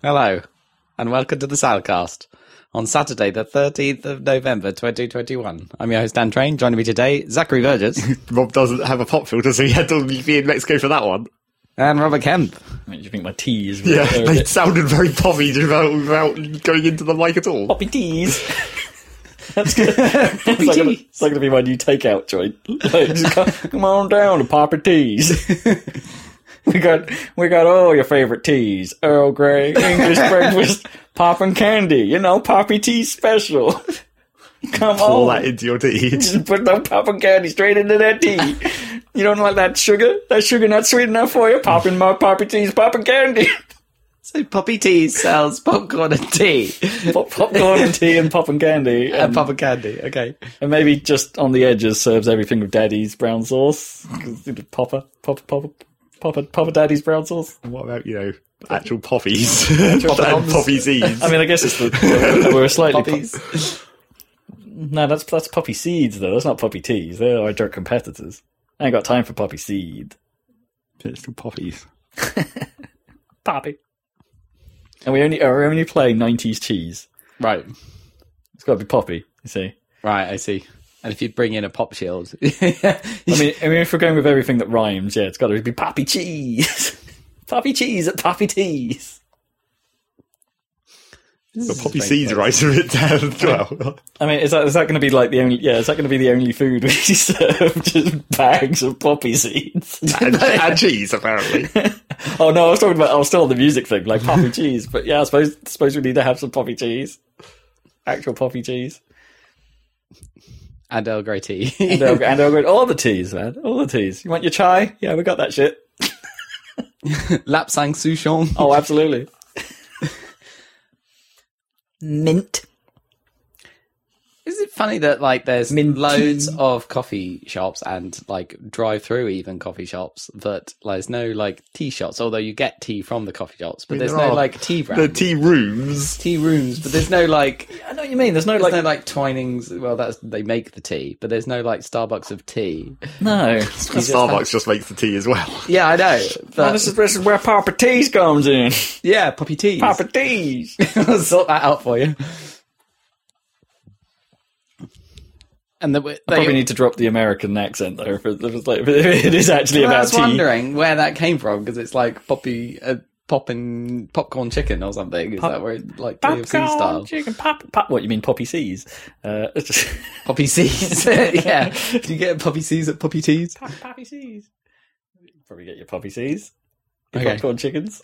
Hello, and welcome to the Saladcast on Saturday, the 13th of November, 2021. I'm your host, Dan Train. Joining me today, Zachary Burgess Rob doesn't have a pop filter, so he had to be in Mexico for that one. And Robert Kemp. I mean, do you think my teas? Yeah, were they sounded very poppy without, without going into the mic at all. poppy teas. That's good. it's, like gonna, it's like gonna be my new takeout joint. Like, come, come on down to Poppy Teas. we got we got all your favorite teas: Earl Grey, English breakfast, poppin' candy. You know, Poppy Tea special. Come Pour on, that into your tea. just put that poppin' candy straight into that tea. You don't like that sugar? That sugar not sweet enough for you? Popping my Poppy Teas, poppin' candy. So Poppy Tea sells popcorn and tea Pop, popcorn and tea and poppin' candy. and pop and candy. Okay. And maybe just on the edges serves everything with Daddy's brown sauce. 'Cause, you know, Popper, Popper, Popper, Popper, Popper Daddy's brown sauce. What about, you know, actual poppies? and pops. poppy seeds. I mean, I guess it's the, we're slightly. Poppies. No, that's that's poppy seeds though. That's not poppy teas. They're our direct competitors. I ain't got time for poppy seed. it's still poppies. Poppy. And we only, uh, we only play '90s cheese. right. It's got to be poppy. You see. Right, I see. And if you bring in a pop shield. I mean, I mean, if we're going with everything that rhymes, yeah, it's got to be poppy cheese. poppy cheese at poppy teas. But poppy seeds right a bit down as well. I mean, is that is that going to be like the only? Yeah, is that going to be the only food we serve? Just bags of poppy seeds. and, and cheese, apparently. oh no, I was talking about. I was still on the music thing, like poppy cheese. But yeah, I suppose suppose we need to have some poppy cheese, actual poppy cheese, and Earl Grey tea. and Earl- and Earl Grey- all the teas, man, all the teas. You want your chai? Yeah, we got that shit. Lapsang Souchong. Oh, absolutely. Mint. Is it funny that like there's Mint loads of coffee shops and like drive-through even coffee shops that like, there's no like tea shops, although you get tea from the coffee shops, but mean, there's there no like tea the tea rooms. tea rooms, but there's no like I know what you mean. There's no there's like no like Twinings. Well, that's they make the tea, but there's no like Starbucks of tea. no. Because Starbucks just makes the tea as well. Yeah, I know. But, this is this is where Papa Teas comes in. yeah, poppy teas. Papa Teas. I'll sort that out for you. And the, they, Probably need to drop the American accent though. If it, if it's like, it is actually Well, I about was tea. wondering where that came from because it's like poppy, uh, popping popcorn chicken or something. Is Pop- that where it, like KFC Popcorn, style? chicken, pop, pop. What you mean, poppy seeds? Uh, Poppy seeds. yeah. Do you get poppy seeds at poppy teas? poppy seeds. Probably get your poppy seeds. Your Okay. popcorn chickens.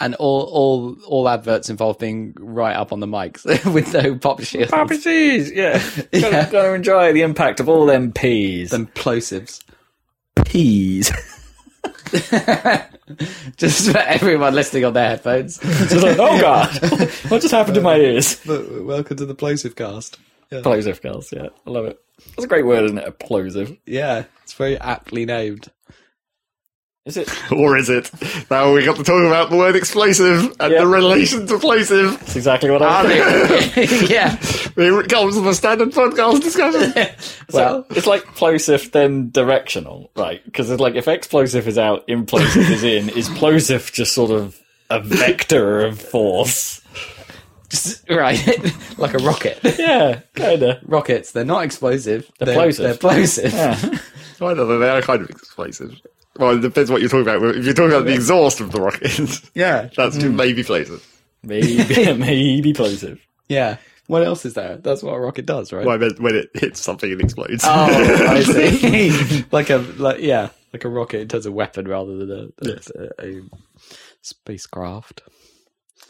And all all all adverts involve being right up on the mics with no pop shields. Poppy seeds. Yeah. Yeah. Gotta, gotta enjoy the impact of all them peas. Them plosives. peas. Just for everyone listening on their headphones. Just like, oh god, what just happened to my ears? But welcome to the plosive cast. Plosive girls. Yeah, I love it. That's a great word, isn't it? A plosive. Yeah, it's very aptly named. Is it? Or is it? Now we got to talk about the word explosive and Yeah. the relation to plosive. That's exactly what I was thinking. yeah. Here it comes, the standard podcast discussion. Well, it's like plosive then directional, right? Because it's like if explosive is out, implosive is in. Is plosive just sort of a vector of force? Just, right. like a rocket. Yeah, kinda. Rockets, they're not explosive. They're, plosive. They're plosive. Yeah. I don't know, they are kind of explosive. Well, it depends what you're talking about. If you're talking about the exhaust of the rocket, Yeah. that's mm. maybe plosive. Maybe, maybe plosive. Yeah. What else is there? That's what a rocket does, right? Well, I meant when it hits something it explodes. Oh, I see. like a like yeah, like a rocket in terms of weapon rather than a, a, Yes. a, a spacecraft.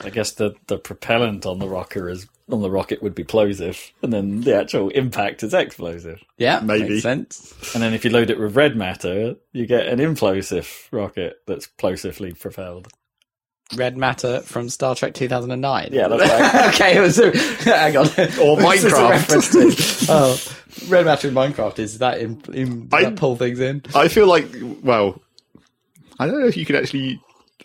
I guess the, the propellant on the rocker is on the rocket would be plosive, and then the actual impact is explosive. Yeah, Maybe. makes sense. And then if you load it with red matter, you get an implosive rocket that's plosively propelled. Red matter from Star Trek 2009. Yeah, that's right. okay, it was a, hang on. Or What's this a Minecraft. oh, red matter in Minecraft is that in, in I- that pull things in? I feel like, well, I don't know if you can actually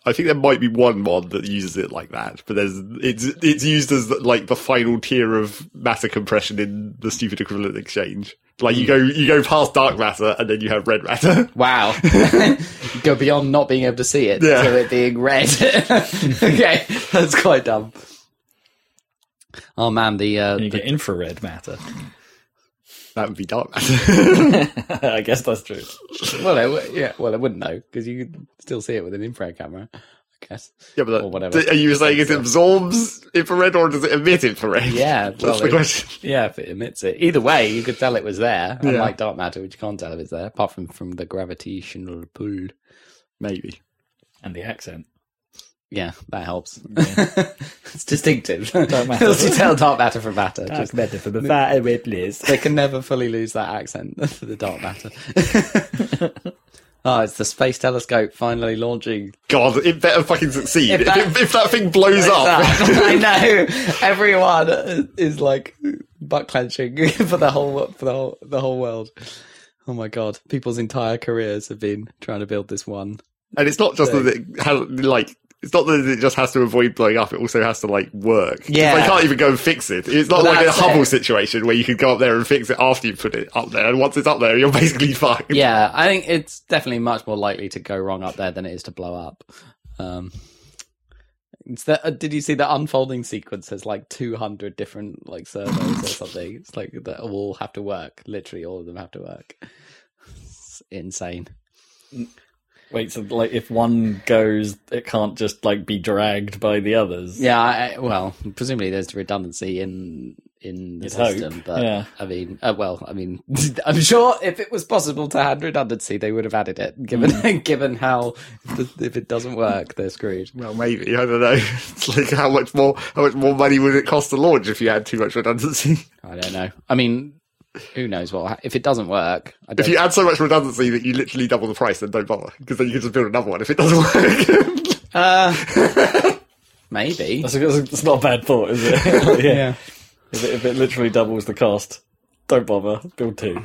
I think there might be one mod that uses it like that, but there's it's it's used as like the final tier of matter compression in the stupid equivalent exchange. Like you go you go past dark matter and then you have red matter. Wow. Go beyond not being able to see it Yeah. to it being red. okay, that's quite dumb. Oh man, the uh, you the- get infrared matter. That would be dark matter. I guess that's true. well, it, yeah, well, it wouldn't know because you could still see it with an infrared camera. I guess. yeah, but Or whatever. are you saying it absorbs infrared or does it emit infrared? Yeah, that's well, the it- question. Yeah, if it emits it. Either way, you could tell it was there. Yeah. Unlike dark matter, which you can't tell if it's there, apart from from the gravitational pull. Maybe. And the accent. Yeah, that helps. it's distinctive. Dark matter. you tell dark matter from matter. Just, better for the fat red list. they can never fully lose that accent for the dark matter. oh, it's the space telescope finally launching. God, it better fucking succeed. If If, that- if, if that thing blows up, I know everyone is like butt clenching for the whole for the whole the whole world. Oh my god, people's entire careers have been trying to build this one. and it's not just that it has, like, it's not that it just has to avoid blowing up, it also has to, like, work. Yeah. They can't even go and fix it. It's not Well, like a Hubble it. situation where you can go up there and fix it after you put it up there, and once it's up there, you're basically fucked. Yeah, I think it's definitely much more likely to go wrong up there than it is to blow up. Um, uh, did you see the unfolding sequence has like 200 different like servos or something? It's like that all have to work. Literally, all of them have to work. It's insane. Wait, so like if one goes, it can't just like be dragged by the others. Yeah, I, well, presumably there's redundancy in in the You'd hope, system, but yeah. I mean, uh, well, I mean, I'm sure if it was possible to add redundancy, they would have added it. Given Mm. given how if if it doesn't work, they're screwed. Well, maybe. I don't know. It's like, how much more, how much more money would it cost to launch if you had too much redundancy? I don't know. I mean, who knows what if it doesn't work? I If don't, you add so much redundancy that you literally double the price, then don't bother. Because then you can just build another one if it doesn't work. uh, maybe. That's, that's, that's not a bad thought, is it? yeah. If it, if it literally doubles the cost, don't bother. Build two.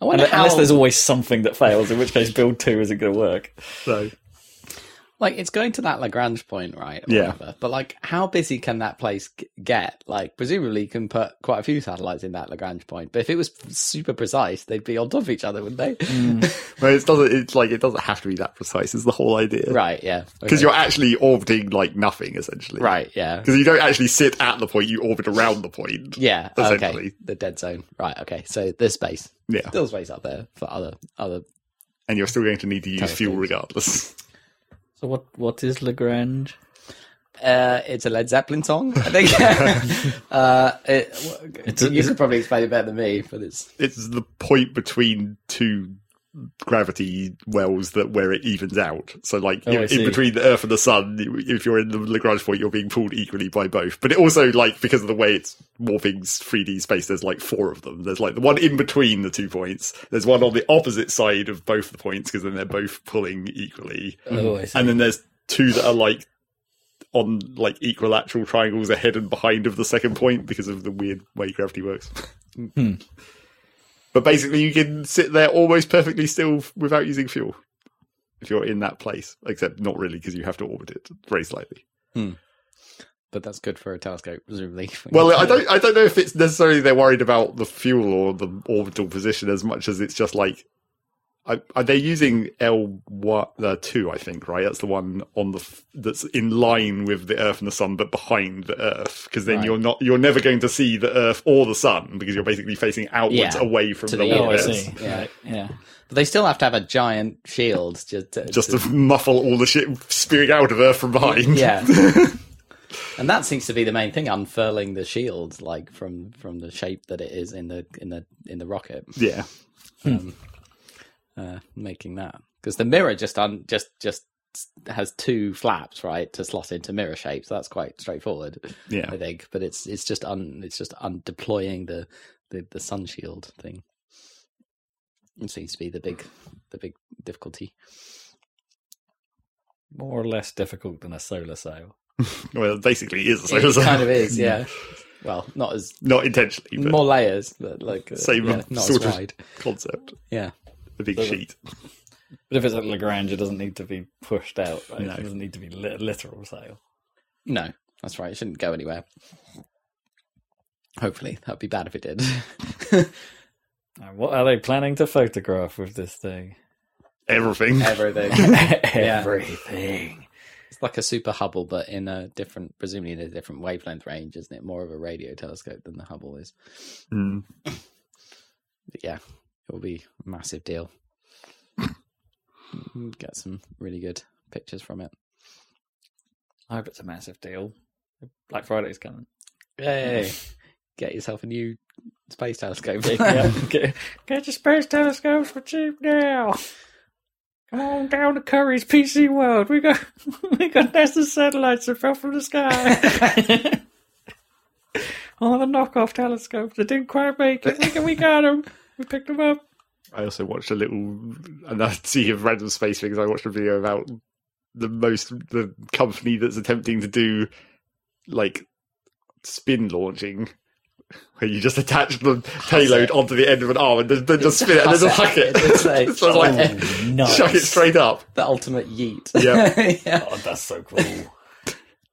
I wonder Unless, how, unless there's always something that fails, in which case build two isn't going to work. so, like it's going to that Lagrange point, right? Yeah. whatever. But like, how busy can that place get? Like, presumably, you can put quite a few satellites in that Lagrange point. But if it was super precise, they'd be on top of each other, wouldn't they? Mm. well, it doesn't, it's like, it doesn't have to be that precise, is the whole idea. right. Yeah. Because Okay. you're actually orbiting like nothing, essentially. right. Yeah. Because you don't actually sit at the point, you orbit around the point. Yeah. Okay. The dead zone. Right. Okay. So there's space. Yeah. Still space up there for other other. And you're still going to need to use fuel regardless. So what? What is Lagrange? Uh, it's a Led Zeppelin song, I think. uh, it, It's you is could probably explain it better than me, but it's it's the point between two gravity wells that where it evens out. So like Oh, in, between the Earth and the Sun, if you're in the Lagrange point, you're being pulled equally by both. But it also like because of the way it's warping 3D space, there's like four of them. There's like the one in between the two points. There's one on the opposite side of both the points because then they're both pulling equally. Oh, And then there's two that are like on like equilateral triangles ahead and behind of the second point because of the weird way gravity works. But basically, you can sit there almost perfectly still without using fuel if you're in that place. Except not really because you have to orbit it very slightly. Hmm. but that's good for a telescope, presumably. Well, I don't, I don't know if it's necessarily they're worried about the fuel or the orbital position as much as it's just like, I, are they using L uh, two? I think right. That's the one on the that's in line with the Earth and the Sun, but behind the Earth. Because then Right. you're not, you're never going to see the Earth or the Sun because you're basically facing outwards Yeah, away from to the, the see. Yeah. Yeah. But they still have to have a giant shield just to, Just to muffle all the shit spewing out of Earth from behind. yeah. and that seems to be the main thing, unfurling the shield, like from from the shape that it is in the in the in the rocket, yeah. Uh, making that because the mirror just un just just has two flaps right to slot into mirror shape, so that's quite straightforward. Yeah. I think, but it's it's just un it's just un deploying the the the sun shield thing. It seems to be the big the big difficulty. More or less difficult than a solar sail. Well, it basically is a It solar sail. kind of is, yeah. Well, not as Not intentionally, but more layers, but like uh, same yeah, not sort as of concept. Yeah, The big So- sheet. But if it's at Lagrange, it doesn't need to be pushed out. Right? No. It doesn't need to be li- literal sail. No, that's right. It shouldn't go anywhere. Hopefully, that'd be bad if it did. What are they planning to photograph with this thing? Everything. Everything. Everything. It's like a super Hubble, but in a different, presumably in a different wavelength range, isn't it? More of a radio telescope than the Hubble is. Mm. Yeah, it will be a massive deal. Mm, get some really good pictures from it. I hope it's a massive deal. Black Friday's coming. Yay! Get yourself a new space telescope. Yeah, get, get your space telescopes for cheap now. Come on down to Currys PC World. We got we got NASA satellites that fell from the sky. All the knockoff telescopes that didn't quite make it. We got, we got them. We picked them up. I also watched a little, another sea of random space things. I watched a video about the most, the company that's attempting to do like spin launching, where you just attach the payload it. onto the end of an arm and then, then just spin it and then just Huss huck it. it. It's like- so it's like, Oh, nice. chuck it straight up. the ultimate yeet. Yeah. yeah. Oh, that's so cool.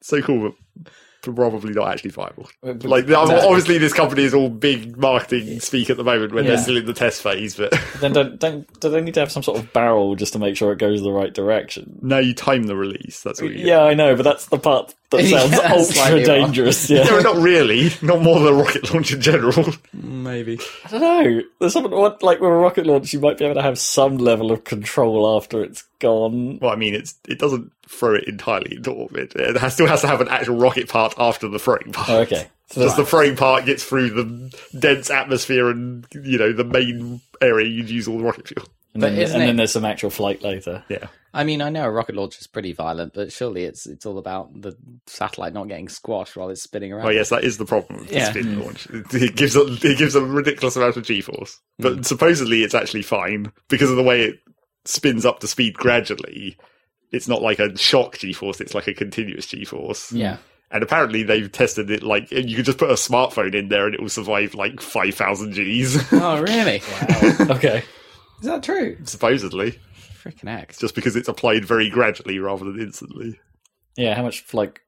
So cool, but probably not actually viable. Uh, like, No. obviously, this company is all big marketing speak at the moment when Yeah. they're still in the test phase, but then don't, don't do they need to have some sort of barrel just to make sure it goes the right direction? now you time the release. That's what you get. Yeah, I know, but that's the part that sounds that's ultra slightly wrong. dangerous. Yeah. No, not really. Not more than a rocket launch in general. Maybe. I don't know. There's something what like with a rocket launch, you might be able to have some level of control after it's gone. Well, I mean, it's it doesn't throw it entirely into orbit. It has, still has to have an actual rocket part after the throwing part. Oh, okay. So Just the that's, throwing part gets through the dense atmosphere and you know the main area you'd use all the rocket fuel. and, But then, isn't and it- then there's some actual flight later. Yeah, I mean, I know a rocket launch is pretty violent, but surely it's it's all about the satellite not getting squashed while it's spinning around. oh yes, that is the problem with the Yeah. spin launch. It, it gives a it gives a ridiculous amount of g-force, but Mm. supposedly it's actually fine because of the way it spins up to speed gradually. It's not like a shock g-force; it's like a continuous g-force. Yeah. And apparently they've tested it like you could just put a smartphone in there and it will survive like five thousand Gs. Oh, really? okay. Is that true? supposedly, Freaking heck. just because it's applied very gradually rather than instantly. Yeah, how much like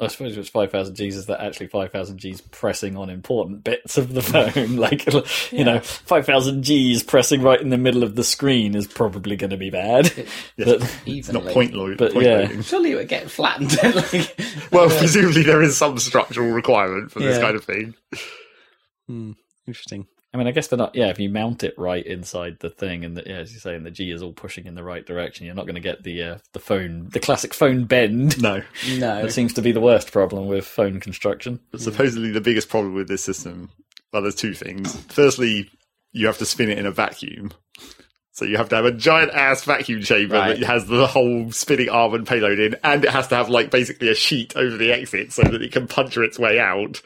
I suppose if it's five thousand Gs, is that actually five thousand Gs pressing on important bits of the phone? like you know, five thousand Gs pressing right in the middle of the screen is probably going to be bad. Yes. But- It's not Evenly. point, lo- But point yeah. loading. Surely it would get flattened. like, Well, presumably there is some structural requirement for this kind of thing. hmm, interesting. I mean, I guess they're not. Yeah, if you mount it right inside the thing, and the, yeah, as you say, and the G is all pushing in the right direction, you're not going to get the uh, the phone, the classic phone bend. No, No. That seems to be the worst problem with phone construction. but supposedly the biggest problem with this system, well, there's two things. Firstly, you have to spin it in a vacuum. So you have to have a giant ass vacuum chamber Right. that has the whole spinning arm and payload in, and it has to have like basically a sheet over the exit so that it can puncture its way out.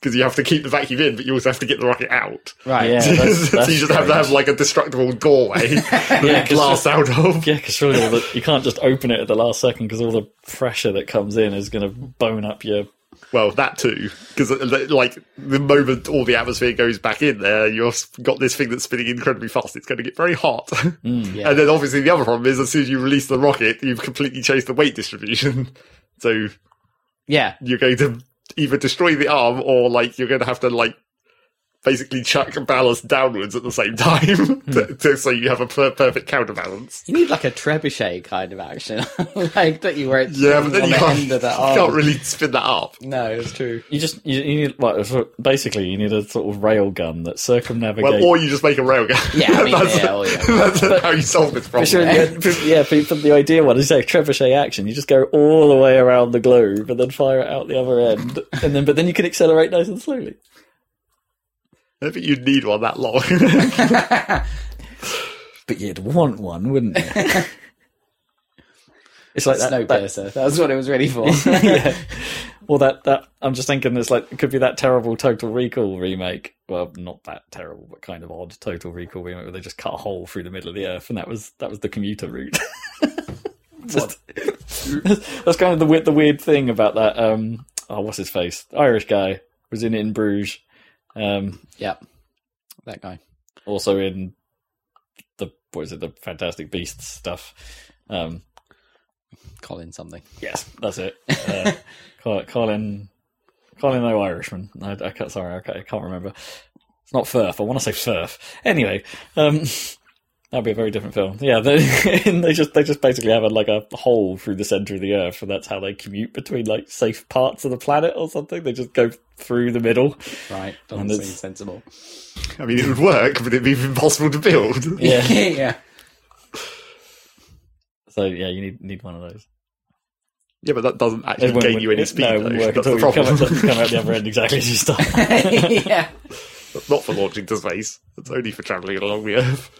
Because you have to keep the vacuum in, but you also have to get the rocket out. Right. Yeah. that's- so that's you just have to have like a destructible doorway that Yeah, it blasts out of. Yeah, because surely all the, you can't just open it at the last second because all the pressure that comes in is going to bone up your. Well, that too, because uh, like the moment all the atmosphere goes back in there, you've got this thing that's spinning incredibly fast. It's going to get very hot, mm, Yeah. and then obviously the other problem is as soon as you release the rocket, you've completely changed the weight distribution. So yeah. you're going to either destroy the arm or like you're going to have to like basically chuck a ballast downwards at the same time, to, hmm. to- so you have a per- perfect counterbalance. You need like a trebuchet kind of action, like that you where it's Yeah, but then you the can't, end of the you can't really spin that up. No, it's true. You just you, you need well, basically you need a sort of rail gun that circumnavigates. Well, or you just make a railgun. Yeah, I mean, that's, yeah, oh, yeah. that's how you solve this problem. Sure, yeah, but- yeah, but but the idea one is like trebuchet action. You just go all the way around the globe and then fire it out the other end, and then but then you can accelerate nice and slowly. I don't think you'd need one that long. But you'd want one, wouldn't you? it's like that. that Snowpiercer. That's what it was ready for. yeah. Well, that that I'm just thinking it's like it could be that terrible Total Recall remake. Well, not that terrible, but kind of odd Total Recall remake where they just cut a hole through the middle of the earth, and that was that was the commuter route. Just- that's kind of the weird the weird thing about that. Um, oh, what's his face? Irish guy was in in Bruges. Um, yeah, That guy. also in the what is it the Fantastic Beasts stuff. Um, Colin something. yes, that's it. Uh, Col- Colin, Colin, no Irishman. I, I can't. Sorry, I can't, I can't remember. It's not Firth. I want to say Firth. Anyway, um, that'd be a very different film. Yeah, they, they just they just basically have a, like a hole through the center of the Earth, and that's how they commute between like safe parts of the planet or something. They just go through the middle. Right. Doesn't it's- seem sensible. I mean, it would work, but it'd be impossible to build. Yeah. yeah. So yeah, you need need one of those. Yeah, but that doesn't actually wouldn't- gain you any it- speed. No, it though. wouldn't work That's until the you come, problem. out- come out the other end exactly as you start. yeah. Not for launching to space. It's only for travelling along the Earth.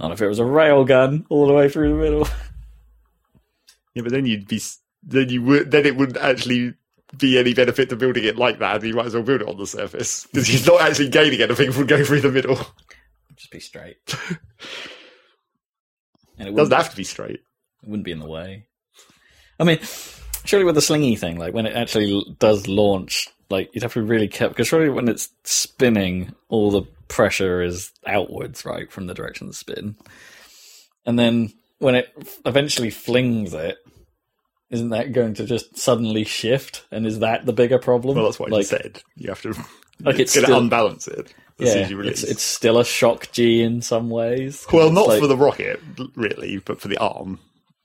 Not if it was a rail gun all the way through the middle. Yeah, but then you'd be then you would then it wouldn't actually be any benefit to building it like that. You might as well build it on the surface because you're not actually gaining anything from going through the middle. Just be straight. And it doesn't have to be straight. it wouldn't be in the way. I mean, surely with the slingy thing, like when it actually does launch, like you'd have to be really careful because surely when it's spinning, all the pressure is outwards, right, from the direction of the spin. And then when it eventually flings it, isn't that going to just suddenly shift? And is that the bigger problem? Well, that's what I like, just said. You have to. Like, it's, it's going to unbalance it as soon Yeah, as you it's, it's still a shock G in some ways. well, not like- for the rocket, really, but for the arm.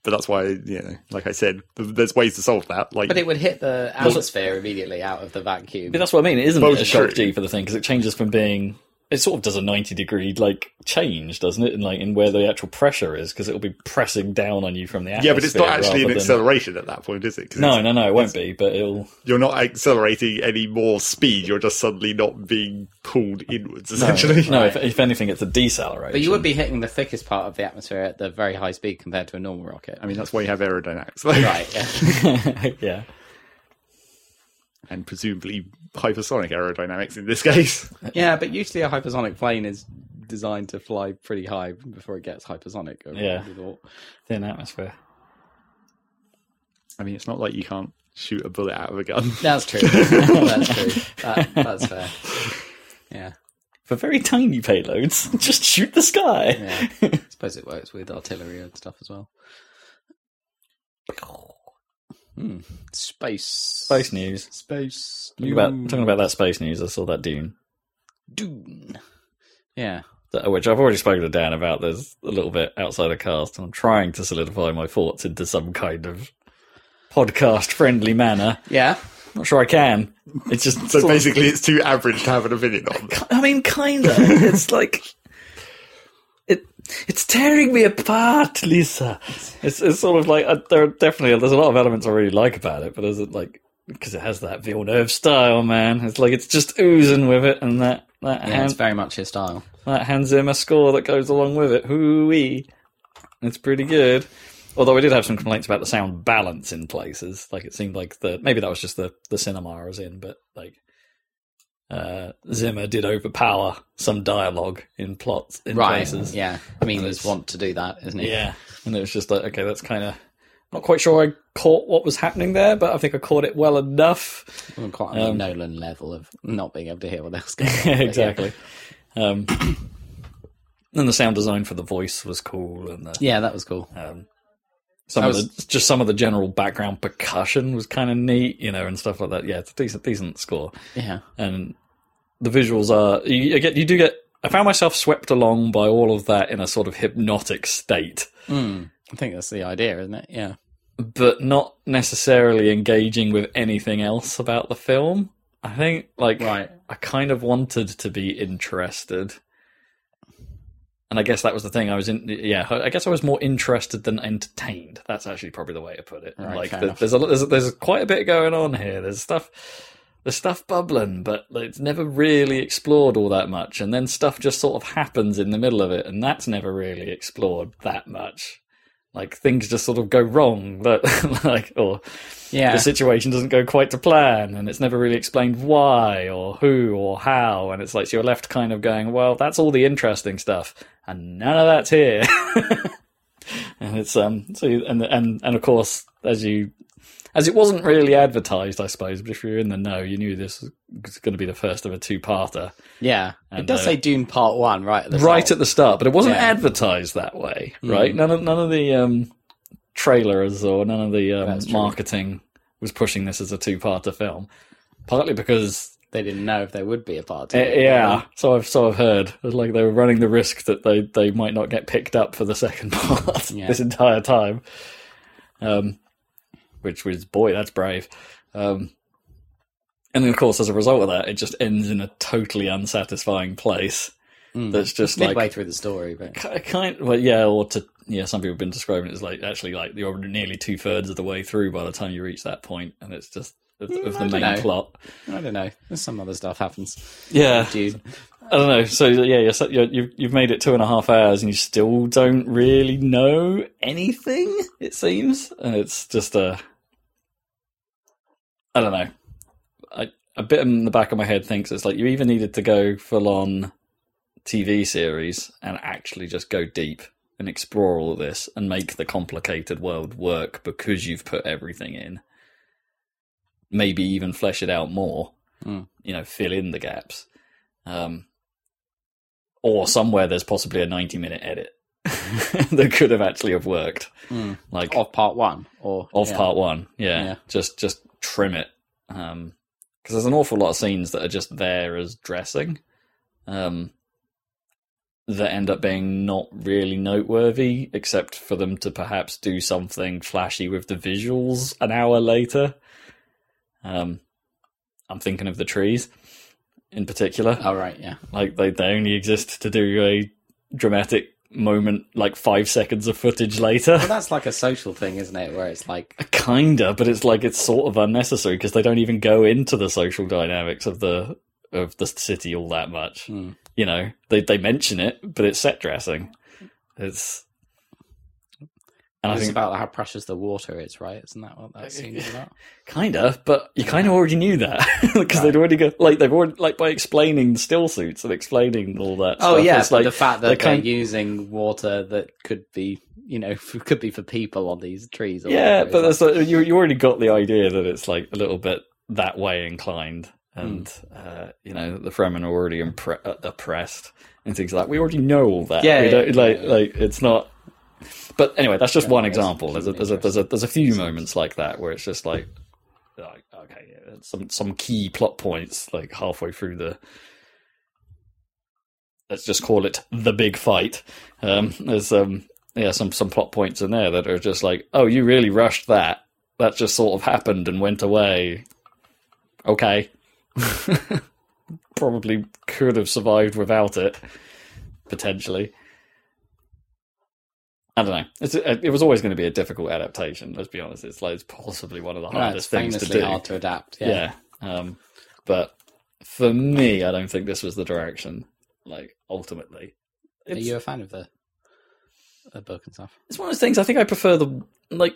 But that's why, you know, like I said, there's ways to solve that. Like, But it would hit the atmosphere immediately out of the vacuum. But that's what I mean. It isn't Both a shock true. G for the thing because it changes from being. It sort of does a ninety degree like change, doesn't it? In like in where the actual pressure is because it'll be pressing down on you from the atmosphere. yeah, but it's not actually an than- acceleration at that point, is it? No, no, no, it won't be. But it'll. You're not accelerating any more speed. You're just suddenly not being pulled inwards, No, essentially. no if, if anything, it's a deceleration. But you would be hitting the thickest part of the atmosphere at the very high speed compared to a normal rocket. I mean, that's why you have aerodynamics. right, yeah. yeah. And presumably hypersonic aerodynamics in this case. Yeah, but usually a hypersonic plane is designed to fly pretty high before it gets hypersonic. Yeah. would. Thin atmosphere. I mean, it's not like you can't shoot a bullet out of a gun. That's true. that's true. That, that's fair. Yeah. For very tiny payloads, just shoot the sky. Yeah. I suppose it works with artillery and stuff as well. Hmm. Space. Space news. Space. Talking about, talking about that space news, I saw that Dune. Dune. Yeah. that- which I've already spoken to Dan about. There's a little bit outside of cast, and I'm trying to solidify my thoughts into some kind of podcast friendly manner. Yeah. Not sure I can. It's just So sort of- basically, it's too average to have an opinion on. I mean, kinda. It's like it. It's tearing me apart, Lisa. It's it's sort of like uh, there are definitely there's a lot of elements I really like about it, but there's like because it has that Villeneuve style, man. It's like it's just oozing with it, and that that Yeah, hand, it's very much his style. that hands Hans Zimmer score that goes along with it. Hoo-wee. It's pretty good. Although we did have some complaints about the sound balance in places. Like it seemed like the maybe that was just the the cinema I was in, but like uh, Zimmer did overpower some dialogue in plots in Right. places. Yeah. I mean, he's want to do that, isn't he? Yeah. And it was just like, okay, that's kind of not quite sure I caught what was happening there, but I think I caught it well enough. Well, Quite on the Um, Nolan level of not being able to hear what else going on. but yeah. exactly. Um, and the sound design for the voice was cool, and the, Yeah, that was cool. um, some That of the just some of the general background percussion was kind of neat, you know, and stuff like that. Yeah, it's a decent, decent score, Yeah. and the visuals are you, you get you do get. I found myself swept along by all of that in a sort of hypnotic state. Mm. I think that's the idea, isn't it? Yeah. but not necessarily engaging with anything else about the film. I think, like, Right. I kind of wanted to be interested. And I guess that was the thing. I was in, yeah. I guess I was more interested than entertained. That's actually probably the way to put it. Right, like, there- there's a there's, there's quite a bit going on here. There's stuff, there's stuff bubbling, but it's never really explored all that much. And then stuff just sort of happens in the middle of it, and that's never really explored that much. Like things just sort of go wrong, but like or Yeah. the situation doesn't go quite to plan and it's never really explained why or who or how and it's like so you're left kind of going well that's all the interesting stuff and none of that's here and it's um so you, and and and of course as you as it wasn't really advertised, I suppose. But if you're in the know, you knew this was going to be the first of a two-parter Yeah, it does uh, say Dune Part One right at the right top. at the start, but it wasn't Yeah. advertised that way, right? Mm. None of none of the um, trailers or none of the um, marketing was pushing this as a two-parter film. Partly because They didn't know if there would be a part. Two. yeah, so I've so I've heard. Like they were running the risk that they, they might not get picked up for the second part Yeah. this entire time. Um, which was boy, that's brave. Um, and then of course, as a result of that, it just ends in a totally unsatisfying place. Mm. That's just midway like through the story, but ki- kind. Well, yeah, or to yeah, some people have been describing it as like actually like you're nearly two thirds of the way through by the time you reach that point, and it's just of, of Mm, the main know. plot. I don't know. Some other stuff happens. Yeah, Dune. I don't know. So yeah, you're, so- you're, you've you've made it two and a half hours, and you still don't really know anything. It seems, and it's just a. I don't know. I, a bit in the back of my head thinks it's like you either needed to go full on TV series and actually just go deep and explore all of this and make the complicated world work because you've put everything in. Maybe even flesh it out more. Mm. You know, fill in the gaps. Um, or somewhere there's possibly a 90 minute edit that could have actually have worked Mm. like Of Part One or of yeah. part one yeah. Yeah. just just trim it um because there's an awful lot of scenes that are just there as dressing um that end up being not really noteworthy except for them to perhaps do something flashy with the visuals an hour later um i'm thinking of the trees in particular Oh right, yeah. like they, they only exist to do a dramatic moment like five seconds of footage later Well, that's like a social thing, isn't it? Where it's like, Kinda, but it's like it's sort of unnecessary because they don't even go into the social dynamics of the of the city all that much. Hmm. You know, they they mention it, but it's set dressing. It's and I think about how precious the water is, right? Isn't that what that scene is about? kinda, but you kind of already knew that because they'd already go like they've already like by explaining the still suits and explaining all that. Oh stuff, yeah, it's like the fact that they they're kind- using water that could be, you know, could be for people on these trees. Or Yeah, but it's that's like, you you already got the idea that it's like a little bit that way inclined, and Hmm. uh, you know the Fremen are already impre- uh, oppressed and things like. That. We already know all that. Yeah, We yeah, don't- yeah, like yeah. like it's not. But anyway, that's just one example. There's a, there's a there's a there's a few moments like that where it's just like, like okay, yeah, some some key plot points like halfway through the. Let's just call it the big fight. Um, there's um yeah some some plot points in there that are just like oh you really rushed that that just sort of happened and went away okay probably could have survived without it potentially i don't know it's, it was always going to be a difficult adaptation let's be honest it's like it's possibly one of the No, hardest it's things to do hard to adapt. Yeah. yeah, um but for me i don't think this was the direction like ultimately Are you a fan of the the book and stuff? it's one of those things. I think I prefer the like.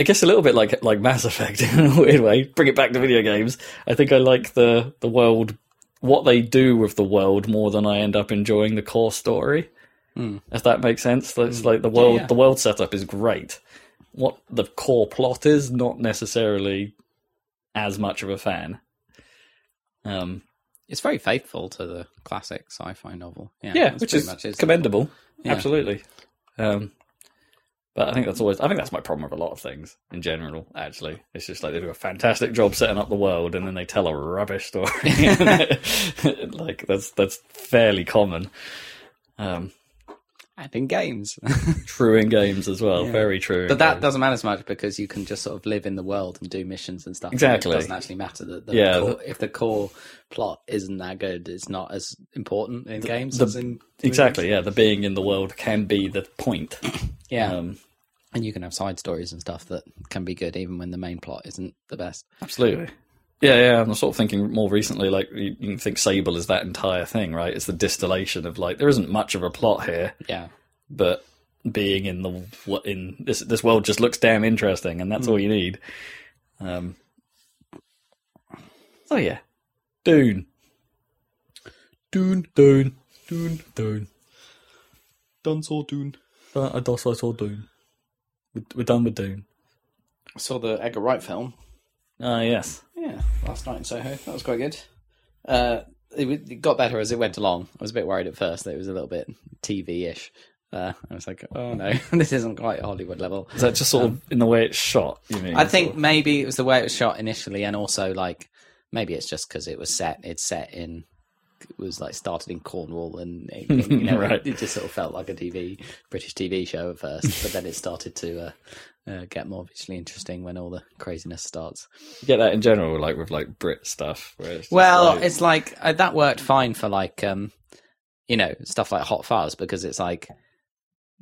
I guess a little bit like like Mass Effect in a weird way. Bring it back to video games. I think I like the the world, what they do with the world more than I end up enjoying the core story. Hmm. If that makes sense, it's like the world yeah. the world setup is great. What the core plot is, not necessarily as much of a fan. Um, It's very faithful to the classic sci-fi novel. Yeah, yeah, which is commendable. Yeah. Absolutely. Um, but I think that's always. I think that's my problem with a lot of things in general. Actually, it's just like they do a fantastic job setting up the world, and then they tell a rubbish story. like that's that's fairly common. Um, and in games. true in games as well. Yeah. Very true. but that games. doesn't matter as much because you can just sort of live in the world and do missions and stuff. Exactly. It doesn't actually matter that the Yeah, core, if the core plot isn't that good, it's not as important in games the- as in exactly. Yeah, the being in the world can be the point. Yeah, Um, and you can have side stories and stuff that can be good even when the main plot isn't the best. Absolutely. Yeah, yeah. I'm sort of thinking more recently, like you, you can think Sable is that entire thing, right? It's the distillation of like there isn't much of a plot here, Yeah, but being in the in this this world just looks damn interesting, and that's all you need. Um. So yeah, Dune, Dune, Dune, Dune, Dune. done saw Dune. Uh, I that's I saw Dune. We're done with Dune. I saw the Edgar Wright film. Ah, yes. Yeah, last night in Soho. That was quite good. Uh, it, w- it got better as it went along. I was a bit worried at first that it was a little bit TV-ish. Uh, I was like, oh no, this isn't quite Hollywood level. Is that just sort of in the way it's shot? You mean? I think maybe it was the way it was shot initially, and also like maybe it's just because it was set. It's set in. It was like started in Cornwall, and it, it, you know, Right. it just sort of felt like a TV British TV show at first, but then it started to uh, uh, get more visually interesting when all the craziness starts. You get that in general, like with like Brit stuff. Where it's Well, like- it's like uh, that worked fine for like um, you know stuff like Hot Fuzz because it's like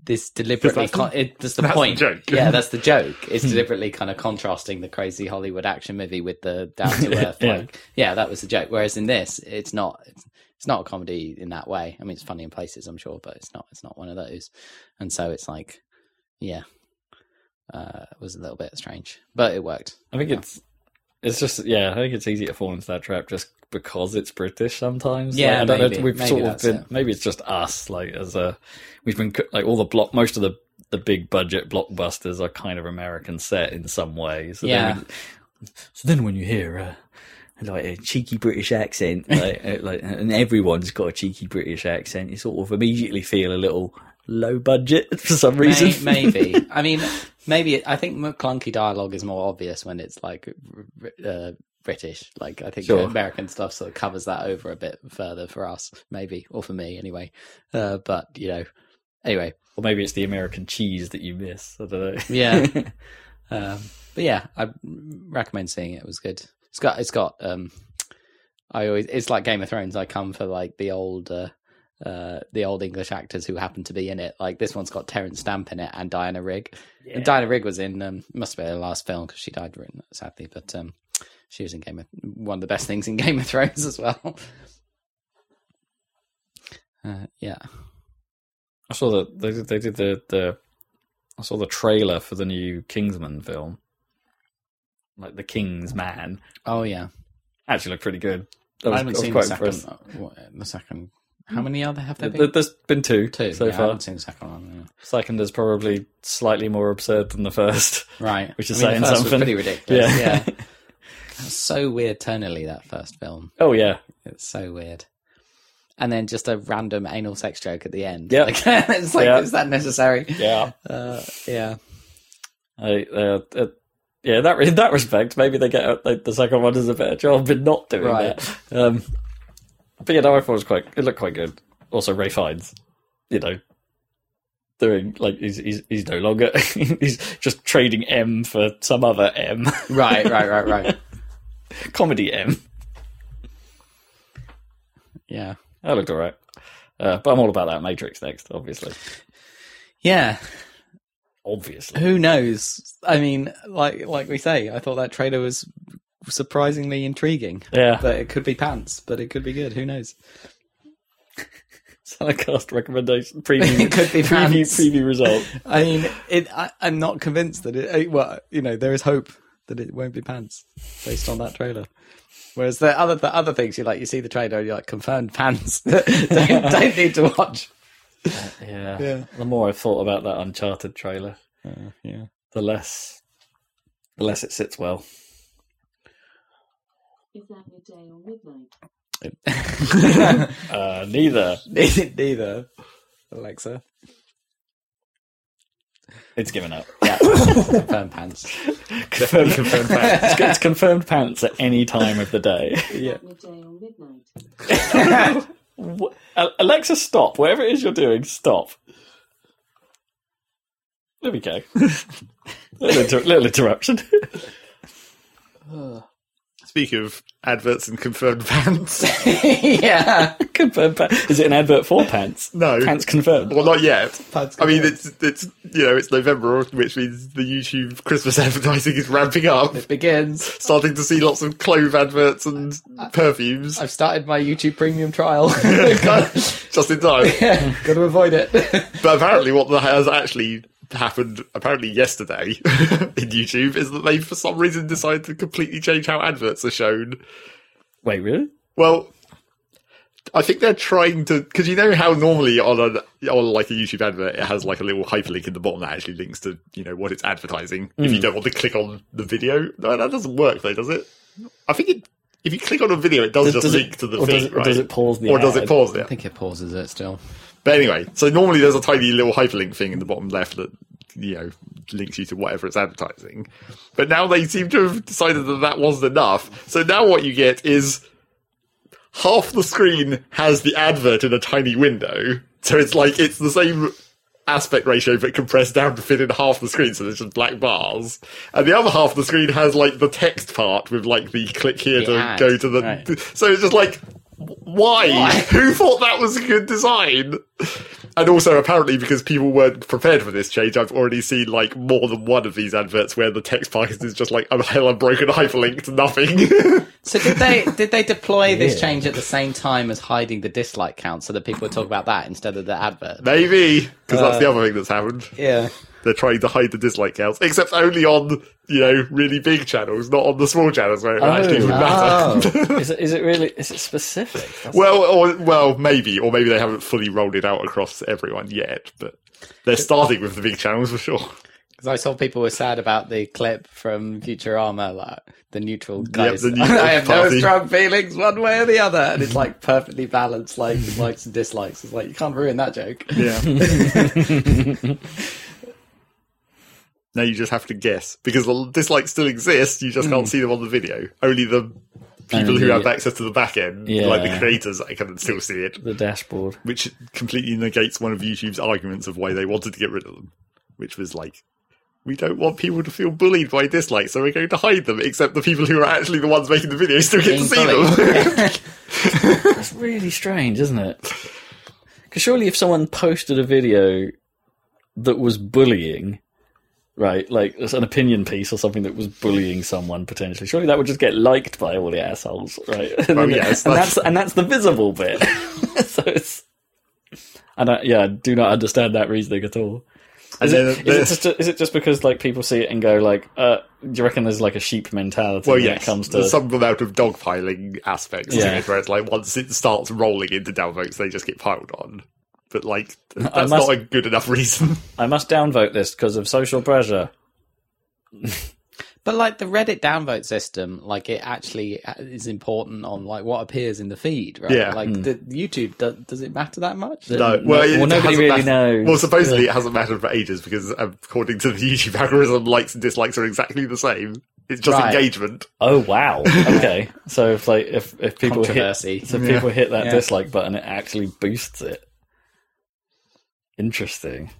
this deliberately. that's the- Con- it, that's the that's the point. joke. Yeah, that's the joke. It's deliberately kind of contrasting the crazy Hollywood action movie with the down to earth. Yeah. like, yeah, that was the joke. Whereas in this, it's not. It's, it's not a comedy in that way. I mean, it's funny in places, I'm sure, but it's not. It's not one of those. And so it's like, yeah, uh, was a little bit strange, but it worked. I think it's it's just yeah. I think it's easy to fall into that trap just because it's British sometimes. Yeah, Like, I don't know, maybe. we've Maybe sort of been it. maybe it's just us. Like as a we've been like all the block most of the the big budget blockbusters are kind of American set in some way. So Yeah. Then when, so then when you hear. Uh, like a cheeky British accent, like, like, and everyone's got a cheeky British accent. You sort of immediately feel a little low budget for some reason. May- maybe. I mean, maybe. I think clunky dialogue is more obvious when it's like uh, British. Like I think Sure. American stuff sort of covers that over a bit further for us, maybe, or for me anyway. Uh, but you know, anyway, or maybe it's the American cheese that you miss. I don't know. yeah. um, but yeah, I recommend seeing it. It was good. It's got. It's got. Um, I always. It's like Game of Thrones. I come for like the old. Uh, uh, the old English actors who happen to be in it. Like this one's got Terence Stamp in it and Diana Rigg. And Diana Rigg was in um, must been her last film because she died sadly, but um, she was in Game of one of the best things in Game of Thrones as well. Uh, yeah, I saw that they did, they did the, the I saw the trailer for the new Kingsman film, like the King's Man. oh yeah. Actually, looked pretty good. I I haven't I was seen the second. uh, the second. How many other have there been? There's been two, Two so yeah, I haven't seen the second one. Second is probably slightly more absurd than the first. Right, Which is I mean, saying something. pretty ridiculous. Yeah. Yeah, That's so weird tonally that first film. Oh yeah, It's so weird. And then just a random anal sex joke at the end. Yeah. like, it's like, Yeah. is that necessary? yeah. Uh, yeah. I, uh, uh, yeah, that in that respect, maybe they get uh, the second one does a better job in not doing Right. that. Um, but yeah, no, I thought it was quite. It looked quite good. Also, Ralph Fiennes, you know, doing like he's he's, he's no longer he's just trading M for some other M, Right, right, right, right. comedy M. Yeah. That looked alright. Uh, but I'm all about that Matrix next, obviously. Yeah. Obviously, Who knows? I mean, like like we say, I thought that trailer was surprisingly intriguing. yeah. But it could be pants, but it could be good. Who knows? Cast recommendation preview. It could be preview, pants. preview result. I mean, it. I, I'm not convinced that it. uh, Well, you know, there is hope that it won't be pants based on that trailer. Whereas the other the other things you like, you see the trailer, you're like confirmed pants. don't, don't need to watch. Yeah. Yeah. The more I've thought about that Uncharted trailer, Uh, yeah. the less the less it sits well. Is that midday or midnight? Uh, neither. neither, neither. Alexa. It's given up. Yeah. confirmed pants. confirmed, confirmed pants. It's, it's confirmed pants at any time of the day. Yeah. midday or midnight? Alexa, stop. Whatever it is you're doing, stop. There we go. little, inter- little interruption. Speaking of adverts and confirmed pants, yeah. confirmed pants. Is it an advert for pants? No. Pants confirmed. well, not yet. Pants I mean, it's it's you know it's November, which means the YouTube Christmas advertising is ramping up. It begins. Starting to see lots of clove adverts and perfumes I've started my YouTube premium trial. just in time. yeah, got to avoid it. But apparently, what the has actually happened, apparently yesterday in YouTube, is that they, for some reason, decided to completely change how adverts are shown. Wait, really? Well, I think they're trying to because you know how normally on a on like a YouTube advert it has like a little hyperlink in the bottom that actually links to you know what it's advertising. If Hmm. you don't want to click on the video, no, that doesn't work though, does it? I think it. If you click on a video, it does, Does- just does it- link to the or thing, does it- right? does it pause the or does it ad? pause I think it pauses it still. But anyway, so normally there's a tiny little hyperlink thing in the bottom left that you know links you to whatever it's advertising. But now they seem to have decided that that wasn't enough. So now what you get is half the screen has the advert in a tiny window. So it's like it's the same aspect ratio but compressed down to fit in half the screen so there's just black bars and the other half of the screen has like the text part with like the click here The to ad, go to the right. so it's just like why? Who thought that was a good design? And also, apparently, because people weren't prepared for this change, I've already seen like more than one of these adverts where the text part is just like a hell unbroken hyperlink to nothing. So did they did they deploy this change at the same time as hiding the dislike count so that people would talk about that instead of the advert? Maybe because that's Uh, the other thing that's happened. Yeah. They're trying to hide the dislike counts, except only on you know really big channels, not on the small channels where it oh. actually would matter. Oh. is it is it really is it specific? That's- Well, or well, maybe, or maybe they haven't fully rolled it out across everyone yet, but they're starting with the big channels for sure. Because I saw people were sad about the clip from Futurama, like the neutral guys. the neutral I have party. no strong feelings one way or the other, and it's like perfectly balanced, like likes and dislikes. It's like you can't ruin that joke. Yeah. Now you just have to guess because the dislikes still exist. You just can't hmm. see them on the video. Only the people Only- who have access to the back end, Yeah. like the creators, I can still see it. the dashboard. Which completely negates one of YouTube's arguments of why they wanted to get rid of them, which was like. We don't want people to feel bullied by dislikes, so we're going to hide them. Except the people who are actually the ones making the videos still get to see bullied. them. That's really strange, isn't it? Because surely, if someone posted a video that was bullying, right, like an opinion piece or something that was bullying someone potentially, surely that would just get liked by all the assholes, right? And, Oh, then- yes, and that's- that's and that's the visible bit. so it's. I don't, yeah, I do not understand that reasoning at all. Is, it, is, it just, is it just because like people see it and go like, uh, do you reckon there's like a sheep mentality Well, when yes, it comes to there's some amount of dogpiling aspects Yeah. to it, where it's like once it starts rolling into downvotes, they just get piled on. But like, that's must- not a good enough reason. I must downvote this because of social pressure. But like the Reddit downvote system, like it actually uh, is important on like what appears in the feed, right? Yeah. Like the YouTube, does, does it matter that much? no, No- well, it well, nobody really mattered- knows. Well, supposedly it hasn't mattered for ages because according to the YouTube algorithm, likes and dislikes are exactly the same. It's just Right. engagement. Oh wow. Okay. so if like if if people hit so if Yeah. people hit that Yeah. dislike button, it actually boosts it. Interesting.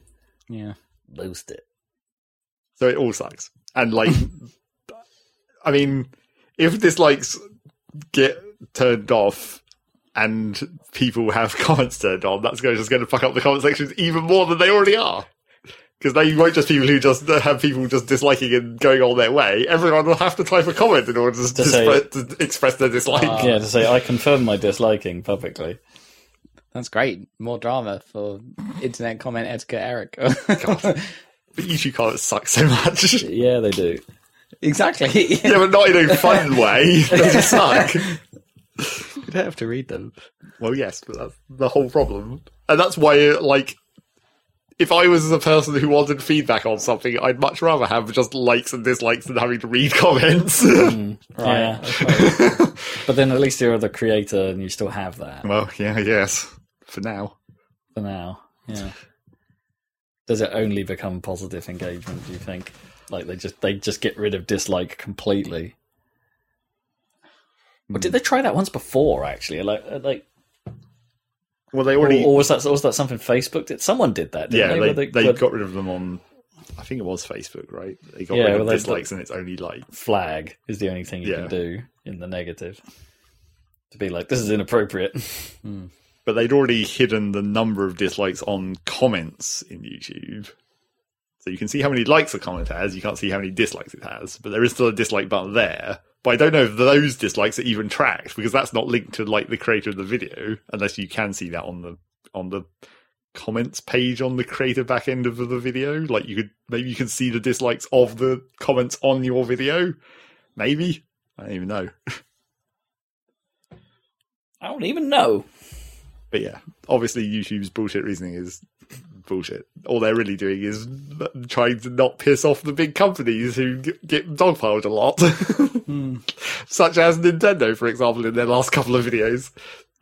Yeah. Boost it. So it all sucks. And like, I mean, if dislikes get turned off and people have comments turned on, that's going- just going to fuck up the comment sections even more than they already are. Because now you won't just people who just uh, have people just disliking and going on their way. Everyone will have to type a comment in order to, To say- display- to express their dislike. yeah, to say I confirm my disliking publicly. That's great. More drama for internet comment etiquette, Erik. But YouTube comments suck so much. Yeah, they do. exactly. yeah, but not in a fun way. They just suck. You don't have to read them. Well, yes, but that's the whole problem. And that's why, like, if I was the person who wanted feedback on something, I'd much rather have just likes and dislikes than having to read comments. Mm, right. Yeah. but then at least you're the creator and you still have that well, yeah, yes. For now. for now. Yeah. Does it only become positive engagement, do you think? Like they just they just get rid of dislike completely. But did they try that once before? Actually, like uh, like, Well, they or, already. or was that or was that something Facebook did? Someone did that. Didn't yeah, they? they, Where they, got rid of them on. I think it was Facebook, right? They got Yeah, rid of they- dislikes, and it's only like. flag is the only thing you Yeah. can do in the negative. To be like, this is inappropriate. But they'd already hidden the number of dislikes on comments in YouTube. So you can see how many likes a comment has. You can't see how many dislikes it has. But there is still a dislike button there. But I don't know if those dislikes are even tracked because that's not linked to like the creator of the video, unless you can see that on the on the comments page on the creator back end of the video. Like you could maybe you can see the dislikes of the comments on your video. Maybe I don't even know. I don't even know. But yeah, obviously YouTube's bullshit reasoning is bullshit. All they're really doing is trying to not piss off the big companies who get- dogpiled a lot, hmm. such as Nintendo, for example, in their last couple of videos.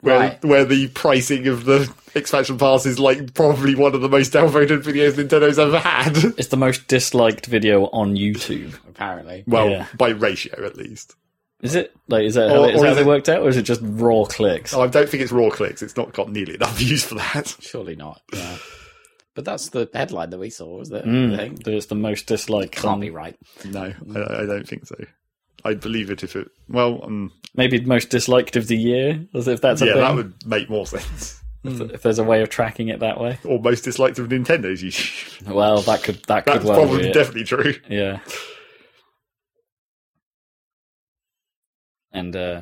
Where, Right. where the pricing of the expansion pass is like probably one of the most downvoted videos Nintendo's ever had. It's the most disliked video on YouTube. Apparently. Well, Yeah. by ratio at least. Is it? Like, is that how, Or- is or that is how it it- worked out, or is it just raw clicks? Oh, I don't think it's raw clicks. It's not got nearly enough views for that. Surely not. Yeah. But that's the headline that we saw, was it? Mm, that it's the most disliked. Can't on- be right. No, I, I don't think so. I'd believe it if it. Well, um, Maybe most disliked of the year, as if that's a yeah, thing. that would make more sense. if, if there's a way of tracking it that way. Or most disliked of Nintendo's YouTube. Well, that could that could That's well probably be it. definitely true. Yeah. And uh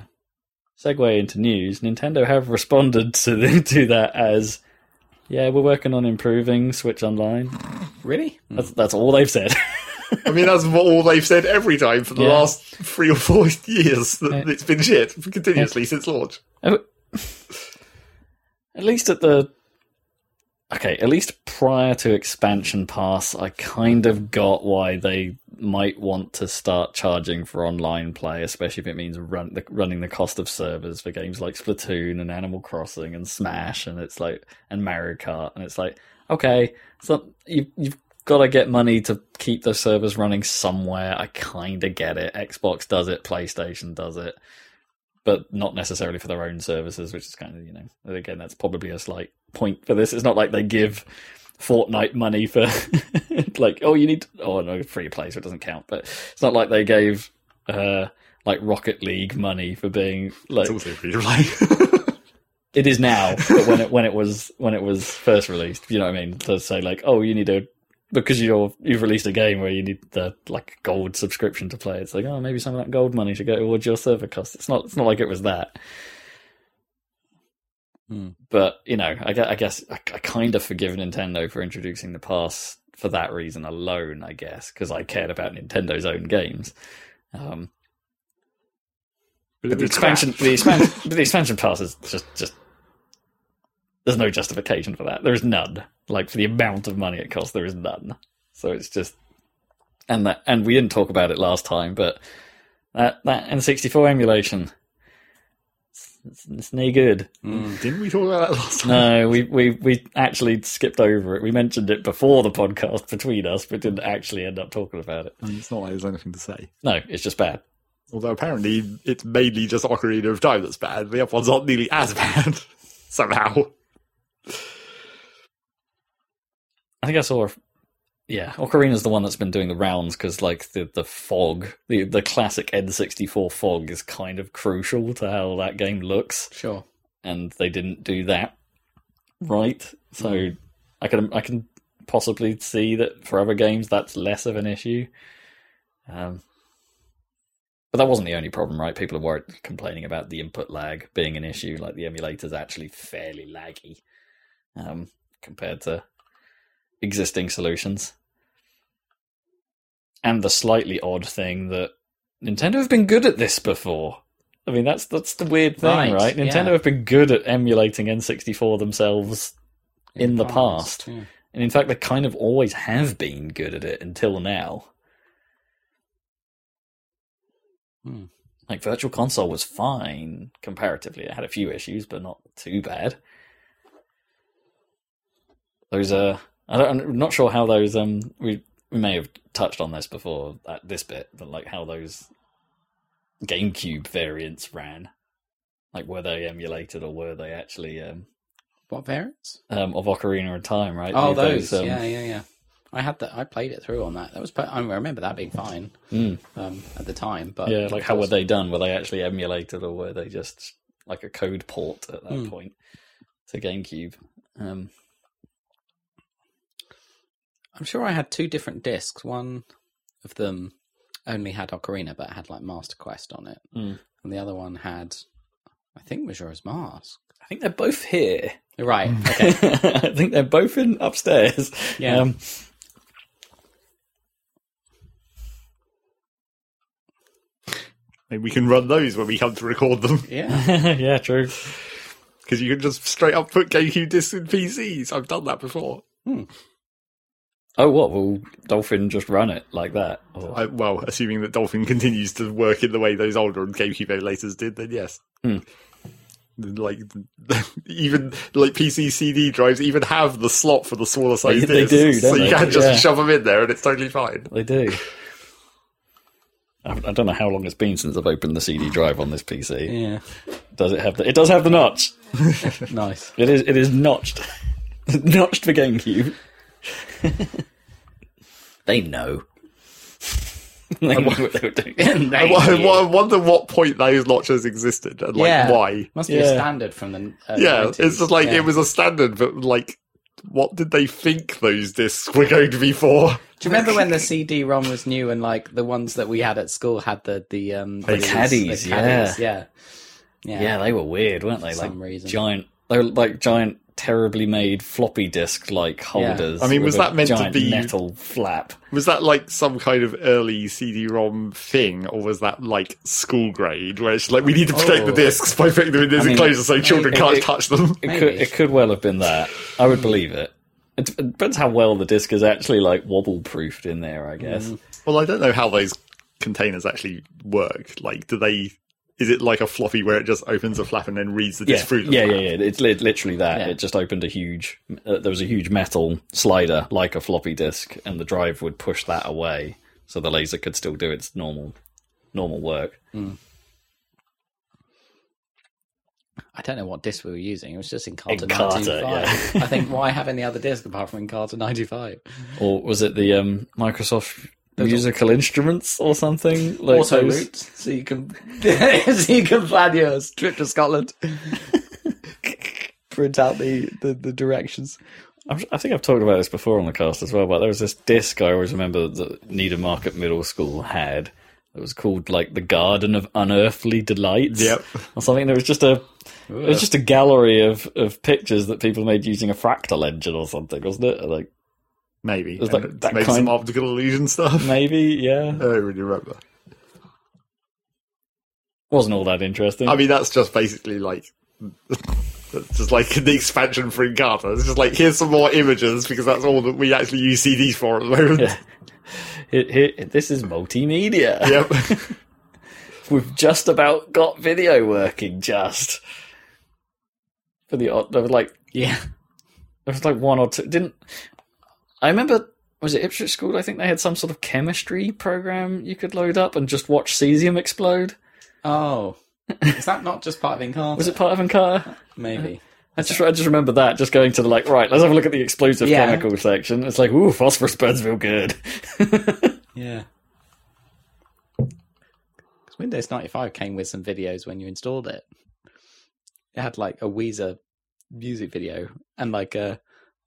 segue into news, Nintendo have responded to the, to that as yeah, we're working on improving Switch Online. Really? That's that's all they've said. I mean, that's what all they've said every time for the Yeah. last three or four years that Yeah. it's been shit continuously since launch. at least at the okay, at least prior to expansion pass, I kind of got why they might want to start charging for online play, especially if it means run the, running the cost of servers for games like Splatoon and Animal Crossing and Smash, and it's like and Mario Kart, and it's like okay, so you you've got to get money to keep the servers running somewhere. I kind of get it. Xbox does it, PlayStation does it but not necessarily for their own services, which is kind of, you know, again, that's probably a slight point for this. It's not like they give Fortnite money for, like, oh, you need, oh, no, free play, so it doesn't count, but it's not like they gave, uh, like Rocket League money for being like It's also free play. it is now, but when it when it was when it was first released, you know what I mean? To say like, oh, you need a because you're you've released a game where you need the like gold subscription to play. It's like, oh, maybe some of that gold money should go towards your server costs. It's not. It's not like it was that. Hmm. But you know, I, I guess I, I kind of forgive Nintendo for introducing the pass for that reason alone. I guess because I cared about Nintendo's own games. Um, but the expansion, the expansion, the expansion pass is just just. There's no justification for that. There is none. Like for the amount of money it costs, there is none. So it's just, and that, and we didn't talk about it last time, but that that N64 emulation, it's, it's, it's no good. Mm, didn't we talk about that last time? No, we, we we actually skipped over it. We mentioned it before the podcast between us, but didn't actually end up talking about it. I mean, it's not like there's anything to say. No, it's just bad. Although apparently it's mainly just Ocarina of Time that's bad. The other ones aren't nearly as bad. Somehow. I think I saw. Yeah, Ocarina's the one that's been doing the rounds because, like, the the fog, the the classic N64 fog is kind of crucial to how that game looks, Sure. and they didn't do that right. So I can I can possibly see that for other games that's less of an issue. Um, but that wasn't the only problem, right? People are worried, complaining about the input lag being an issue. Like the emulator's actually fairly laggy um, compared to existing solutions. And the slightly odd thing that Nintendo have been good at this before. I mean, that's that's the weird thing, Right, right? yeah. Nintendo have been good at emulating N64 themselves in the past. yeah. And in fact, they kind of always have been good at it until now. Hmm. Like Virtual Console was fine comparatively. It had a few issues, but not too bad. Those uh, I don't, I'm not sure how those um we we may have touched on this before at this bit, but like how those GameCube variants ran. Like were they emulated or were they actually um, What variants? um of Ocarina of Time? Right? Oh, Those, those. um, yeah, yeah, yeah. I had that. I played it through on that. That was. I remember that being fine Mm. um, at the time. But yeah, like how were they done? Were they actually emulated, or were they just like a code port at that Hmm. point to GameCube? Um, I'm sure I had two different discs. One of them only had Ocarina, but had like Master Quest on it, Mm. and the other one had, I think, Majora's Mask. I think they're both here. Right. Okay. I think they're both in upstairs. Yeah. Um, Maybe we can run those when we come to record them. yeah. yeah, true. because you can just straight up put GameCube discs in PCs. I've done that before. Oh, what? Will Dolphin just run it like that? Or- I, well, assuming that Dolphin continues to work in the way those older GameCube emulators did, then yes. Hmm. Like even like PC CD drives even have the slot for the smaller size They- they do, so don't you they? can just Yeah. shove them in there and it's totally fine. They do. I I don't know how long it's been since I've opened the CD drive on this PC. Yeah, Does it have the? It does have the notch. nice. It is. It is notched. notched for GameCube. they know. they knew what they were doing. I, I I wonder what point those notches existed and like Yeah. why. Must be Yeah. a standard from the uh, Yeah, 90s. it's just like Yeah. it was a standard, but like, what did they think those discs were going to be for? Do you remember when the CD-ROM was new and like the ones that we had at school had the the um The the caddies, yeah. yeah, yeah, Yeah, they were weird, weren't they? For like some reason. giant. They were like giant, terribly made floppy disk like holders. I mean, was that meant to giant be- metal flap? Was that like some kind of early CD-ROM thing, or was that like school grade, where it's like we need to protect Oh. the discs by putting them in this I mean, enclosure so children it- can't it- touch them? It could. It could well have been that. I would believe it. It it depends how well the disc is actually like wobble proofed in there. I guess. Mm. Well, I don't know how those containers actually work. Like, do they? Is it like a floppy where it just opens a flap and then reads the Yeah, disc through? The yeah, flap? yeah, yeah. It's li- literally that. Yeah. It just opened a huge. Uh, there was a huge metal slider like a floppy disk, and the drive would push that away, so the laser could still do its normal, normal work. I don't know what disc we were using. It was just Encarta Carter, 95. I think why have any other disc apart from Encarta 95? Or was it the um, Microsoft musical instruments or something? Like also those- route, so you can so you can plan your trip to Scotland. Print out the, the, the directions. I'm, think I've talked about this before on the cast as well, but there was this disc I always remember that Needham Market Middle School had. It was called like the Garden of Unearthly Delights, Yep. or something. There was just a it was just a gallery of, of pictures that people made using a fractal engine or something, wasn't it? Like Maybe. was like that maybe kind- some optical illusion stuff. maybe, yeah, I don't really remember. wasn't all that interesting. I mean, that's just basically like. Just like the expansion for Encarta. It's just like here's some more images because that's all that we actually use CDs for at the moment. Yeah. Here- here- this is multimedia. Yep. We've just about got video working. Just for the odd, there was like Yeah. there was like one or two. Didn't I remember? Was it Ipswich School? I think they had some sort of chemistry program you could load up and just watch cesium explode. Oh. Is that not just part of Encarta? Was it part of Encarta? Maybe. I just I just remember that just going to the like right. Let's have a look at the explosive Yeah. chemical section. It's like ooh, phosphorus burns real good. Yeah. Because Windows 95 came with some videos when you installed it. It had like a Weezer music video and like a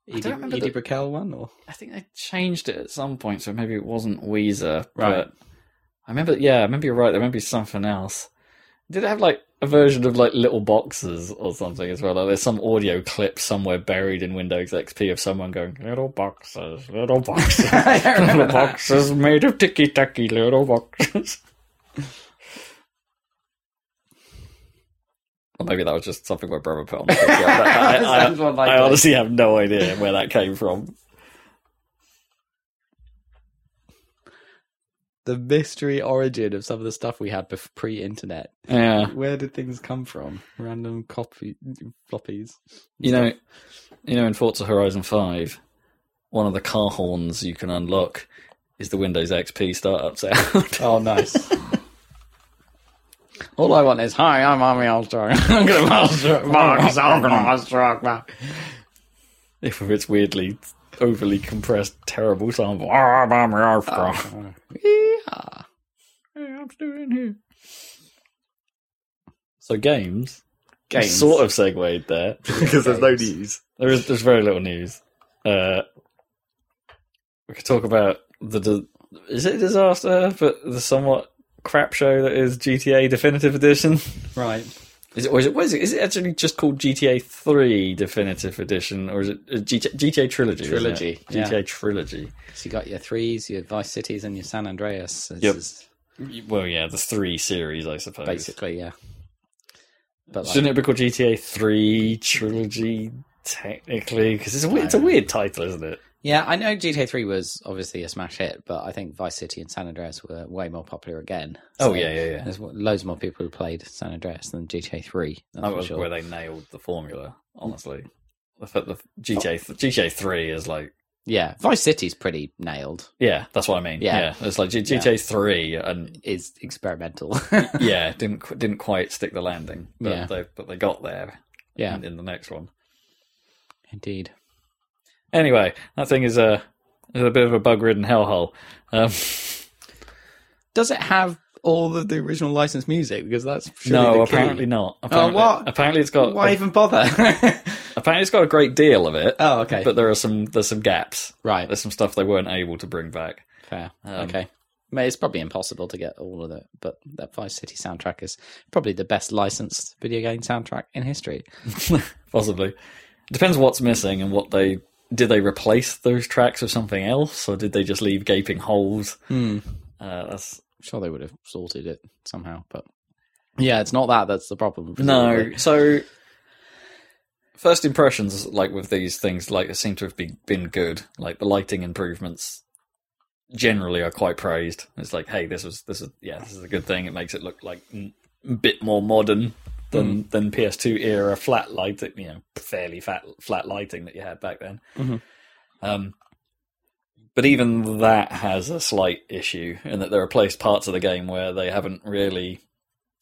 Edie, remember Edie the- Brickell one, or I think they changed it at some point, so maybe it wasn't Weezer. Right. But I remember, yeah, I remember you're right. There might be something else. Did it have like a version of like little boxes or something as well? Like there's some audio clip somewhere buried in Windows XP of someone going, little boxes, little boxes, little that. boxes made of ticky tacky little boxes. Or maybe that was just something my brother put on the book. Yeah, I, I- I honestly have no idea where that came from. the mystery origin of some of the stuff we had pre-internet. Yeah. Where did things come from? Random copy floppies. You know, you know, in Forza Horizon Five, one of the car horns you can unlock is the Windows XP startup sound. Oh, nice. All I want is, hi, I'm Army Armstrong. I'm going to master Marcus. I'm going to master if its weirdly overly compressed, terrible sound. Ah, I'm Army Armstrong. Yeah. Hey, I'm still in here. So games, Games. sort of segued there. because there's no news. There is there's very little news. Uh, we could talk about the, the is it a disaster, but the somewhat crap show that is GTA Definitive Edition. Right. Is it, or is it, what is it? Is it actually just called GTA 3 Definitive Edition, or is it uh, GTA, GTA Trilogy? isn't it? Trilogy, yeah. GTA Trilogy. So you got your threes, your Vice Cities, and your San Andreas. This Yep. is Well, yeah, the three series, I suppose. basically, yeah. But like, Shouldn't it be called GTA Three Trilogy? Technically, because it's a we- it's a weird title, isn't it? Yeah, I know GTA Three was obviously a smash hit, but I think Vice City and San Andreas were way more popular again. Oh yeah, yeah, yeah. There's loads more people who played San Andreas than GTA Three. That's That for was sure. where they nailed the formula. Honestly, the, the oh. GTA th- GTA Three is like Yeah, Vice City's pretty nailed. yeah, that's what I mean. Yeah. Yeah, it's like G- GTA Three and Is experimental. yeah, didn't didn't quite stick the landing, but Yeah. they but they got there. yeah, in, in the next one. indeed. Anyway, that thing is a is a bit of a bug-ridden hellhole. Um, Does it have all of the original licensed music? Because that's no, apparently not. Apparently, what? Apparently, it's got Why even bother? apparently it's got a great deal of it. oh, okay. But there are some there's some gaps. right, There's some stuff they weren't able to bring back. fair. Um, okay. Mate, It's probably impossible to get all of it, but that Vice City soundtrack is probably the best licensed video game soundtrack in history. Possibly. Depends what's missing and what they did they replace those tracks with something else or did they just leave gaping holes? Hmm. Uh, that's I'm sure they would have sorted it somehow, but yeah, it's not that. That's the problem. no. So first impressions, like with these things, like seem to have been been good. Like the lighting improvements generally are quite praised. It's like, hey, this was this is yeah, this is a good thing. It makes it look like mm, a bit more modern than than PS2 era flat lighting, you know, fairly fat flat lighting that you had back then. Mhm. Um, but even that has a slight issue in that there are placed parts of the game where they haven't really.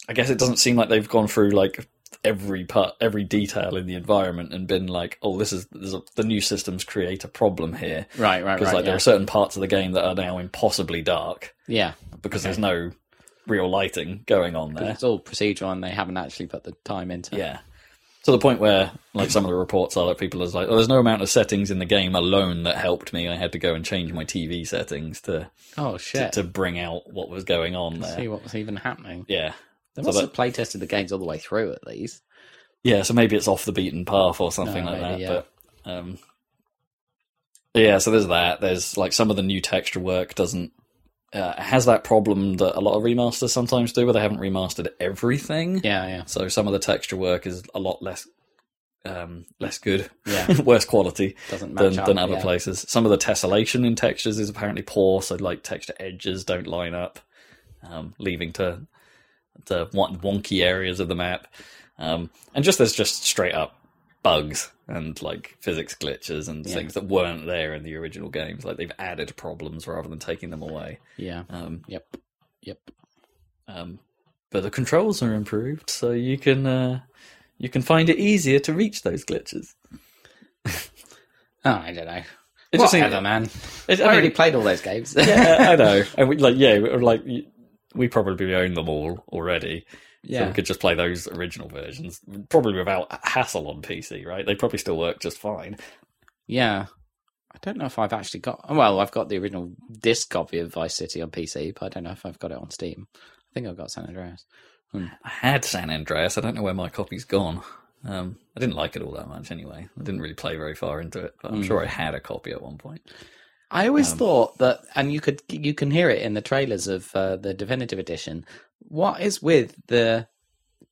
I guess it doesn't seem like they've gone through like every part, every detail in the environment and been like, oh, this is there's a, the new systems create a problem here right, right, because right. like yeah. there are certain parts of the game that are now impossibly dark yeah, because there's no real lighting going on there. it's all procedural, and they haven't actually put the time into. Yeah. To the point where, like, some of the reports are that people are like, oh, there's no amount of settings in the game alone that helped me. I had to go and change my TV settings to Oh shit! to bring out what was going on there, see what was even happening. Yeah. They So must that- have play tested the games all the way through at least. Yeah, so maybe it's off the beaten path or something No, like maybe, that. yeah. But um, yeah, so there's that. There's like some of the new texture work doesn't uh, has that problem that a lot of remasters sometimes do, where they haven't remastered everything. Yeah, yeah, So some of the texture work is a lot less um, less good, Yeah. worse quality than, up. than other yeah. places. Some of the tessellation in textures is apparently poor, so like texture edges don't line up, um, leaving to to won- wonky areas of the map. Um, and just there's just straight up bugs and like physics glitches and Yeah. things that weren't there in the original games. Like they've added problems rather than taking them away. Yeah. Um, Yep. Yep. um, but the controls are improved, so you can uh, you can find it easier to reach those glitches. Oh, I don't know. It just Whatever, seems- man. It- I I mean- already played all those games. yeah, I know. And we, like, yeah, like we probably own them all already. So yeah. we could just play those original versions, probably without hassle on PC, right? They probably still work just fine. Yeah. I don't know if I've actually got. Well, I've got the original disc copy of Vice City on PC, but I don't know if I've got it on Steam. I think I've got San Andreas. I had San Andreas. I don't know where my copy's gone. Um, I didn't like it all that much anyway. I didn't really play very far into it, but I'm Mm. sure I had a copy at one point. I always Um, thought that, and you could you can hear it in the trailers of uh, the definitive edition. What is with the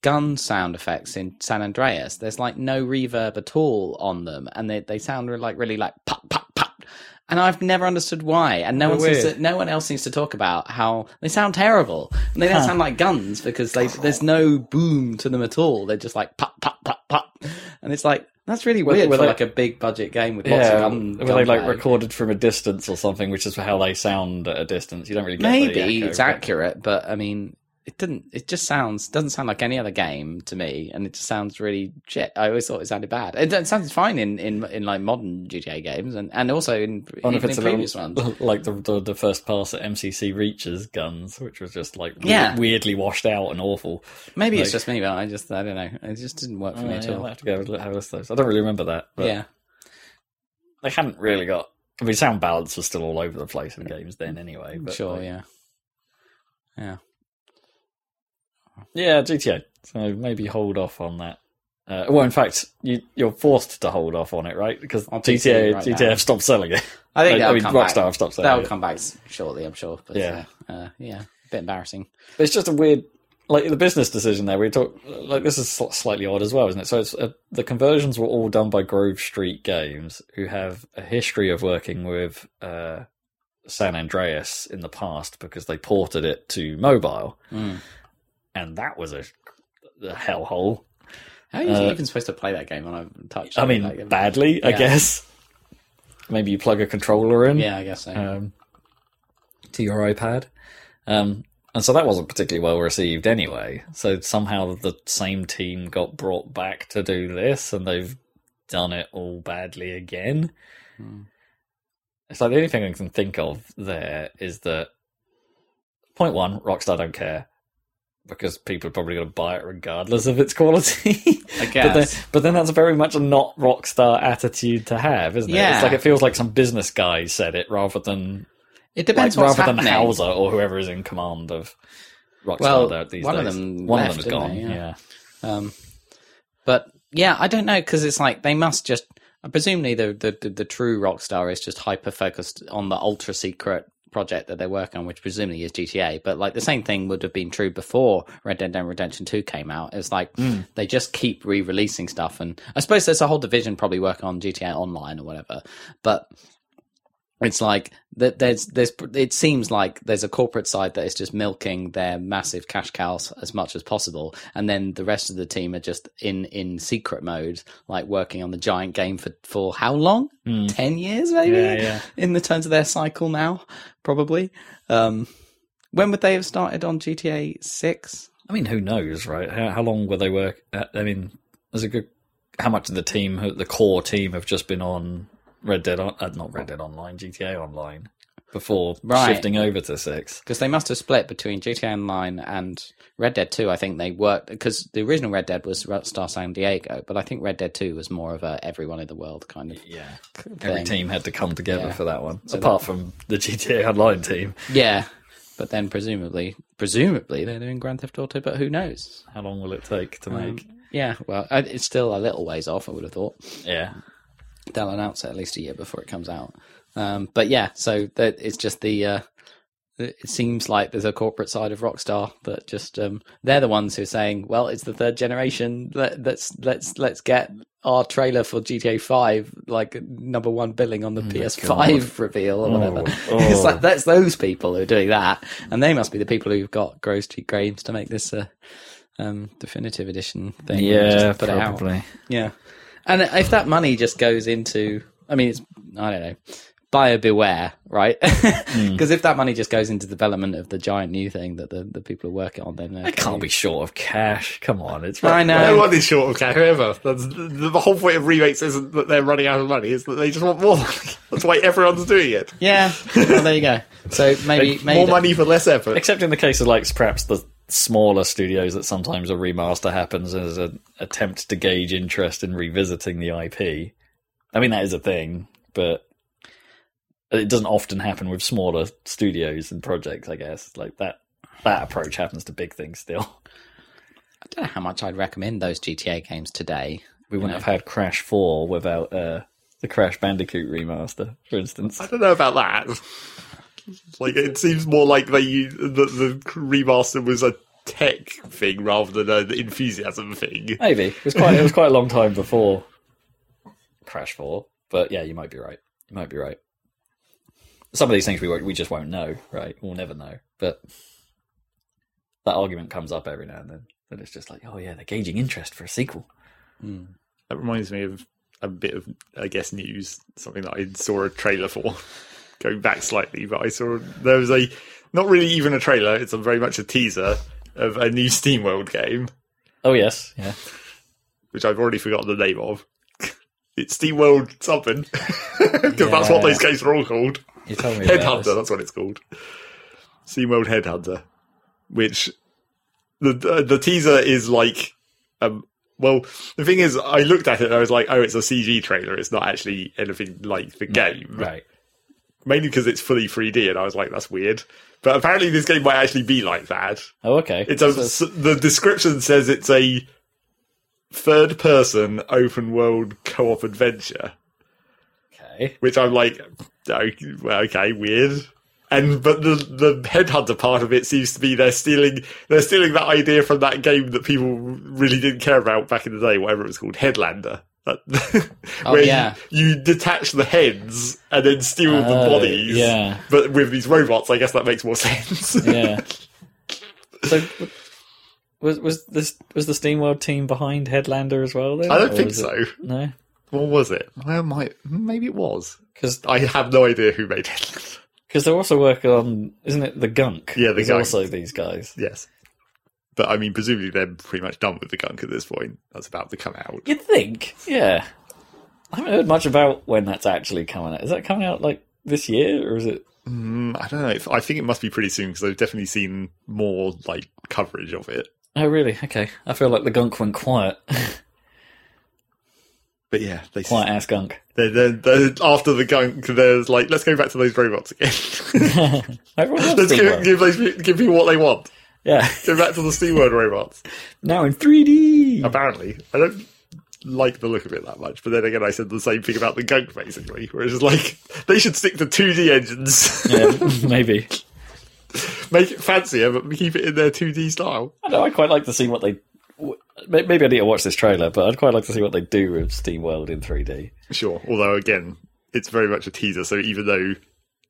gun sound effects in San Andreas? There's like no reverb at all on them, and they they sound like really like pop pop pop. And I've never understood why. And no one seems to, no one else seems to talk about how they sound terrible. And they don't Huh. sound like guns because they, there's no boom to them at all. They're just like pop pop pop pop. And it's like that's really weird were for they- like a big budget game with lots Yeah, of gun. were they like gunplay. recorded from a distance or something, which is how they sound at a distance? You don't really get Maybe the echo, it's but- accurate, but I mean, it didn't. It just sounds doesn't sound like any other game to me, and it just sounds really shit. I always thought it sounded bad. It, it sounds fine in, in in like modern GTA games, and, and also in, I even in previous little, ones. like the, the the first pass at MCC Reach's guns, which was just like Yeah. weirdly washed out and awful. Maybe it's just me, but I just I don't know. It just didn't work for Oh, me uh, at yeah, I'll have to go have a list of those. I don't really remember that. But Yeah, they hadn't really got. I mean, sound balance was still all over the place in games then, anyway. But sure, like, yeah, yeah. Yeah, GTA. So maybe hold off on that. Uh, well, in fact, you, you're forced to hold off on it, right? Because On GTA, right GTA have stopped selling it. I think I they'll mean, come Rockstar back. have stopped selling They'll it. come back shortly, I'm sure. But, Yeah. uh, uh, yeah, a bit embarrassing. But it's just a weird, like the business decision there, we talk like this is slightly odd as well, isn't it? So it's uh, the conversions were all done by Grove Street Games, who have a history of working with uh, San Andreas in the past because they ported it to mobile, Mm. And that was a, a hellhole. How are you Uh, even supposed to play that game on a touch? I mean, like, badly, I guess. Maybe you plug a controller in. Yeah, I guess so. um, to your iPad. Um, and so that wasn't particularly well received anyway. So somehow the same team got brought back to do this, and they've done it all badly again. Hmm. It's like the only thing I can think of there is that point one, Rockstar don't care because people are probably going to buy it regardless of its quality. I But then, guess. but then that's very much a not Rockstar attitude to have, isn't it? Yeah. It's like it feels like some business guy said it rather than It depends like, rather happening. than Houser or whoever is in command of Rockstar Well, these one of them one left, of them is gone. they? Yeah. Yeah. Um, but yeah, I don't know because it's like they must just. Presumably, the, the the the true Rockstar is just hyper focused on the ultra secret project that they're working on, which presumably is GTA. But like the same thing would have been true before Red Dead Redemption Two came out. It's like hmm. they just keep re-releasing stuff, and I suppose there's a whole division probably working on GTA Online or whatever. But it's like that there's there's it seems like there's a corporate side that is just milking their massive cash cows as much as possible and then the rest of the team are just in in secret mode like working on the giant game for for how long 10 years maybe Yeah, yeah. in the terms of their cycle now probably um when would they have started on GTA 6 I mean, who knows, right? How, how long will they work? At, I mean, there's a good. How much of the team, the core team, have just been on Red Dead, on, uh, not Red Dead Online, GTA Online, before Right. shifting over to six? because they must have split between GTA Online and Red Dead 2. I think they worked because the original Red Dead was Star San Diego, but I think Red Dead 2 was more of a everyone in the world kind of Yeah, every team had to come together Yeah. for that one. So apart from the GTA Online team, Yeah, but then presumably, presumably they're doing Grand Theft Auto, but who knows? how long will it take to Um, make? Yeah, well, it's still a little ways off. I would have thought Yeah, they'll announce it at least a year before it comes out. Um, but yeah, so that it's just the. Uh, it seems like there's a corporate side of Rockstar that just um, they're the ones who are saying, "Well, it's the third generation. Let, let's let's let's get our trailer for GTA Five like number one billing on the PS5 reveal or whatever." Oh, it's oh. like that's those people who are doing that, and they must be the people who've got Grove Street Games to make this uh, um, definitive edition thing. yeah, just put it out. probably. Yeah, and if that money just goes into, I mean, it's I don't know, buyer beware, right? Hmm. Because if that money just goes into development of the giant new thing that the, the people are working on, then uh, I can't be short of cash. Come on, it's I No know. one is short of cash ever. That's, the, the whole point of remakes isn't that they're running out of money; it's that they just want more. That's why everyone's doing it. Yeah, well, there you go. So maybe maybe more money for less effort. Except in the case of like perhaps the smaller studios that sometimes a remaster happens as an attempt to gauge interest in revisiting the IP. I mean that is a thing, but it doesn't often happen with smaller studios and projects. I guess like that that approach happens to big things still. I don't know how much I'd recommend those GTA games today. We wouldn't have had Crash Four without uh, the Crash Bandicoot remaster, for instance. I don't know about that. Like it seems more like they the, the remaster was a tech thing rather than an enthusiasm thing. Maybe it was quite it was quite a long time before Crash Four, but yeah, you might be right. You might be right. Some of these things we we just won't know, right? We'll never know. But that argument comes up every now and then. That it's just like, oh yeah, they're gauging interest for a sequel. Hmm. That reminds me of a bit of, I guess, news. Something that I saw a trailer for. Going back slightly, but I saw there was a not really even a trailer. It's a very much a teaser of a new SteamWorld game, Oh yes, yeah. which I've already forgotten the name of. It's SteamWorld something because that's what those games are all called. You told me Headhunter, that's what it's called. SteamWorld Headhunter, which the the, the teaser is like, um, well, the thing is, I looked at it and I was like, oh, it's a CG trailer. It's not actually anything like the game, Right. Mainly because it's fully 3D, and I was like, that's weird. But apparently, this game might actually be like that. Oh okay. It's a, s- the description says it's a third-person open-world co-op adventure okay. which I'm like, oh, well, okay, weird. And but the the headhunter part of it seems to be they're stealing they're stealing that idea from that game that people really didn't care about back in the day, whatever it was called, Headlander. That- Oh, where you- yeah. you, detach the heads and then steal the Oh, bodies. yeah. But with these robots, I guess that makes more sense. Yeah. So was was this was the SteamWorld team behind Headlander as well? Then? I don't think was it- so. No, What was it? I might maybe it was. because I have no idea who made it. Because they're also working on isn't it the Gunk? Yeah, the Is Gunk. also these guys. Yes. But I mean, presumably they're pretty much done with the gunk at this point. That's about to come out. You'd think, yeah. I haven't heard much about when that's actually coming out. Is that coming out like this year or is it? Mm, I don't know. I think it must be pretty soon because I've definitely seen more like coverage of it. Oh, really? Okay. I feel like the Gunk went quiet. But yeah, they quiet ass Gunk. they're, they're, they're- after the gunk, there's like let's go back to those robots again. Let's give, give those give people what they want. Yeah. Go back to the SteamWorld robots. Now in 3D. Apparently, I don't like the look of it that much. But then again, I said the same thing about the gunk basically, where it's just like they should stick to 2D engines, yeah, maybe. make it fancier, but keep it in their 2D style. I know. I quite like to see what they. Maybe I need to watch this trailer, but I'd quite like to see what they do with SteamWorld in 3D. Sure. Although again, it's very much a teaser. So even though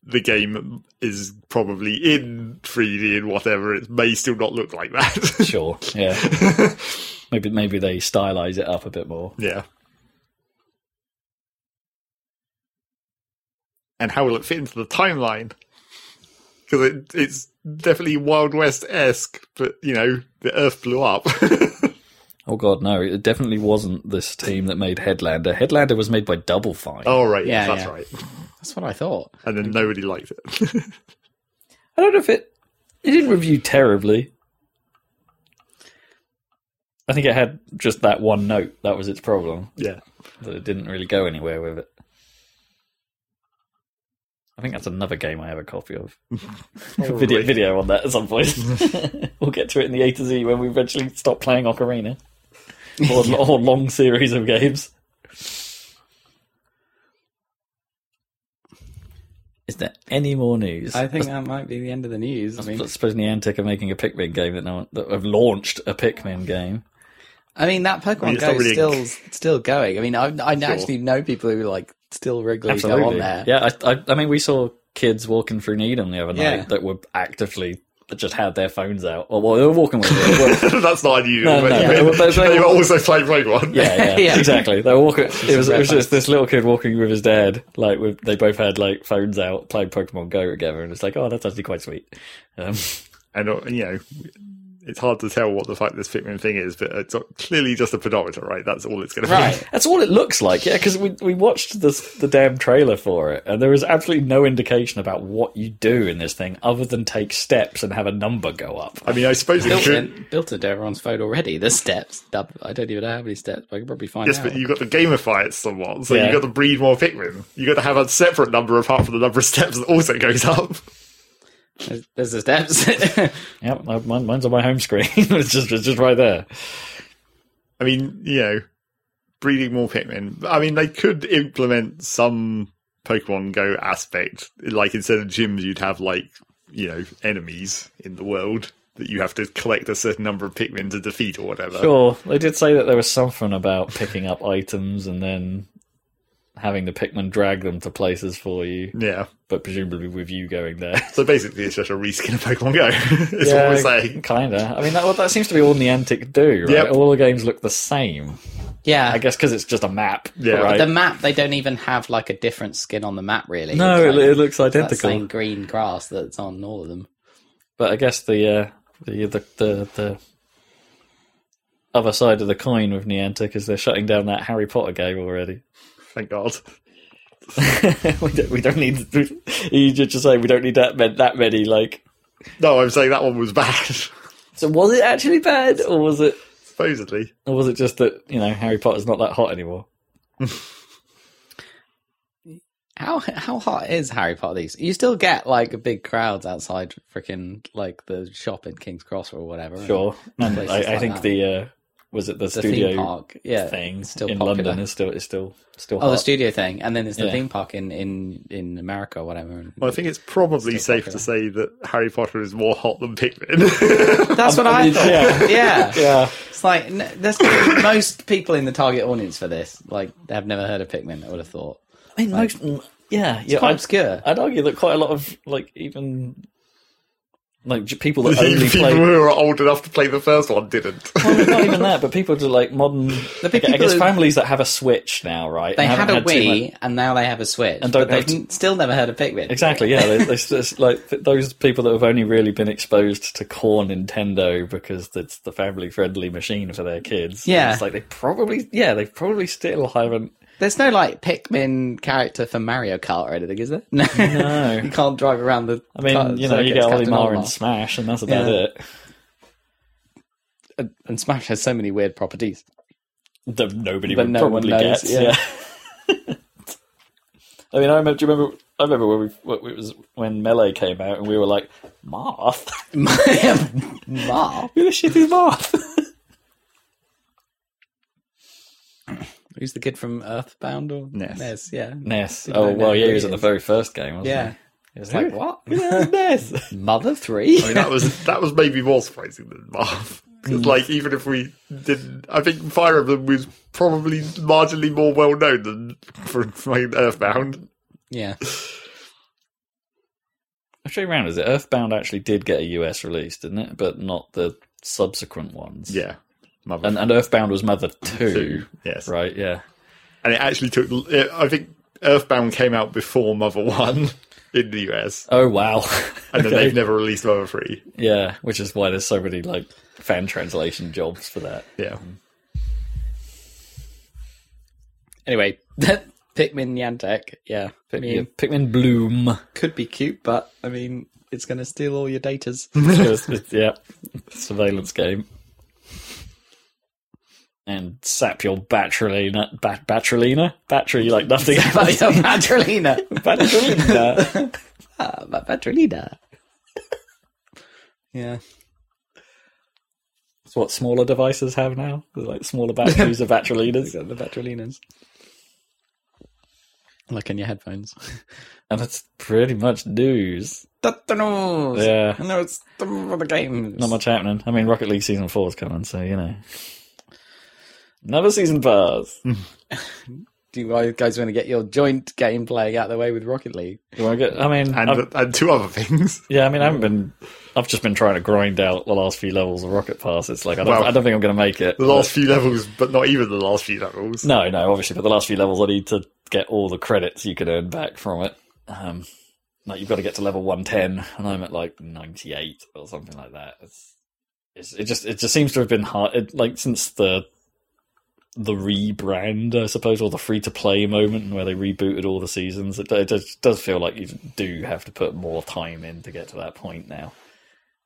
the game is probably in 3D and whatever, it may still not look like that. Sure. Yeah. maybe maybe they stylize it up a bit more. yeah. And how will it fit into the timeline? Because it, it's definitely Wild West esque, but you know, the Earth blew up. Oh god, no! It definitely wasn't this team that made Headlander. Headlander was made by Double Fine. oh, right. Yeah, that's yeah. right. That's what I thought. And then nobody liked it. I don't know if it it didn't review terribly. I think it had just that one note. That was its problem. yeah. That it didn't really go anywhere with it. I think that's another game I have a copy of. video oh, video on that at some point. we'll get to it in the A to Z when we eventually stop playing Ocarina. Or, or long series of games. Is there any more news? I think that might be the end of the news. I mean, I suppose Niantic are making a Pikmin game that no one, that have launched a Pikmin game. I mean that Pokemon it's Go not is really- still still going. I mean, I, I Sure. actually know people who like still regularly go on there. Yeah, I, I, I mean, we saw kids walking through Needham the other night Yeah. that were actively that just had their phones out. Or well, they were walking with it. That's not unusual. No, no, you- no, but they- they were also playing Pokemon. yeah, yeah, Yeah. exactly. They were walking. It was, it was just this little kid walking with his dad. Like with, they both had like phones out, playing Pokemon Go together, and it's like, oh, that's actually quite sweet. Um, And uh, you know, it's hard to tell what the fuck this Pikmin thing is, but it's clearly just a pedometer, right? That's all it's going to be. Right. That's all it looks like, yeah. Because we we watched this the damn trailer for it, and there was absolutely no indication about what you do in this thing other than take steps and have a number go up. I mean, I suppose it Built could. it, built it to everyone's phone already. The steps. I don't even know how many steps. But I can probably find Yes, out. but you've got to gamify it somewhat. So Yeah. you got to breed more Pikmin. You've got to have a separate number apart from the number of steps that also goes up. There's, there's the steps. Yep, mine, mine's on my home screen. it's just it's just right there. I mean, you know, breeding more Pikmin. I mean, they could implement some Pokemon Go aspect. Like instead of gyms, you'd have like, you know, enemies in the world that you have to collect a certain number of Pikmin to defeat or whatever. Sure, they did say that there was something about picking up items and then having the Pikmin drag them to places for you, Yeah. but presumably with you going there. So basically, it's just a reskin of Pokemon Go. is what we're saying. Kinda. I mean, that, well, that seems to be all Niantic do, right? Yep. All the games look the same. yeah. I guess because it's just a map. Yeah. right? the map, they don't even have like a different skin on the map, really. no, it, it looks that identical. same green grass that's on all of them. But I guess the uh, the, the the the other side of the coin with Niantic is they're shutting down that Harry Potter game already. Thank God. we don't we don't need you just say we don't need that ma- that many like. No, I'm saying that one was bad. So was it actually bad, or was it Supposedly. or was it just that you know Harry Potter's not that hot anymore? How how hot is Harry Potter these? You still get like big crowds outside freaking like the shop in King's Cross or whatever. Sure, and Places I, I like think that. the uh, was it the, the studio theme park. Yeah, thing still in popular. London is still is still still Oh, the studio thing, and then there's the Yeah. theme park in in in America or whatever. Well, I think it's probably Still safe to say that Harry Potter is more hot than Pikmin. That's what I I thought. yeah. Yeah, yeah. It's like n- there's most people in the target audience for this. Like, they have never heard of Pikmin. I would have thought I mean, most, mm, yeah, it's yeah. quite I'd, obscure. I'd argue that quite a lot of like even like people that only People play. who are old enough to play the first one didn't. Well, not even that, but people do like modern. The I guess families that have a Switch now, right? They had a too Wii, much- and now they have a Switch, And don't but they've have to- still never heard of Pikmin. Exactly, yeah. They, they, it's like those people that have only really been exposed to core Nintendo because it's the family-friendly machine for their kids. Yeah. it's like they probably, yeah, they probably still haven't. There's no like Pikmin character for Mario Kart or anything, is there? No, No. you can't drive around the. I mean, car- you know, you get Olimar and Smash, and that's about Yeah. it. and, and Smash has so many weird properties. That nobody But would no probably knows, get. yeah. Yeah. I mean, I remember. Do you remember? I remember when we, what it was when Melee came out, and we were like, "Marth, Marv. who the shit is Marth?" Who's the kid from Earthbound or Ness. yeah. Ness. Didn't Oh well, yeah, he was he in the very first game, wasn't Yeah. he? It's like what? Yeah, Ness. Mother three? I mean, that was that was maybe more surprising than Marv. Because, Mm. like, even if we didn't, I think Fire Emblem was probably marginally more well known than for fucking Earthbound. yeah. I'll show you around. Is it Earthbound actually did get a US release, didn't it? But not the subsequent ones. Yeah, Mother And, and Earthbound was Mother 2. Two, yes, Right, yeah. and it actually took. It, I think Earthbound came out before Mother One in the US, Oh, wow. and then Okay. they've never released Mother Three. Yeah, which is why there's so many, like, fan translation jobs for that. Yeah, mm. Anyway, Pikmin Niantic, yeah. I mean, Yeah, Pikmin Bloom. could be cute, but I mean, it's going to steal all your datas. It's- it's- yeah, surveillance game. And sap your Batrylina. Bat- Batrylina? Battery like nothing else. Patrolina. Batrylina. Ah, but Patrolina. yeah. It's what smaller devices have now. They're like smaller batteries of Batrylinas. The Patrolinas. Like in your headphones. And that's pretty much news. That's the news. Yeah. I know it's the, for the games. Not much happening. I mean, Rocket League Season 4 is coming, so, you know. Another season pass. Do you guys want to get your joint gameplay out of the way with Rocket League? You wanna get, I mean, and and two other things. yeah, I mean, I haven't been. I've just been trying to grind out the last few levels of Rocket Pass. It's like I don't, Well, I don't think I'm going to make it. The last few levels, but not even the last few levels. No, no, obviously, but the last few levels, I need to get all the credits you can earn back from it. Um, like you've got to get to level one ten, and I'm at like ninety eight or something like that. It's, it's it just it just seems to have been hard. It, like since the the rebrand, I suppose, or the free to play moment where they rebooted all the seasons. It, it just does feel like you do have to put more time in to get to that point now.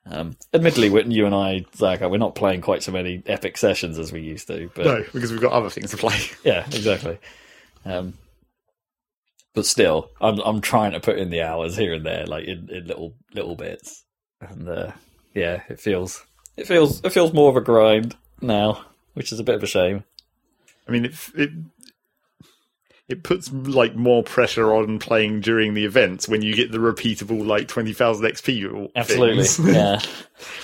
Um, admittedly, when you and I, Zac, we're not playing quite so many epic sessions as we used to. But No, because we've got other things to play. yeah, exactly. Um, but still, I'm I'm trying to put in the hours here and there, like in, in little little bits, and uh, yeah, it feels it feels it feels more of a grind now, which is a bit of a shame. I mean, it it it puts like more pressure on playing during the events when you get the repeatable like twenty thousand XP. Absolutely, things. yeah,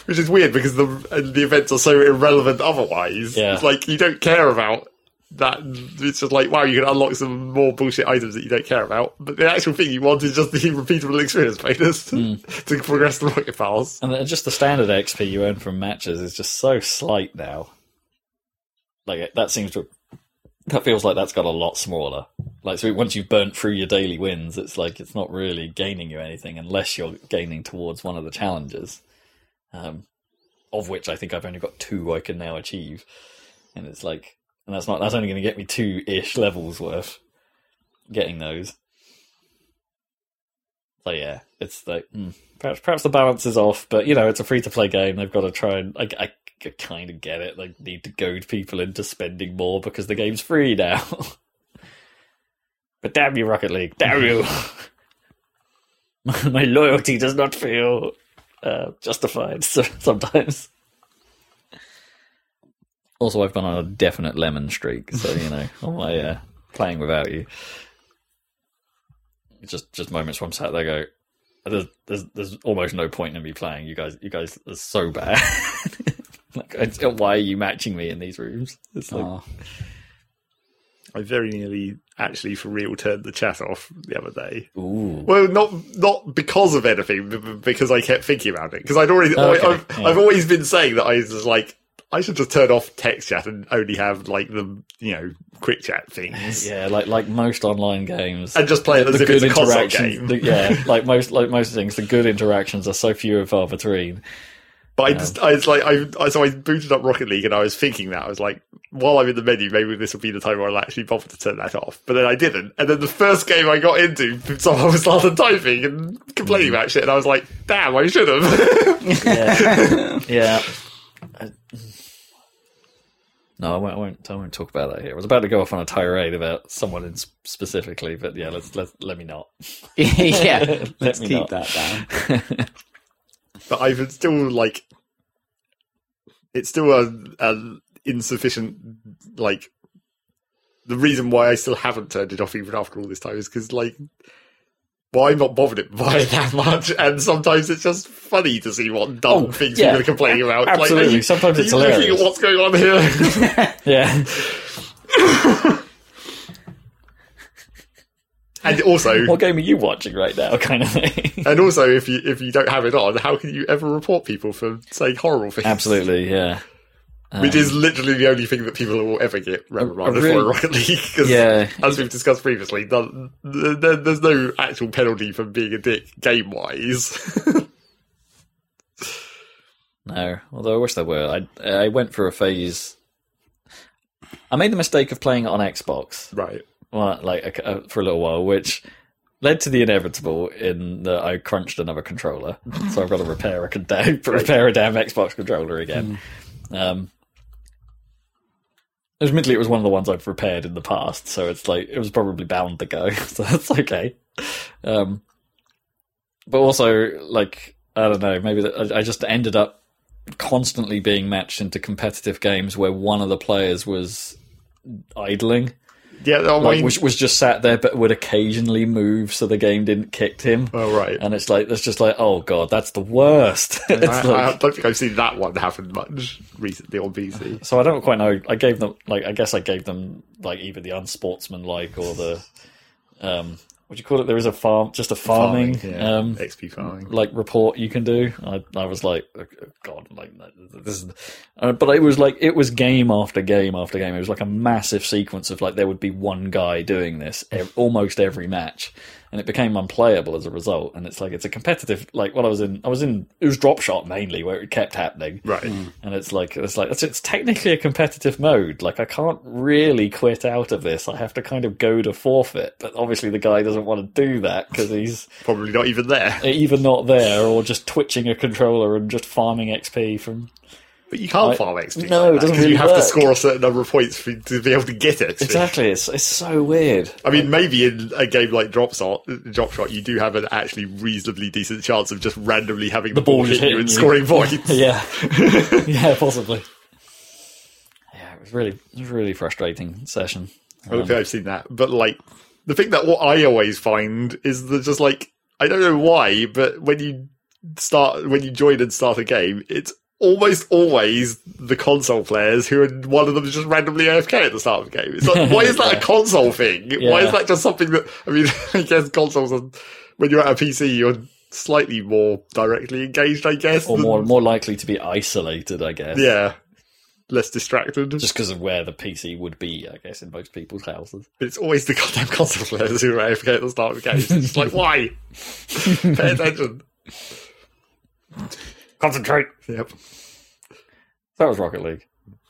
which is weird because the the events are so irrelevant otherwise. Yeah. It's like you don't care about that. It's just like wow, you can unlock some more bullshit items that you don't care about, but the actual thing you want is just the repeatable experience bonus Hmm. to progress the rocket files. and just the standard XP you earn from matches is just so slight now. Like that seems to that feels like that's got a lot smaller. Like so, once you've burnt through your daily wins, it's like it's not really gaining you anything unless you're gaining towards one of the challenges. Um, of which I think I've only got two I can now achieve, and it's like, and that's not that's only going to get me two ish levels worth getting those. So yeah, it's like hmm, perhaps perhaps the balance is off, but you know it's a free to play game. They've got to try and I, I, kind of get it. They need to goad people into spending more because the game's free now. but damn you, Rocket League! Damn you! My loyalty does not feel uh, justified sometimes. Also, I've been on a definite lemon streak, so you know, on my uh, playing without you. It's just just moments where I'm sat there, go, there's, there's there's almost no point in me playing. You guys, you guys are so bad. Like, I, why are you matching me in these rooms? It's like, Oh, I very nearly actually for real turned the chat off the other day. ooh, Well, not not because of anything, but but because I kept thinking about it. Because I'd already, Oh, okay, I, have yeah. I've always been saying that I was like, I should just turn off text chat and only have like the you know quick chat things, yeah, like like most online games. and just play it as if it's a console game. the- yeah, like most like most things, the good interactions are so few and far between. But I just, I was like, I, I so I booted up Rocket League, and I was thinking that I was like, while I'm in the menu, maybe this will be the time where I'll actually bother to turn that off. But then I didn't, and then the first game I got into, someone was started typing and complaining mm. about shit, and I was like, damn, I should have. Yeah, yeah. I- No, I won't, I won't. I won't talk about that here. I was about to go off on a tirade about someone in specifically, but yeah, let's let let me not. yeah, let's me keep not. that down. But I've still like, it's still a, a insufficient like. The reason why I still haven't turned it off even after all this time is because like. Well, I'm not bothered it by it that much, and sometimes it's just funny to see what dumb Oh, things yeah. people are complaining about. Absolutely. Like, you, Sometimes it's hilarious. at what's going on here? Yeah, and also, what game are you watching right now? Kind of thing. and also, if you if you don't have it on, how can you ever report people for saying horrible things? Absolutely, yeah. Which is um, literally the only thing that people will ever get reprimanded really- for in Rocket League. 'cause Yeah. as we've discussed previously, the, the, the- there's no actual penalty for being a dick game wise. No, although I wish there were. I I went for a phase. I made the mistake of playing it on Xbox, right. Well, like uh, for a little while, which led to the inevitable in that I crunched another controller, so I've got to repair a con- repair a damn Xbox controller again. Um, admittedly, it was one of the ones I've repaired in the past, so it's like it was probably bound to go, so that's okay. Um, but also, like I don't know, maybe that I I just ended up constantly being matched into competitive games where one of the players was idling Yeah, I like mean, was, was just sat there but would occasionally move so the game didn't kick him oh, right. and it's like that's just like oh god that's the worst I, I like, don't think I've seen that one happen much recently on PC. so i don't quite know i gave them like i guess i gave them like either the unsportsmanlike or the um what do you call it there is a farm just a farming, yeah. um XP farming. like report you can do. I, I was like, oh, God, like this is, uh, but it was like it was game after game after game. It was like a massive sequence of like there would be one guy doing this almost every match, and it became unplayable as a result. And it's like it's a competitive. Like what I was in, I was in. It was drop shot mainly where it kept happening, Right. Hmm. and it's like it's like it's, it's technically a competitive mode. Like I can't really quit out of this. I have to kind of go to forfeit, but obviously the guy doesn't want to do that because he's Probably not even there. either not there or just twitching a controller and just farming XP from. But you can't I- farm XP. No, like it doesn't because really you have work. to score a certain number of points for, to be able to get it. Exactly, it's it's so weird. I mean, maybe in a game like Drop Shot, Drop Shot, you do have an actually reasonably decent chance of just randomly having the, ball ball hit you and you. scoring points. Yeah, yeah, possibly. Yeah, it was really it was really frustrating session. I don't think I've seen that. But like, the thing that what I always find is that just like I don't know why, but when you start when you join and start a game, it's almost always the console players who are one of them is just randomly AFK at the start of the game. It's like, why is that Yeah. a console thing? Why is that just something that I mean? I guess consoles are when you're at a PC, you're slightly more directly engaged. I guess, Or than- more more likely to be isolated, I guess. yeah, less distracted. Just because of where the PC would be, I guess, in most people's houses. But it's always the goddamn console players who are AFK at the start of the game. It's like, why? Pay attention. Concentrate. Yep. That was Rocket League.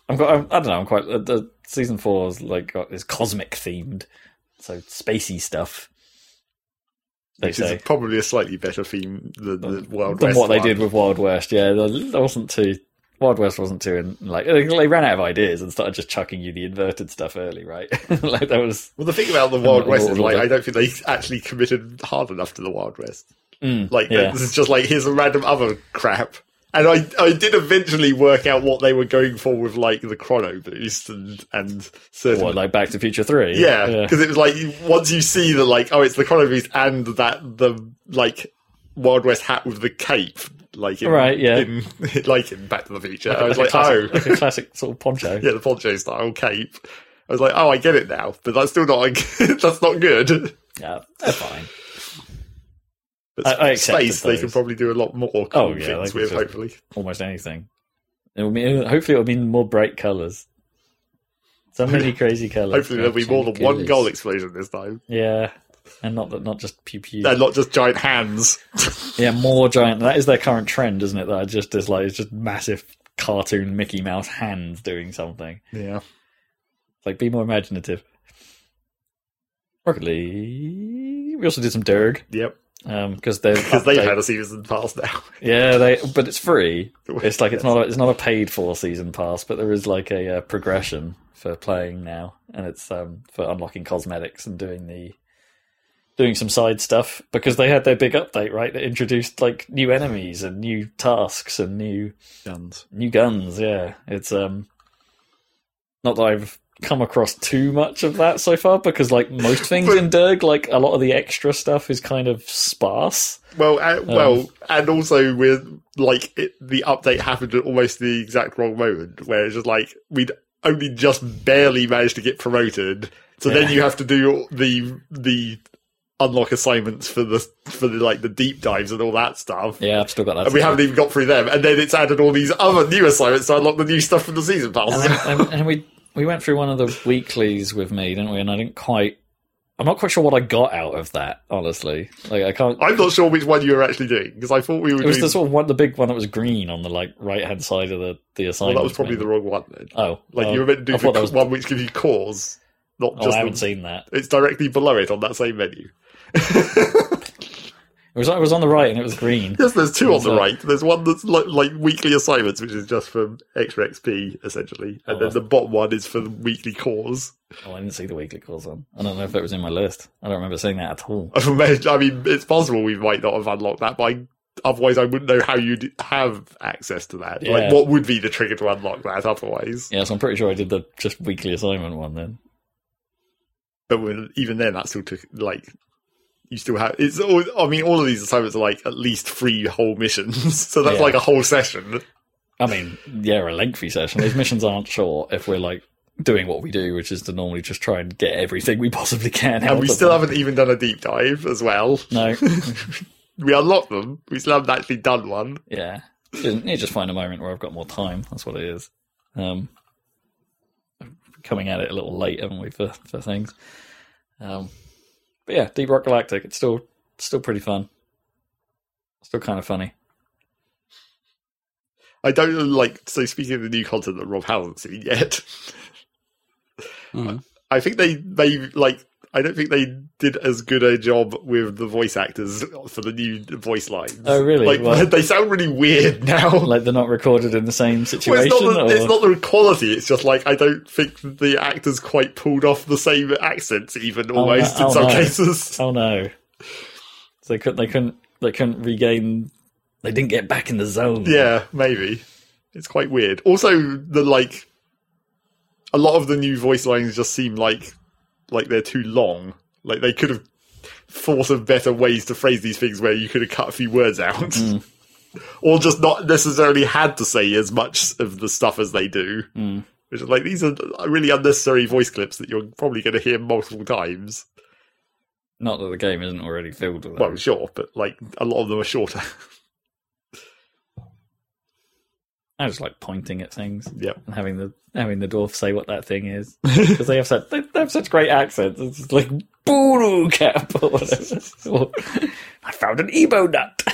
I'm quite, I'm, I don't know. I'm quite. Uh, the season four is like got, is cosmic themed, so spacey stuff. They Which say is probably a slightly better theme than the Wild than West. what they one. did with Wild West. Yeah, there wasn't too. Wild West wasn't too in, like they they ran out of ideas and started just chucking you the inverted stuff early, right? like that was Well, the thing about the Wild West is, like. I don't think they actually committed hard enough to the Wild West. Mm, Like, Yeah. this is just like, here's a random other crap. And I, I did eventually work out what they were going for with like the chrono boost and and certain What, like Back to the Future Three? Yeah, because it was like once you see the like, oh, it's the chrono boost and that the like Wild West hat with the cape, like in, Right, yeah. in, like in Back to the Future. I was like, classic, oh, like a classic sort of poncho. yeah, the poncho style cape. I was like, oh, I get it now, but that's still not like, that's not good. Yeah, they're fine. But I- I space, they can probably do a lot more cool Oh, yeah, things with, hopefully. Almost anything. It will mean, hopefully, it'll mean more bright colors. So many crazy colors. Hopefully, there'll be more than one goal explosion this time, Yeah, and not that, not just pew pew. and not just giant hands. Yeah, more giant. That is their current trend, isn't it? That I just is like it's just massive cartoon Mickey Mouse hands doing something. yeah, Like, be more imaginative. Rocket League. We also did some Derg yep, because they've because they've had a season pass now. yeah they but it's free. It's like it's not a, it's not a paid for season pass, but there is like a uh, progression for playing now, and it's um, for unlocking cosmetics and doing the doing some side stuff because they had their big update right that introduced like new enemies and new tasks and new Guns. new guns. Yeah, it's um not that I've come across too much of that so far because like most things But- in Derg, like a lot of the extra stuff is kind of sparse. Well, uh, well, Um, and also with like it, the update happened at almost the exact wrong moment, where it's just like we'd only just barely managed to get promoted, so Yeah. then you have to do the the unlock assignments for the for the like the deep dives and all that stuff. Yeah, I've still got that. And we haven't even got through them, and then it's added all these other new assignments to unlock the new stuff from the season pass. and, and, and we we went through one of the weeklies with me, didn't we? And I didn't quite. I'm not quite sure what I got out of that. Honestly, like I can't. I'm not sure which one you were actually doing because I thought we were it was doing. the sort of one, the big one that was green on the like right hand side of the the well, assignment. that was probably the wrong one. Then. Oh, Like oh, you were meant to do the was- one which gives you cores, not Oh, just I haven't the- seen that. It's directly below it on that same menu. It was it was on the right and it was green. Yes, there's two on the right. There's one that's like, like weekly assignments, which is just for extra XP essentially, and Oh, then the bottom one is for the weekly cores. Oh, I didn't see the weekly cores on. I don't know if it was in my list. I don't remember seeing that at all. I mean, it's possible we might not have unlocked that, but I, otherwise I wouldn't know how you'd have access to that. Yeah. Like, what would be the trigger to unlock that otherwise? Yeah, so I'm pretty sure I did the just weekly assignment one then. But even then, that still took like. You still have it's. All, I mean, all of these assignments are like at least three whole missions, so that's Yeah. like a whole session. I mean, yeah, a lengthy session. these missions aren't short if we're like doing what we do, which is to normally just try and get everything we possibly can. And we still them. haven't even done a deep dive as well. No, We unlocked them. We still haven't actually done one. yeah. You just find a moment where I've got more time. That's what it is. Um, coming at it a little late, haven't we, for, for things? Um, but yeah, Deep Rock Galactic. It's still still pretty fun. Still kind of funny. I don't like. So speaking of the new content that Rob hasn't seen yet, Mhm. I think they they like. I don't think they did as good a job with the voice actors for the new voice lines. Oh, really? Like Well- they sound really weird now. Like they're not recorded in the same Well, situation. it's, not the, it's not the quality. It's just like I don't think the actors quite pulled off the same accents, even Oh, almost no- in oh, some no. cases. Oh no! So they couldn't. They couldn't. They couldn't regain. They didn't get back in the zone. Yeah, maybe. It's quite weird. Also, the like, a lot of the new voice lines just seem like like they're too long. Like they could have thought of better ways to phrase these things where you could have cut a few words out, or just not necessarily had to say as much of the stuff as they do. Mm. Which is like these are really unnecessary voice clips that you're probably going to hear multiple times. Not that the game isn't already filled with Them. Well, sure, but like a lot of them are shorter. I just like pointing at things yep. and having the having the dwarf say what that thing is because they have such they, they have such great accents. It's just like Boolo cap or whatever. Or, I found an Umanite.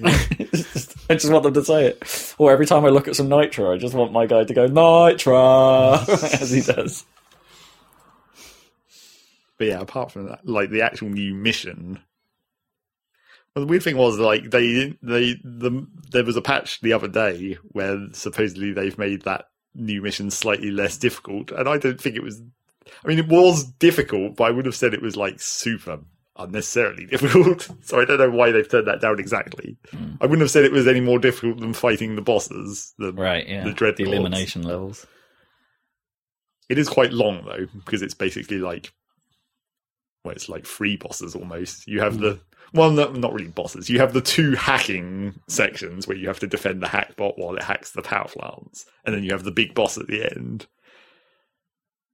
Just- I just want them to say it. Or every time I look at some nitro, I just want my guy to go nitro as he does. But yeah, apart from that, like the actual new mission. Well, the weird thing was like they they the there was a patch the other day where supposedly they've made that new mission slightly less difficult, and I don't think it was. I mean, it was difficult, but I would have said it was like super unnecessarily difficult. so I don't know why they've turned that down exactly. Hmm. I wouldn't have said it was any more difficult than fighting the bosses. The, Right, yeah. The dread The, elimination levels. It is quite long though, because it's basically like, well, it's like three bosses almost. You have the well, no, not really bosses. You have the two hacking sections where you have to defend the hack bot while it hacks the power plants, and then you have the big boss at the end.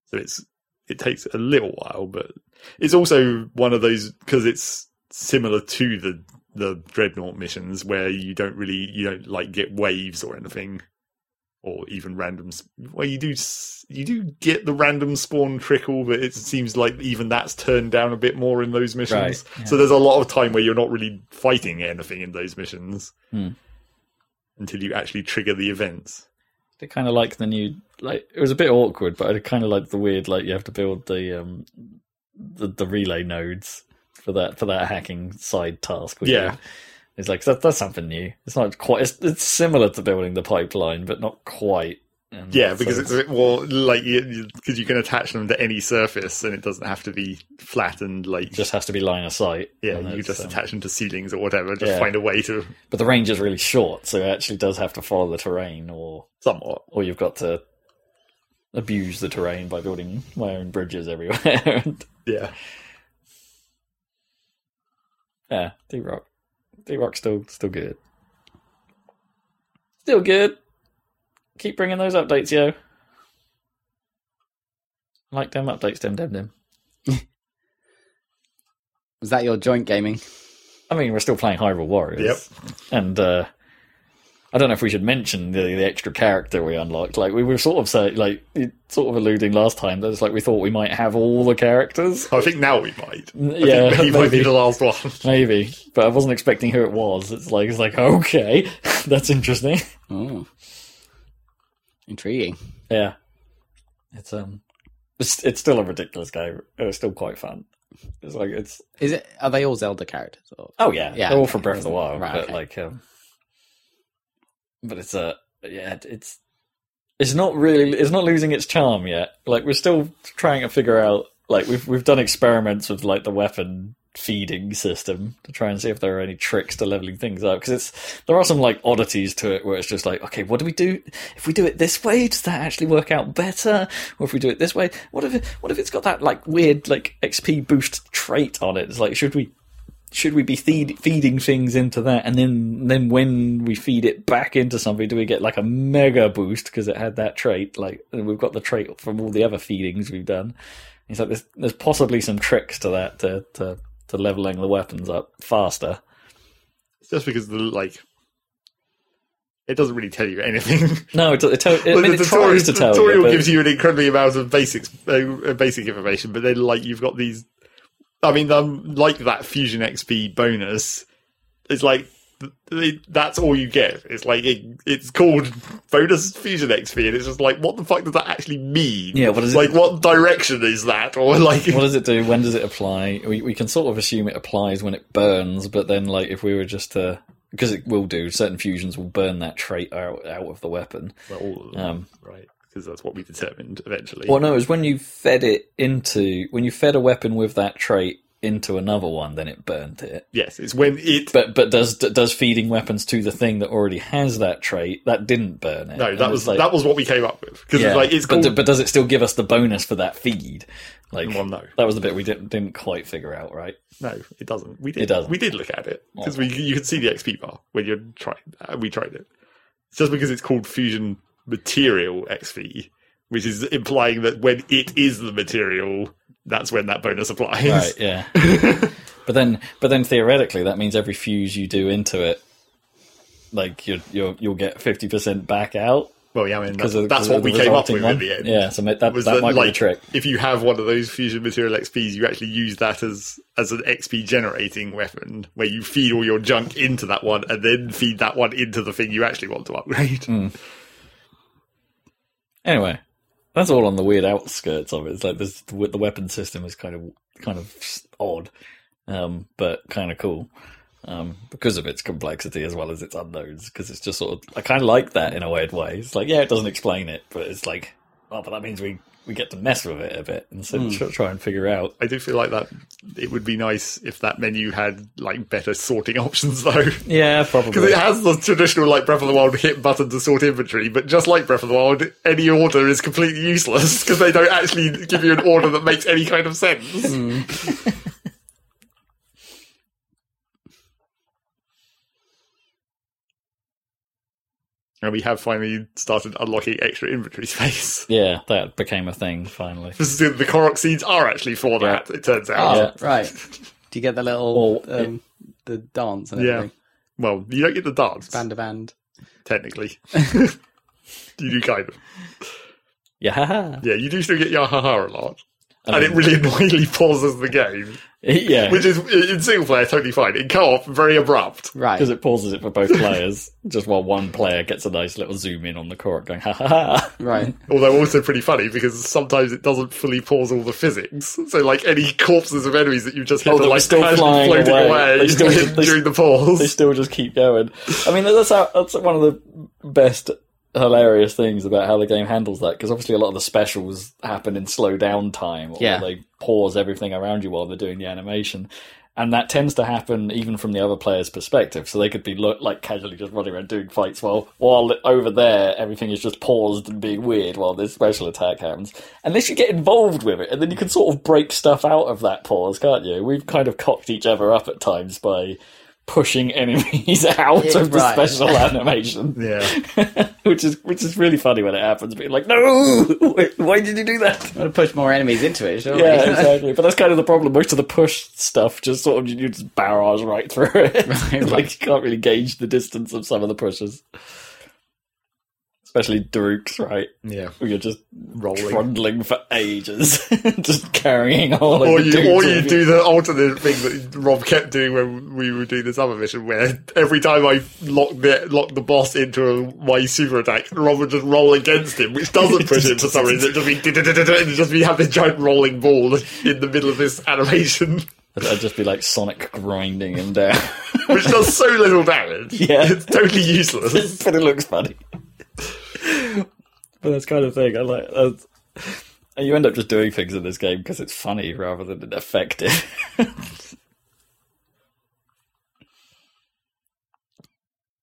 So it's it takes a little while, but it's also one of those because it's similar to the the dreadnought missions where you don't really you don't like get waves or anything or even random. Well, you do you do get the random spawn trickle, but it seems like even that's turned down a bit more in those missions. Right, yeah. So there's a lot of time where you're not really fighting anything in those missions Hmm. until you actually trigger the events. I kind of like the new, like it was a bit awkward, but I kind of like the weird, like you have to build the um the, the relay nodes for that for that hacking side task. Yeah. did. It's like that, that's something new. It's not quite. It's, it's similar to building the pipeline, but not quite. And Yeah, so because it's a bit more like you because you can attach them to any surface and it doesn't have to be flat and like it just has to be line of sight. yeah, you just um, attach them to ceilings or whatever. Just yeah. find a way to But the range is really short, so it actually does have to follow the terrain, or somewhat. or you've got to abuse the terrain by building my own bridges everywhere. and, Yeah, yeah, D Rock, D Rock's still still good, still good. Keep bringing those updates, yo. Like them updates, them, them, them. Was that your joint gaming? I mean, we're still playing Hyrule Warriors. Yep. And uh, I don't know if we should mention the, the extra character we unlocked. Like we were sort of saying, like sort of alluding last time that it's like we thought we might have all the characters. I think now we might. I yeah, think he might be maybe. the last one. Maybe, but I wasn't expecting who it was. It's like it's like okay, that's interesting. Oh, intriguing. Yeah, it's um, it's it's still a ridiculous game. It's still quite fun. It's like it's Is it? Are they all Zelda characters? Or? oh yeah, Yeah, they're all from Breath of the Wild, Right, but okay. like um, but it's a yeah, it's it's not really it's not losing its charm yet. Like we're still trying to figure out like we've we've done experiments with like the weapon feeding system to try and see if there are any tricks to leveling things up because it's there are some like oddities to it where it's just like okay what do we do if we do it this way? Does that actually work out better? Or if we do it this way? What if it, what if it's got that like weird like xp boost trait on it? It's like should we should we be feed, feeding things into that and then then when we feed it back into something do we get like a mega boost because it had that trait like and we've got the trait from all the other feedings we've done it's like there's, there's possibly some tricks to that to, to to leveling the weapons up faster It's just because the like, it doesn't really tell you anything. no it, it, tell, I Like, mean, it tutorial, tries to tell tutorial you gives you an incredibly amount of basics, uh, basic information, but then like you've got these. I mean, um, like that Fusion XP bonus, it's like th- th- that's all you get. It's like it, it's called bonus Fusion XP, and it's just like, what the fuck does that actually mean? Yeah, what is it- like? What direction is that? Or like, what does it do when does it apply we, we can sort of assume it applies when it burns but then like if we were just to because it will do certain fusions will burn that trait out, out of the weapon Well, all of them, Um, right? Because that's what we determined eventually. Well, no, it was when you fed it into when you fed a weapon with that trait into another one, then it burnt it. yes, it's when it. But but does does feeding weapons to the thing that already has that trait that didn't burn it? no, that was like, that was what we came up with because yeah, it's like it's but, called. but does it still give us the bonus for that feed? Like well, no, that was the bit we didn't didn't quite figure out, right? No, it doesn't. We did. It doesn't. We did look at it because Oh. we you could see the XP bar when you're trying. Uh, we tried it. It's just because it's called fusion material XP, which is implying that when it is the material, that's when that bonus applies. Right, yeah. but then but then theoretically that means every fuse you do into it, like you you you'll get fifty percent back out. Well, yeah, I mean that's, of- that's what we came up with one. at the end. Yeah, so that, was that that, might like be the trick. if you have one of those fusion material XPs, you actually use that as as an XP generating weapon, where you feed all your junk into that one and then feed that one into the thing you actually want to upgrade. Hmm. Anyway, that's all on the weird outskirts of it. It's like this, the weapon system is kind of kind of odd, um, but kind of cool um, because of its complexity as well as its unknowns. Because it's just sort of I kind of like that in a weird way. It's like yeah, it doesn't explain it, but it's like oh, but that means we we get to mess with it a bit and so hmm. tr- try and figure out. I do feel like that it would be nice if that menu had like better sorting options though. Yeah, probably Because it has the traditional like Breath of the Wild hit button to sort inventory, but just like Breath of the Wild, any order is completely useless because they don't actually give you an order that makes any kind of sense. Hmm. and we have finally started unlocking extra inventory space. Yeah, that became a thing finally. This the Korok seeds are actually for that. It turns out. Oh, Yeah. right. Do you get the little Well, um, the dance and Yeah. everything? Well, you don't get the dance Band of band. technically. you do kind of. Yeah, Yeah, you do still get Yahaha a lot. I and it mean- really annoyingly pauses the game, yeah, which is in single player totally fine. In co-op, very abrupt. Right. because it pauses it for both players, just while one player gets a nice little zoom in on the court going, ha ha ha. Right. Although also pretty funny because sometimes it doesn't fully pause all the physics. So like any corpses of enemies that you just hit Oh, are like still flying floating away. away, They still- they- during the pause. They still just keep going. I mean, that's how, that's one of the best hilarious things about how the game handles that because obviously a lot of the specials happen in slow down time or Yeah. they pause everything around you while they're doing the animation. And that tends to happen even from the other player's perspective. So they could be look, like casually just running around doing fights while while over there everything is just paused and being weird while this special attack happens. Unless you get involved with it and then you can sort of break stuff out of that pause can't you? We've kind of cocked each other up at times by pushing enemies out Yeah, of the right. special animation yeah, which is which is really funny when it happens. Being like, no, why did you do that? I'm gonna push more enemies into it, surely. Yeah, exactly. But that's kind of the problem. Most of the push stuff just sort of you just barrage right through it. Right, like right. you can't really gauge the distance of some of the pushes, especially Daruk's right. yeah. Where you're just Rolling. trundling for ages, just carrying all. Or of you, or you do the alternate thing that Rob kept doing when we were doing this other mission, where every time I locked the locked the boss into a, my super attack, Rob would just roll against him, which doesn't push him for some reason. It just be and just be have this giant rolling ball in the middle of this animation, I'd just be like Sonic grinding him down, which does so little damage. Yeah. it's totally useless. but it looks funny. But that's kind of thing. I like. That's, and you end up just doing things in this game because it's funny rather than effective.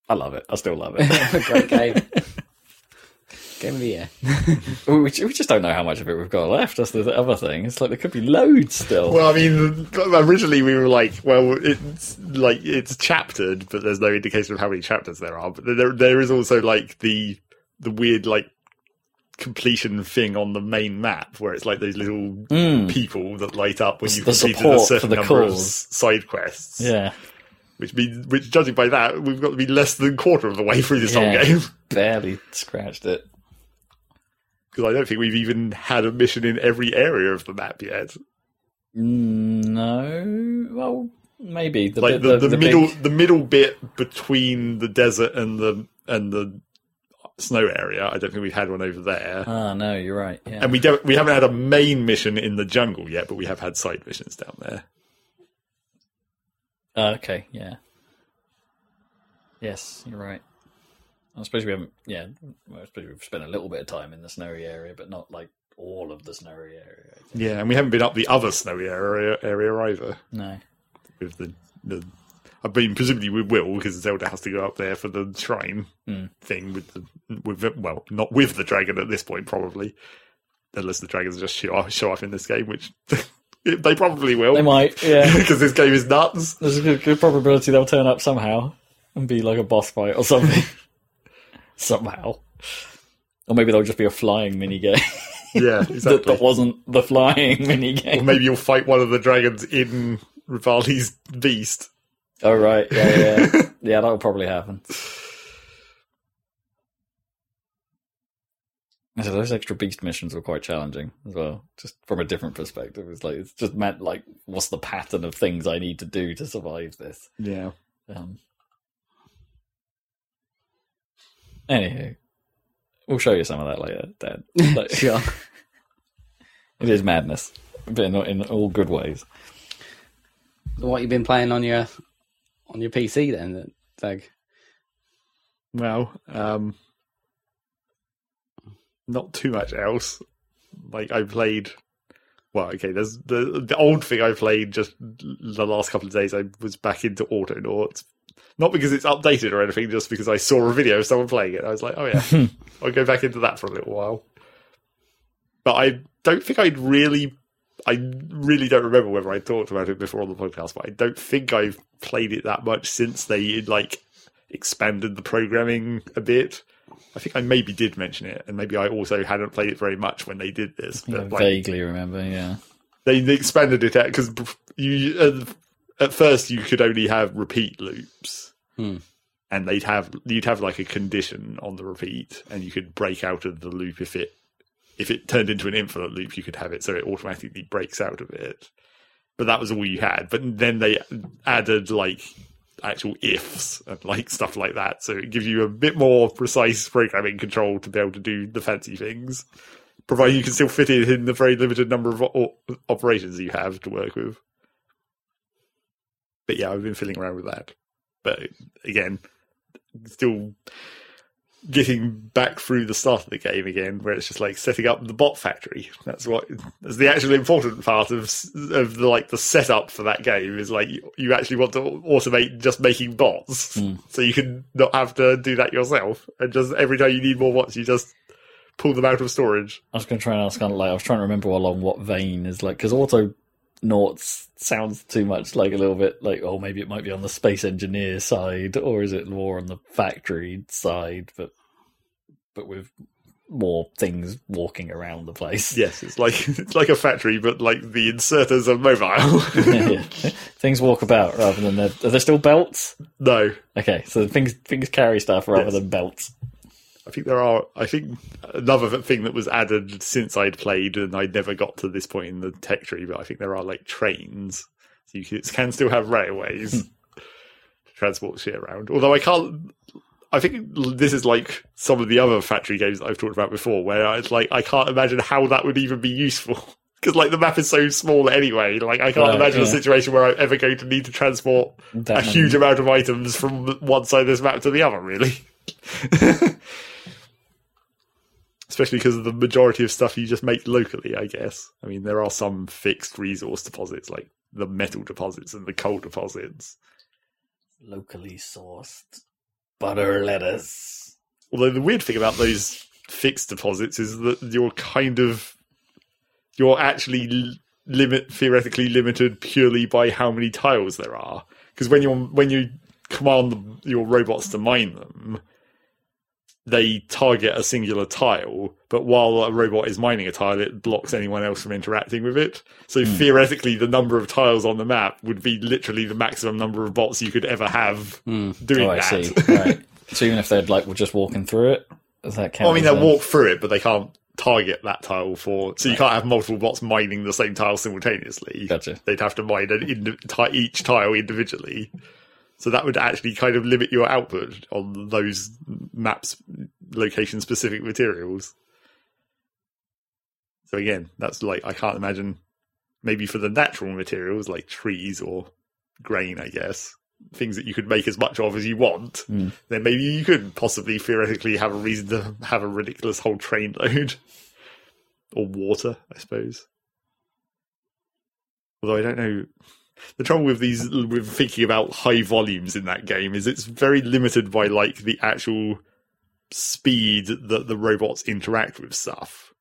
I love it. I still love it. Great game. game of the year. we, we just don't know how much of it we've got left. That's the other thing. It's like there could be loads still. Well, I mean, originally we were like, well, it's like it's chaptered, but there's no indication of how many chapters there are. But there, there is also like the the weird like completion thing on the main map where it's like those little people that light up when you've completed a certain number of calls. side quests. yeah, Which means, which judging by that, we've got to be less than a quarter of the way through this Yeah. whole game. barely scratched it. Because I don't think we've even had a mission in every area of the map yet. Mm, No, well, maybe the like bit- the, the, the middle big- the middle bit between the desert and the and the snow area. I don't think we've had one over there. Ah, no, you're right. Yeah. and we don't we haven't had a main mission in the jungle yet, but we have had side missions down there. Uh, okay, yeah. Yes, you're right. I suppose we haven't. Yeah, I suppose we've spent a little bit of time in the snowy area, but not like all of the snowy area. Yeah, and we haven't been up the other snowy area area either No. with the the. I mean, presumably we will because Zelda has to go up there for the shrine Hmm. thing with the with well, not with the dragon at this point, probably, unless the dragons just show off, show off in this game, which they probably will. They might. Yeah. because this game is nuts. There's a good, good probability they'll turn up somehow and be like a boss fight or something. somehow. Or maybe they'll just be a flying mini game Yeah, that, exactly. that wasn't the flying mini or maybe you'll fight one of the dragons in Revali's beast. Oh right, yeah, yeah, yeah. That'll probably happen. So those extra beast missions were quite challenging as well, just from a different perspective. It's like it's just meant like, what's the pattern of things I need to do to survive this? Yeah. Um, anywho, we'll show you some of that later, Dan. Like, Sure. It is madness, but in, in all good ways. So what you've been playing on your on your PC then, Doug? Well, um, not too much else. Like I played. Well, okay. There's the the old thing I played just the last couple of days. I was back into Autonauts, not because it's updated or anything, just because I saw a video of someone playing it. I was like, oh yeah, I'll go back into that for a little while. But I don't think I'd really. I really don't remember whether I talked about it before on the podcast, but I don't think I've played it that much since they like expanded the programming a bit. I think I maybe did mention it, and maybe I also hadn't played it very much when they did this. I But like, vaguely remember, yeah. they, they expanded it because you uh, at first you could only have repeat loops, Hmm. and they'd have you'd have like a condition on the repeat, and you could break out of the loop if it if it turned into an infinite loop. You could have it so it automatically breaks out of it, but that was all you had. But then they added like actual ifs and like stuff like that, so it gives you a bit more precise programming control to be able to do the fancy things provided you can still fit it in the very limited number of o- operations you have to work with. But yeah, I've been fiddling around with that. But again, still getting back through the start of the game again, where it's just like setting up the bot factory. That's what that's the actual important part of of the like the setup for that game is like you, you actually want to automate just making bots, hmm. so you can not have to do that yourself. And just every time you need more bots, you just pull them out of storage. I was going to try and ask, kind of like, I was trying to remember along what vein is like, because auto noughts sounds too much like a little bit like, oh, maybe it might be on the space engineer side, or is it more on the factory side, but but with more things walking around the place. Yes, it's like it's like a factory, but like the inserters are mobile. Yeah. things walk about rather than are there still belts? no, Okay, so things things carry stuff rather Yes. than belts. I think there are. I think another thing that was added since I'd played, and I never got to this point in the tech tree, but I think there are like trains. So you can, can still have railways hmm. to transport shit around. Although I can't. I think this is like some of the other factory games that I've talked about before, where it's like I can't imagine how that would even be useful. Because like the map is so small anyway, like I can't imagine a situation where I'm ever going to need to transport That a huge amount of items from one side of this map to the other, really. Especially because of the majority of stuff you just make locally, I guess. I mean, there are some fixed resource deposits, like the metal deposits and the coal deposits. locally sourced butter lettuce. Although the weird thing about those fixed deposits is that you're kind of you're actually limit theoretically limited purely by how many tiles there are. Because when you when you command your robots to mine them, they target a singular tile, but while a robot is mining a tile, it blocks anyone else from interacting with it. So hmm. theoretically, the number of tiles on the map would be literally the maximum number of bots you could ever have hmm. doing Oh, I that. see. right. So even if they're like were just walking through it, does that count? Well, I mean, they'll walk through it, but they can't target that tile for. So you can't have multiple bots mining the same tile simultaneously. Gotcha. They'd have to mine an each tile individually. So that would actually kind of limit your output on those maps, location specific materials. So again, that's like I can't imagine. Maybe for the natural materials like trees or grain, I guess things that you could make as much of as you want, hmm. then maybe you could possibly theoretically have a reason to have a ridiculous whole train load. or water, I suppose. Although I don't know. The trouble with these, with thinking about high volumes in that game, is it's very limited by like the actual speed that the robots interact with stuff.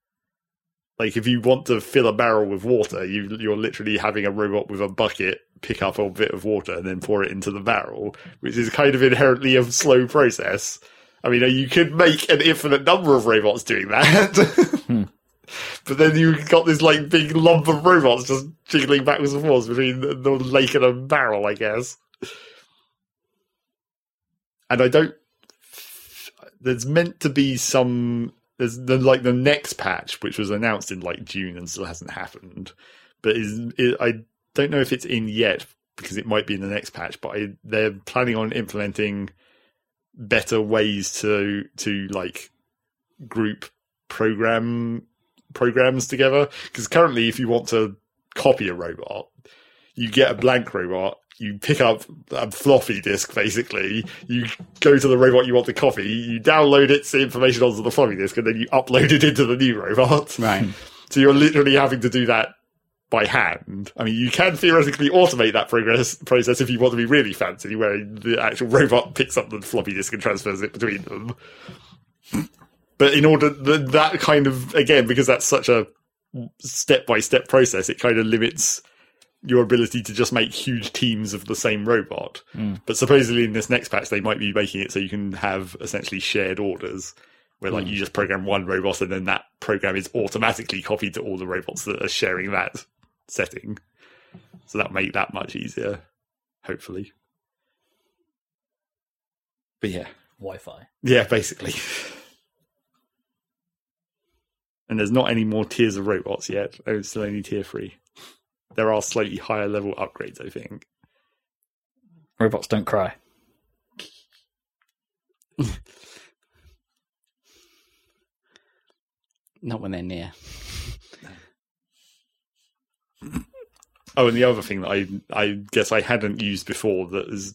Like if you want to fill a barrel with water, you you're literally having a robot with a bucket pick up a bit of water and then pour it into the barrel, which is kind of inherently a slow process. I mean, you could make an infinite number of robots doing that. Hmm. But then you've got this like big lump of robots just jiggling backwards and forwards between the, the lake and a barrel, I guess. And I don't. There's meant to be some. There's the like the next patch, which was announced in like June and still hasn't happened. But is it, I don't know if it's in yet because it might be in the next patch. But I, they're planning on implementing better ways to to like group program programs together because currently if you want to copy a robot you get a blank robot you pick up a floppy disk basically you go to the robot you want to copy you download its information onto the floppy disk and then you upload it into the new robot Right. So you're literally having to do that by hand. I mean, you can theoretically automate that progress process if you want to be really fancy, where the actual robot picks up the floppy disk and transfers it between them. But in order th that kind of again, because that's such a step by step process, it kind of limits your ability to just make huge teams of the same robot. Hmm. But supposedly in this next patch, they might be making it so you can have essentially shared orders. Where like you hmm. just program one robot and then that program is automatically copied to all the robots that are sharing that setting. So that'll make that much easier, hopefully. But yeah. Wi-Fi. Yeah, basically. And there's not any more tiers of robots yet. Oh, there's still only tier three. There are slightly higher level upgrades, I think. Robots don't cry. Not when they're near. Oh, and the other thing that I I guess I hadn't used before that is not,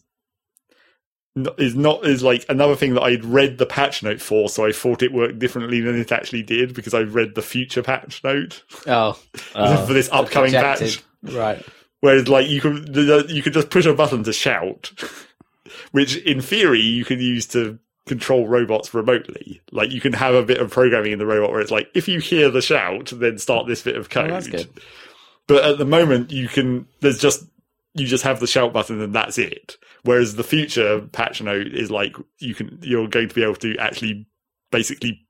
is not is like another thing that I'd read the patch note for, so I thought it worked differently than it actually did because I read the future patch note Oh, Uh, for this upcoming patch. Right. Whereas, like, you could you could just push a button to shout, which in theory you could use to control robots remotely. Like, you can have a bit of programming in the robot where it's like, if you hear the shout, then start this bit of code. Oh, that's good. But at the moment, you can. There's just you just have the shout button and that's it. Whereas the future patch note is like you can you're going to be able to actually basically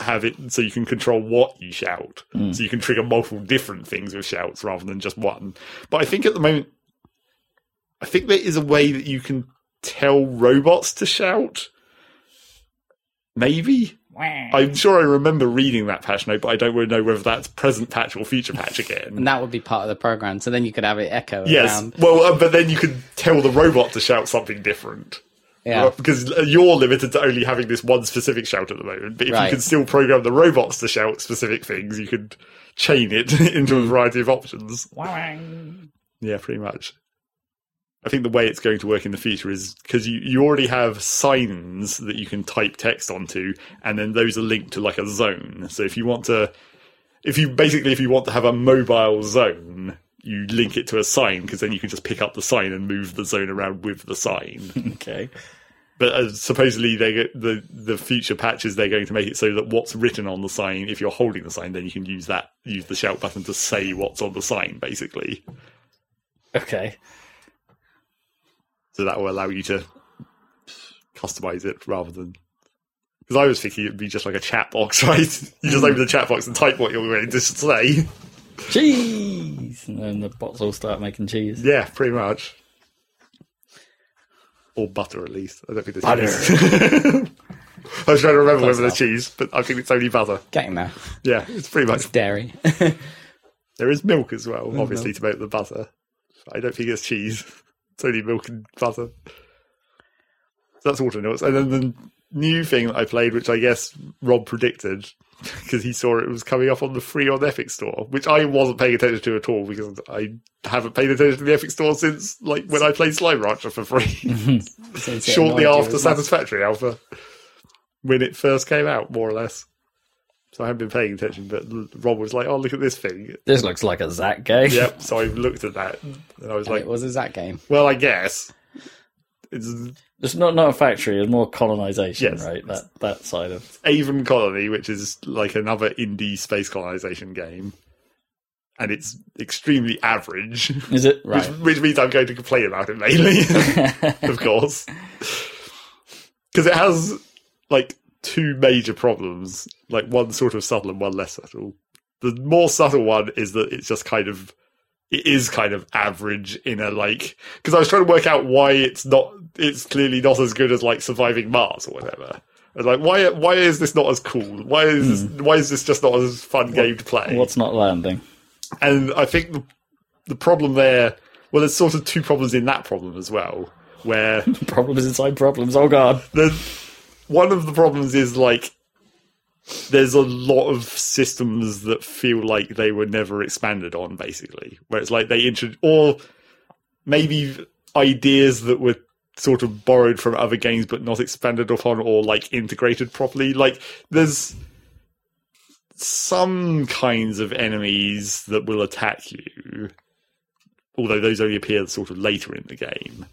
have it so you can control what you shout. Mm. So you can trigger multiple different things with shouts rather than just one. But I think at the moment I think there is a way that you can tell robots to shout. Maybe. I'm sure I remember reading that patch note, but I don't really know whether that's present patch or future patch again. And that would be part of the program. So then you could have it echo Yes. around. Well, uh, but then you could tell the robot to shout something different. Yeah. Right, Because uh, you're limited to only having this one specific shout at the moment. But if Right. you can still program the robots to shout specific things, you could chain it into Hmm. a variety of options. Yeah, pretty much. I think the way it's going to work in the future is because you, you already have signs that you can type text onto, and then those are linked to like a zone. So if you want to, if you basically, if you want to have a mobile zone, you link it to a sign because then you can just pick up the sign and move the zone around with the sign. Okay. but uh, supposedly they get the the future patches they're going to make it so that what's written on the sign, if you're holding the sign, then you can use that use the shout button to say what's on the sign, basically. Okay. So that will allow you to customize it rather than. Because I was thinking it'd be just like a chat box, right? You just open the chat box and type what you're ready to say. Cheese! And then the bots all start making cheese. Yeah, pretty much. Or butter, at least. I don't think there's Butter. cheese. I was trying to remember Close whether there's cheese, but I think it's only butter. Getting there. Yeah, it's pretty much. It's dairy. There is milk as well, obviously, to make the butter. I don't think it's cheese. It's only milk and butter. So that's Autonauts. And then the new thing that I played, which I guess Rob predicted, because he saw it was coming up on the free on Epic Store, which I wasn't paying attention to at all because I haven't paid attention to the Epic Store since like when I played Slime Rancher for free, So shortly after. Satisfactory Alpha, when it first came out, more or less. So I haven't been paying attention, but Rob was like, "Oh, look at this thing." This looks like a Zac game. Yep. So I looked at that and I was And like, it was a Zac game. well, I guess it's It's not not a factory. It's more colonization, Yes. right? That that side of Aven Colony, which is like another indie space colonization game, and it's extremely average, is it Right. which, which means I'm going to complain about it mainly, of course, because it has like two major problems, like one sort of subtle and one less subtle. The more subtle one is that it's just kind of it is kind of average in a like because I was trying to work out why it's not it's clearly not as good as like surviving Mars or whatever. I was like, why why is this not as cool? Why is this, why is this just not as fun game to play? What's not landing? And I think the, the problem there, well, there's sort of two problems in that problem as well, where Problems inside problems. Oh god. the one of the problems is like there's a lot of systems that feel like they were never expanded on, basically, where it's like they introduced or maybe ideas that were sort of borrowed from other games but not expanded upon or like integrated properly. Like there's some kinds of enemies that will attack you, although those only appear sort of later in the game.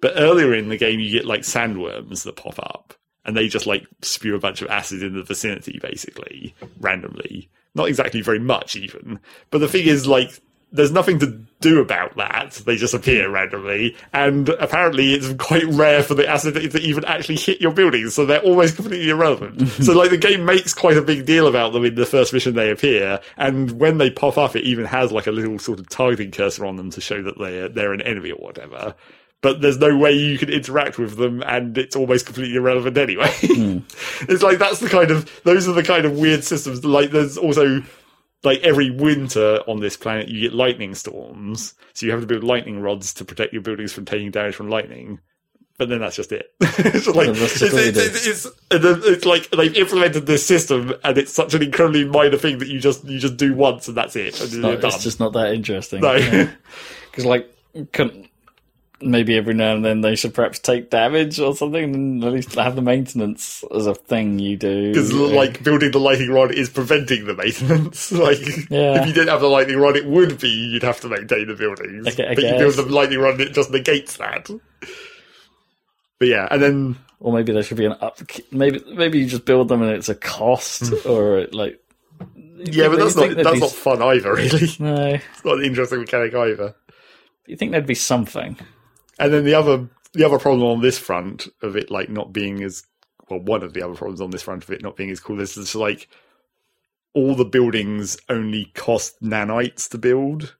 But earlier in the game, you get like sandworms that pop up, and they just like spew a bunch of acid in the vicinity, basically randomly. Not exactly very much, even. But the thing is, like, there's nothing to do about that. They just appear randomly, and apparently it's quite rare for the acid to even actually hit your buildings, so they're almost completely irrelevant. so, like, the game makes quite a big deal about them in the first mission they appear, and when they pop up, it even has like a little sort of targeting cursor on them to show that they're they're an enemy or whatever. But there's no way you can interact with them, and it's almost completely irrelevant anyway. Hmm. it's like that's the kind of those are the kind of weird systems. Like, there's also like every winter on this planet, you get lightning storms, so you have to build lightning rods to protect your buildings from taking damage from lightning. But then that's just it. it's, like, it's, it's, it's, it's, like they've implemented this system, and it's such an incredibly minor thing that you just you just do once, and that's it. And No, you're it's just not that interesting. No. Because, like, couldn't, maybe every now and then they should perhaps take damage or something and at least have the maintenance as a thing you do. Because like building the lightning rod is preventing the maintenance. like Yeah. if you didn't have the lightning rod, it would be you'd have to maintain the buildings. I I but you build the lightning rod, and it just negates that. But yeah, and then Or maybe there should be an up. Maybe maybe you just build them and it's a cost, hmm. or like. yeah, but that's not that's be not fun either. Really, no, it's not an interesting mechanic either. you think there'd be something? And then the other the other problem on this front of it like not being as well, one of the other problems on this front of it not being as cool is it's like all the buildings only cost nanites to build,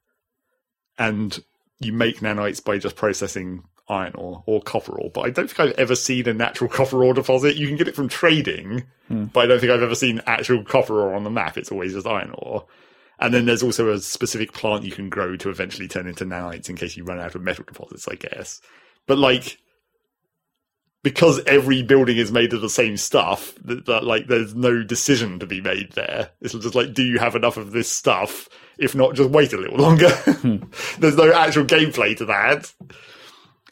and you make nanites by just processing iron ore or copper ore. But I don't think I've ever seen a natural copper ore deposit. You can get it from trading, hmm. but I don't think I've ever seen actual copper ore on the map. It's always just iron ore. And then there's also a specific plant you can grow to eventually turn into nanites in case you run out of metal deposits, I guess. But like, because every building is made of the same stuff, that, that like there's no decision to be made there. It's just like, do you have enough of this stuff? If not, just wait a little longer. Hmm. there's no actual gameplay to that.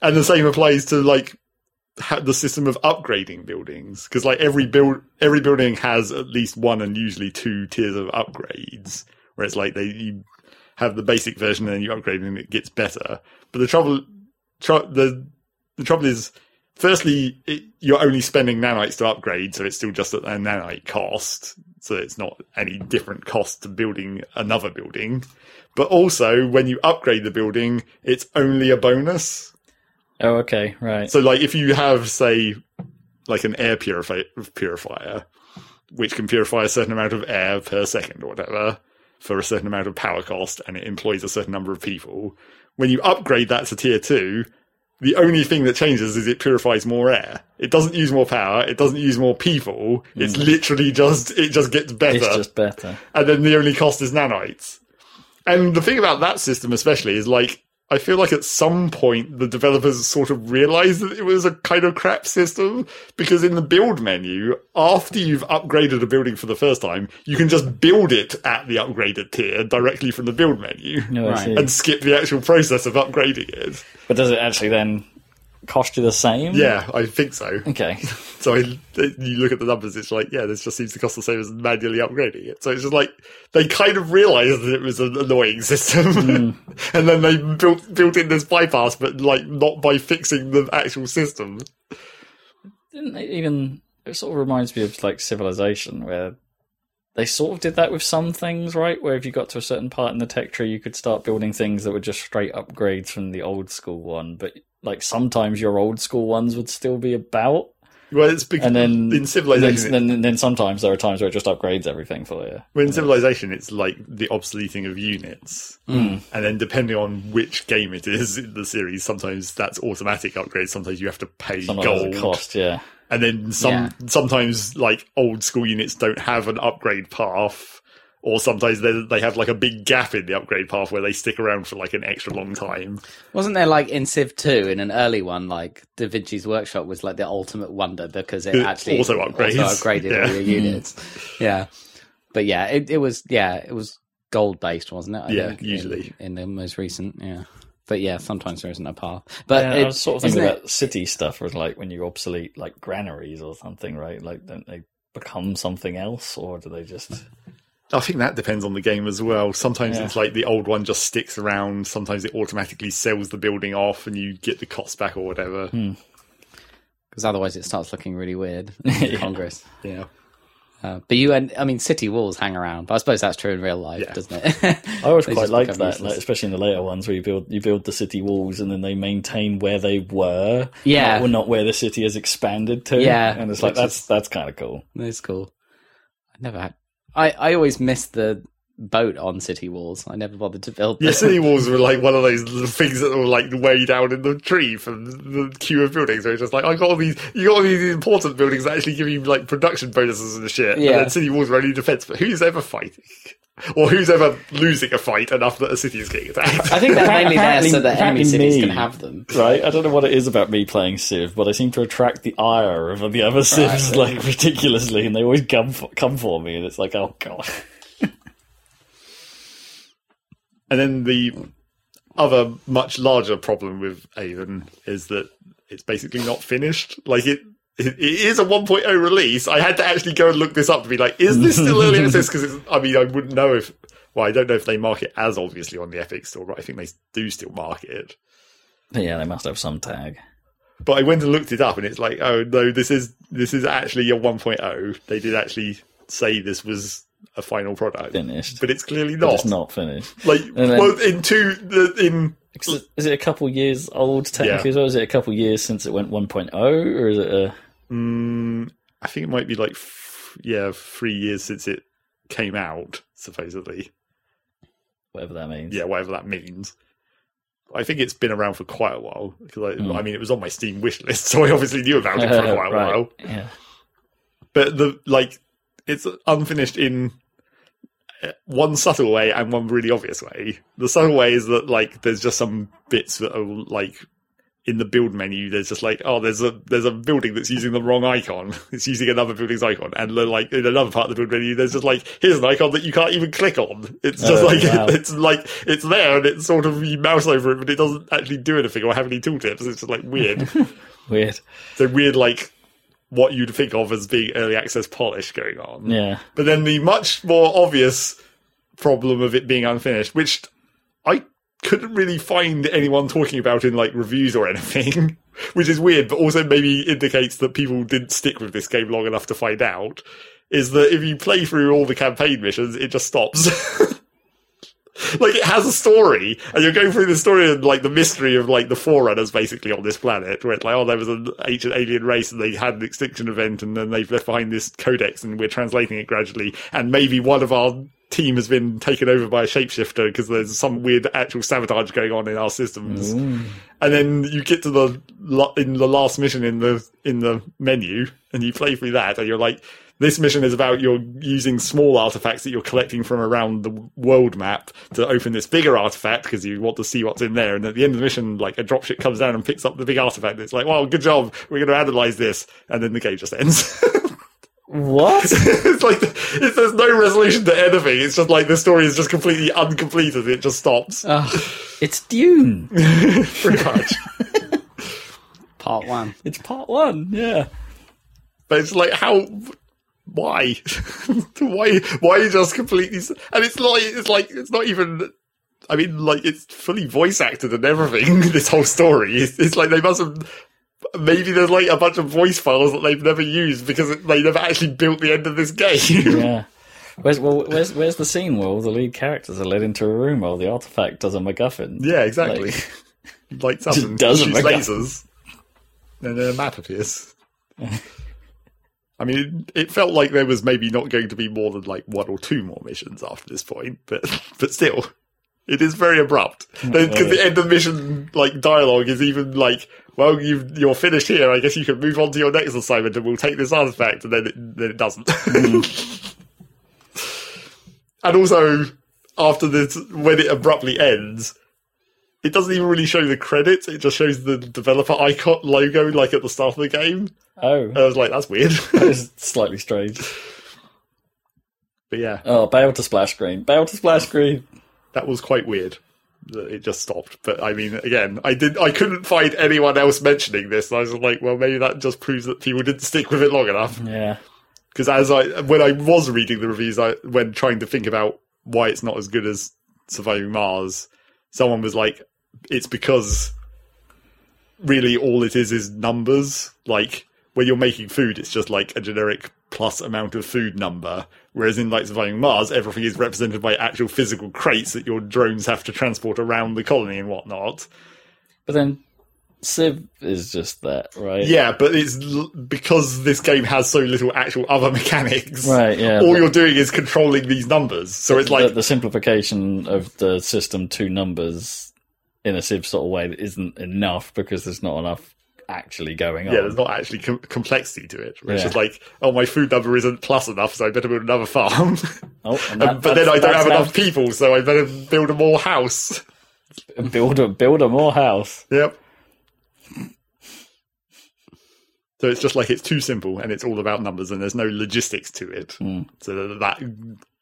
And the same applies to like the system of upgrading buildings because like every build every building has at least one and usually two tiers of upgrades where it's like they you have the basic version and then you upgrade and it gets better. But the trouble tr- the the trouble is firstly it, you're only spending nanites to upgrade so it's still just at a nanite cost so it's not any different cost to building another building. But also when you upgrade the building it's only a bonus. Oh, okay, right. so, like, if you have, say, like an air purifi- purifier, which can purify a certain amount of air per second or whatever for a certain amount of power cost, and it employs a certain number of people, when you upgrade that to tier two, the only thing that changes is it purifies more air. It doesn't use more power. It doesn't use more people. It's mm. literally just it just gets better it's just better. and then the only cost is nanites. And the thing about that system, especially, is like I feel like at some point the developers sort of realized that it was a kind of crap system because in the build menu, after you've upgraded a building for the first time, you can just build it at the upgraded tier directly from the build menu No, Right. and skip the actual process of upgrading it. But does it actually then cost you the same? Yeah, I think so. Okay. So I, you look at the numbers, it's like, yeah, this just seems to cost the same as manually upgrading it. So it's just like they kind of realised that it was an annoying system, hmm. and then they built built in this bypass, but like not by fixing the actual system. Didn't they even? It sort of reminds me of like Civilization, where they sort of did that with some things, right? Where if you got to a certain part in the tech tree, you could start building things that were just straight upgrades from the old school one. But like sometimes your old school ones would still be about, Well, it's because and then in and civilization, then, then then sometimes there are times where it just upgrades everything for you. when in civilization, it's like the obsoleting of units, hmm. and then depending on which game it is in the series, sometimes that's automatic upgrades. Sometimes you have to pay Some of gold. the cost, yeah. and then some Yeah. sometimes like old school units don't have an upgrade path or sometimes they they have like a big gap in the upgrade path where they stick around for like an extra long time Wasn't there like in Civ 2 in an early one, like Da Vinci's Workshop was like the ultimate wonder because it It actually also upgrades. upgraded Yeah. all your units. yeah. But yeah, it, it was yeah, it was gold based, wasn't it? I Yeah, think, usually. in, the most recent, yeah. But yeah, sometimes there isn't a path. But Yeah, it, I was sort of thinking isn't it- about city stuff, was like when you obsolete like granaries or something, right? Like, don't they become something else, or do they just? I think that depends on the game as well. Sometimes Yeah. it's like the old one just sticks around. Sometimes it automatically sells the building off, and you get the cost back or whatever. Hmm. Because otherwise, it starts looking really weird. Yeah. Congress. Yeah. Uh, but you, and I mean, city walls hang around. But I suppose that's true in real life, Yeah. doesn't it? I always quite just liked that, like, especially in the later ones where you build you build the city walls and then they maintain where they were, Yeah. not, not where the city has expanded to. Yeah, and it's like which that's is- that's kind of cool. It's cool. I never had. I I always miss the boat on city walls. I never bothered to build. Yeah, city walls were like one of those little things that were like way down in the tree from the queue of buildings. Where it's just like I got all these, you got all these important buildings that actually give you like production bonuses and shit. Yeah. And then city walls were only defense. But who's ever fighting, or who's ever losing a fight enough that a city is getting attacked? I think they're mainly there so that enemy apparently cities me. can have them. Right? I don't know what it is about me playing Civ, but I seem to attract the ire of the other Civs like ridiculously, and they always come for, come for me, and it's like, oh god. And then the other much larger problem with Aven is that it's basically not finished. Like it, it, is a 1.0 release. I had to actually go and look this up to be like, is this still early access? Because I mean, I wouldn't know if. Well, I don't know if they mark it as obviously on the Epic Store, but I think they do still mark it. Yeah, they must have some tag. But I went and looked it up, and it's like, oh no, this is this is actually a 1.0. They did actually say this was a final product, Finished. but it's clearly But not. it's not finished. Like, then- well, in two, the, in Is it a couple years old technically Yeah. as well? Is it a couple years since it went 1.0, or is it a. Mm, I think it might be like, f- yeah, three years since it came out, supposedly. whatever that means? Yeah, whatever that means. I think it's been around for quite a while. Because I, Mm. I mean, it was on my Steam wish list, so I obviously knew about it for quite a right. while. Yeah. But the like, it's unfinished in one subtle way and one really obvious way. The subtle way is that like there's just some bits that are like in the build menu. There's just like oh, there's a there's a building that's using the wrong icon. It's using another building's icon, and like in another part of the build menu, there's just like here's an icon that you can't even click on. It's just Oh, like wow. it's like it's there and it's sort of you mouse over it, but it doesn't actually do anything or have any tooltips. It's just like weird. Weird. so weird like what you'd think of as being early access polish going on. Yeah. But then the much more obvious problem of it being unfinished, which I couldn't really find anyone talking about in like reviews or anything, which is weird, but also maybe indicates that people didn't stick with this game long enough to find out, is that if you play through all the campaign missions, it just stops. like it has a story, and you're going through the story and like the mystery of like the forerunners basically on this planet, where it's like, oh, there was an ancient alien race and they had an extinction event, and then they've left behind this codex, and we're translating it gradually, and maybe one of our team has been taken over by a shapeshifter because there's some weird actual sabotage going on in our systems. Mm. And then you get to the in the last mission in the in the menu, and you play through that, and you're like, this mission is about you're using small artifacts that you're collecting from around the world map to open this bigger artifact because you want to see what's in there. And at the end of the mission, like a dropship comes down and picks up the big artifact. It's like, well, good job. We're going to analyze this, and then the game just ends. What? it's like it's, there's no resolution to anything. It's just like the story is just completely uncompleted. It just stops. Ugh, it's Dune. Pretty much. part one. It's part one. Yeah. But it's like how why? Why why you just completely and it's like it's like it's not even I mean like it's fully voice acted and everything this whole story. It's, it's like they must have maybe there's like a bunch of voice files that they've never used because they never actually built the end of this game. Yeah. Where's well, where's where's the scene where all the lead characters are led into a room while the artifact does a MacGuffin? yeah exactly. Like- lights up and shoots lasers. And then a map appears I mean, it, it felt like there was maybe not going to be more than like one or two more missions after this point, but but still, it is very abrupt mm, because the end of the mission like dialogue is even like, "Well, you've, you're finished here. I guess you can move on to your next assignment, and we'll take this artifact." And then it, then it doesn't. Mm. and also, after this, when it abruptly ends, it doesn't even really show the credits. It just shows the developer icon logo, like at the start of the game. Oh, And I was like, "That's weird." is slightly strange. but yeah, Oh, bail to splash screen. Bail to splash screen. that was quite weird. that It just stopped. But I mean, again, I did. I couldn't find anyone else mentioning this. And I was like, well, maybe that just proves that people didn't stick with it long enough. Yeah. Because as I when I was reading the reviews, I when trying to think about why it's not as good as Surviving Mars, someone was like, "It's because really all it is is numbers. Like when you're making food, it's just like a generic plus amount of food number. Whereas in like Surviving Mars, everything is represented by actual physical crates that your drones have to transport around the colony and whatnot. But then Civ is just that, right? Yeah, but it's l- because this game has so little actual other mechanics. Right, yeah, All you're doing is controlling these numbers. So it's like the, the simplification of the system to numbers in a Civ sort of way that isn't enough because there's not enough actually going on. yeah, there's not actually com- complexity to it. It's Yeah. just like, oh, my food number isn't plus enough, so I better build another farm. Oh, and that- but then I don't have enough people, so I better build a more house. Build a build a more house. Yep. So it's just like it's too simple and it's all about numbers and there's no logistics to it. Hmm. So that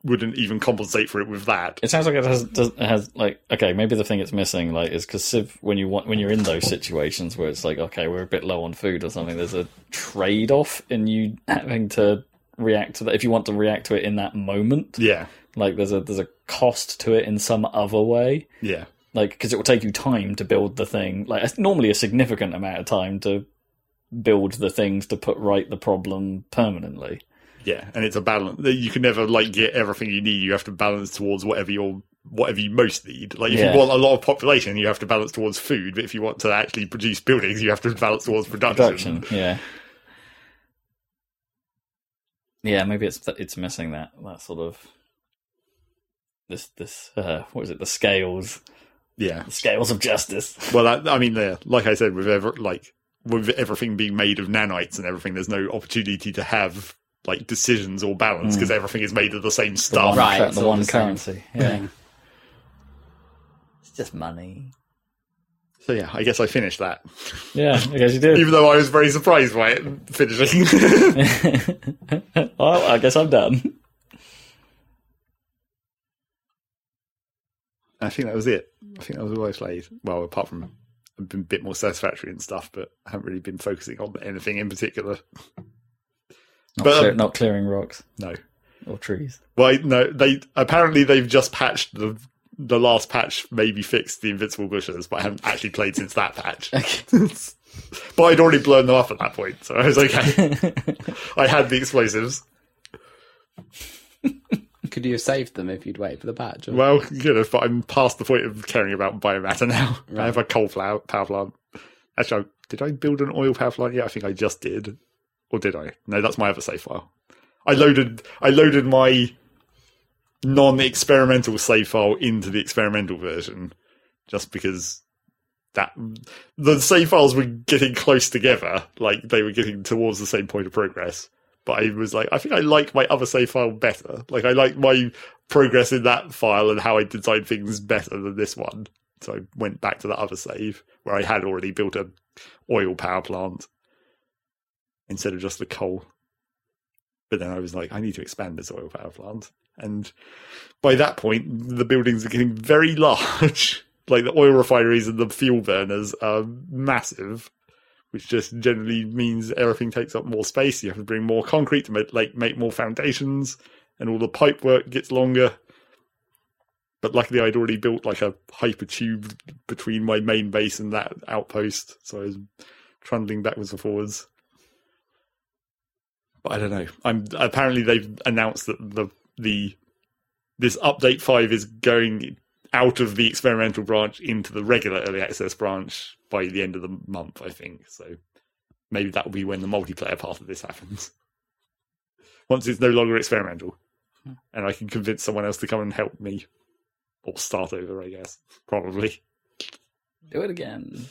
wouldn't even compensate for it with that. It sounds like it has does, has like okay maybe the thing it's missing like is because Civ when you want when you're in those situations where it's like okay we're a bit low on food or something there's a trade off in you having to react to that if you want to react to it in that moment Yeah. like there's a there's a cost to it in some other way Yeah. like because it will take you time to build the thing like normally a significant amount of time to build the things to put right the problem permanently Yeah. And it's a balance. You can never like get everything you need. You have to balance towards whatever you're whatever you most need. Like if Yeah. you want a lot of population, you have to balance towards food. But if you want to actually produce buildings, you have to balance towards production. production yeah yeah maybe it's it's missing that that sort of this this uh what is it the scales Yeah. the scales of justice Well, that, I mean, yeah, like I said, with ever like with everything being made of nanites and everything, there's no opportunity to have like decisions or balance because hmm. everything is made of the same the stuff. one, Right, it's the one the currency yeah it's just money So yeah, I guess I finished that, yeah I guess you did even though I was very surprised by it finishing. well I guess I'm done I think that was it. I think that was all I played. Well, apart from I've been a bit more satisfactory and stuff, but I haven't really been focusing on anything in particular. Not, But, um, clear, not clearing rocks No. or trees Well, no, they apparently they've just patched the the last patch. Maybe fixed the invincible bushes, but I haven't actually played since that patch. but I'd already blown them up at that point, so I was okay. I had the explosives. Could you have saved them if you'd waited for the patch? or- Well, you know, but I'm past the point of caring about biomatter now. I have a coal power plant. Actually, I- did I build an oil power plant? Yeah, I think I just did. Or did I? No, that's my other save file. I loaded I loaded my non-experimental save file into the experimental version just because that the save files were getting close together, like they were getting towards the same point of progress. But I was like, I think I like my other save file better. Like I like my progress in that file and how I design things better than this one. So I went back to that other save where I had already built a oil power plant instead of just the coal. But then I was like, I need to expand this oil power plant. And by that point, the buildings are getting very large. like the oil refineries and the fuel burners are massive, which just generally means everything takes up more space. You have to bring more concrete to make, like make more foundations, and all the pipe work gets longer. But luckily, I'd already built like a hyper tube between my main base and that outpost, so I was trundling backwards and forwards. I don't know. I'm apparently they've announced that the the this update five is going out of the experimental branch into the regular early access branch by the end of the month, I think. So maybe that will be when the multiplayer part of this happens. Once it's no longer experimental. Hmm. And I can convince someone else to come and help me. Or start over, I guess. Probably. do it again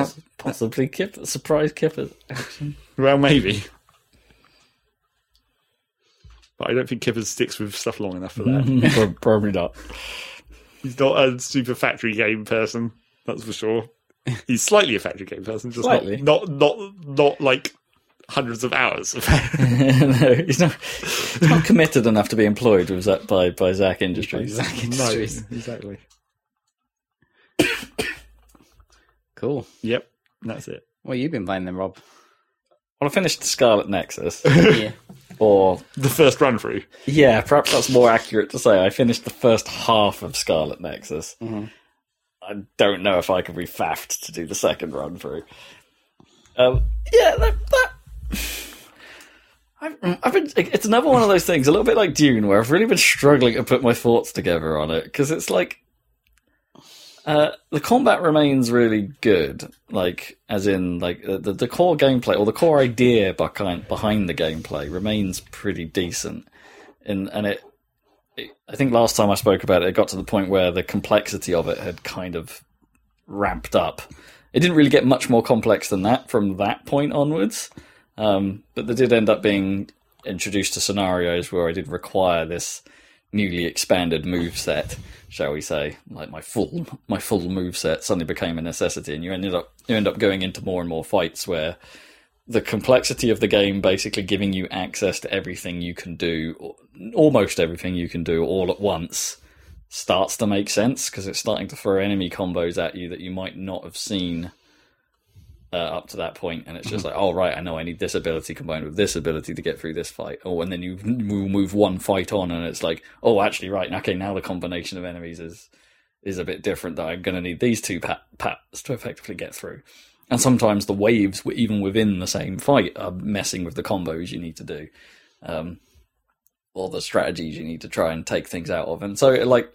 Uh, possibly Kip surprise Kipper action well, maybe. But I don't think Kippers sticks with stuff long enough for that. Probably not He's not a super factory game person, that's for sure. He's slightly a factory game person, just Slightly. not not not not like hundreds of hours. no, he's not. He's not committed enough to be employed with by by Zac Industries. Zac Industries. exactly. Cool. Yep, that's it. What have you been playing then, Rob? Well, I finished Scarlet Nexus, yeah. or The first run through. yeah, perhaps that's more accurate to say. I finished the first half of Scarlet Nexus. I don't know if I could be faffed to do the second run through. Um, yeah, that. that I've, I've been. It's another one of those things, a little bit like Dune, where I've really been struggling to put my thoughts together on it because it's like uh, the combat remains really good, like as in like uh, the the core gameplay or the core idea behind behind the gameplay remains pretty decent, and and it, it. I think last time I spoke about it, it got to the point where the complexity of it had kind of ramped up. It didn't really get much more complex than that from that point onwards, um, but there did end up being introduced to scenarios where I did require this newly expanded move set, shall we say, like my full my full move set suddenly became a necessity, and you ended up you end up going into more and more fights where the complexity of the game basically giving you access to everything you can do, almost everything you can do all at once, starts to make sense because it's starting to throw enemy combos at you that you might not have seen uh, up to that point, and it's just like, oh right, I know I need this ability combined with this ability to get through this fight. Oh, and then you move move one fight on, and it's like, oh, actually, right, okay, now the combination of enemies is is a bit different. That I'm going to need these two pat- pats to effectively get through. And sometimes the waves, even within the same fight, are messing with the combos you need to do, um, or the strategies you need to try and take things out of. And so, like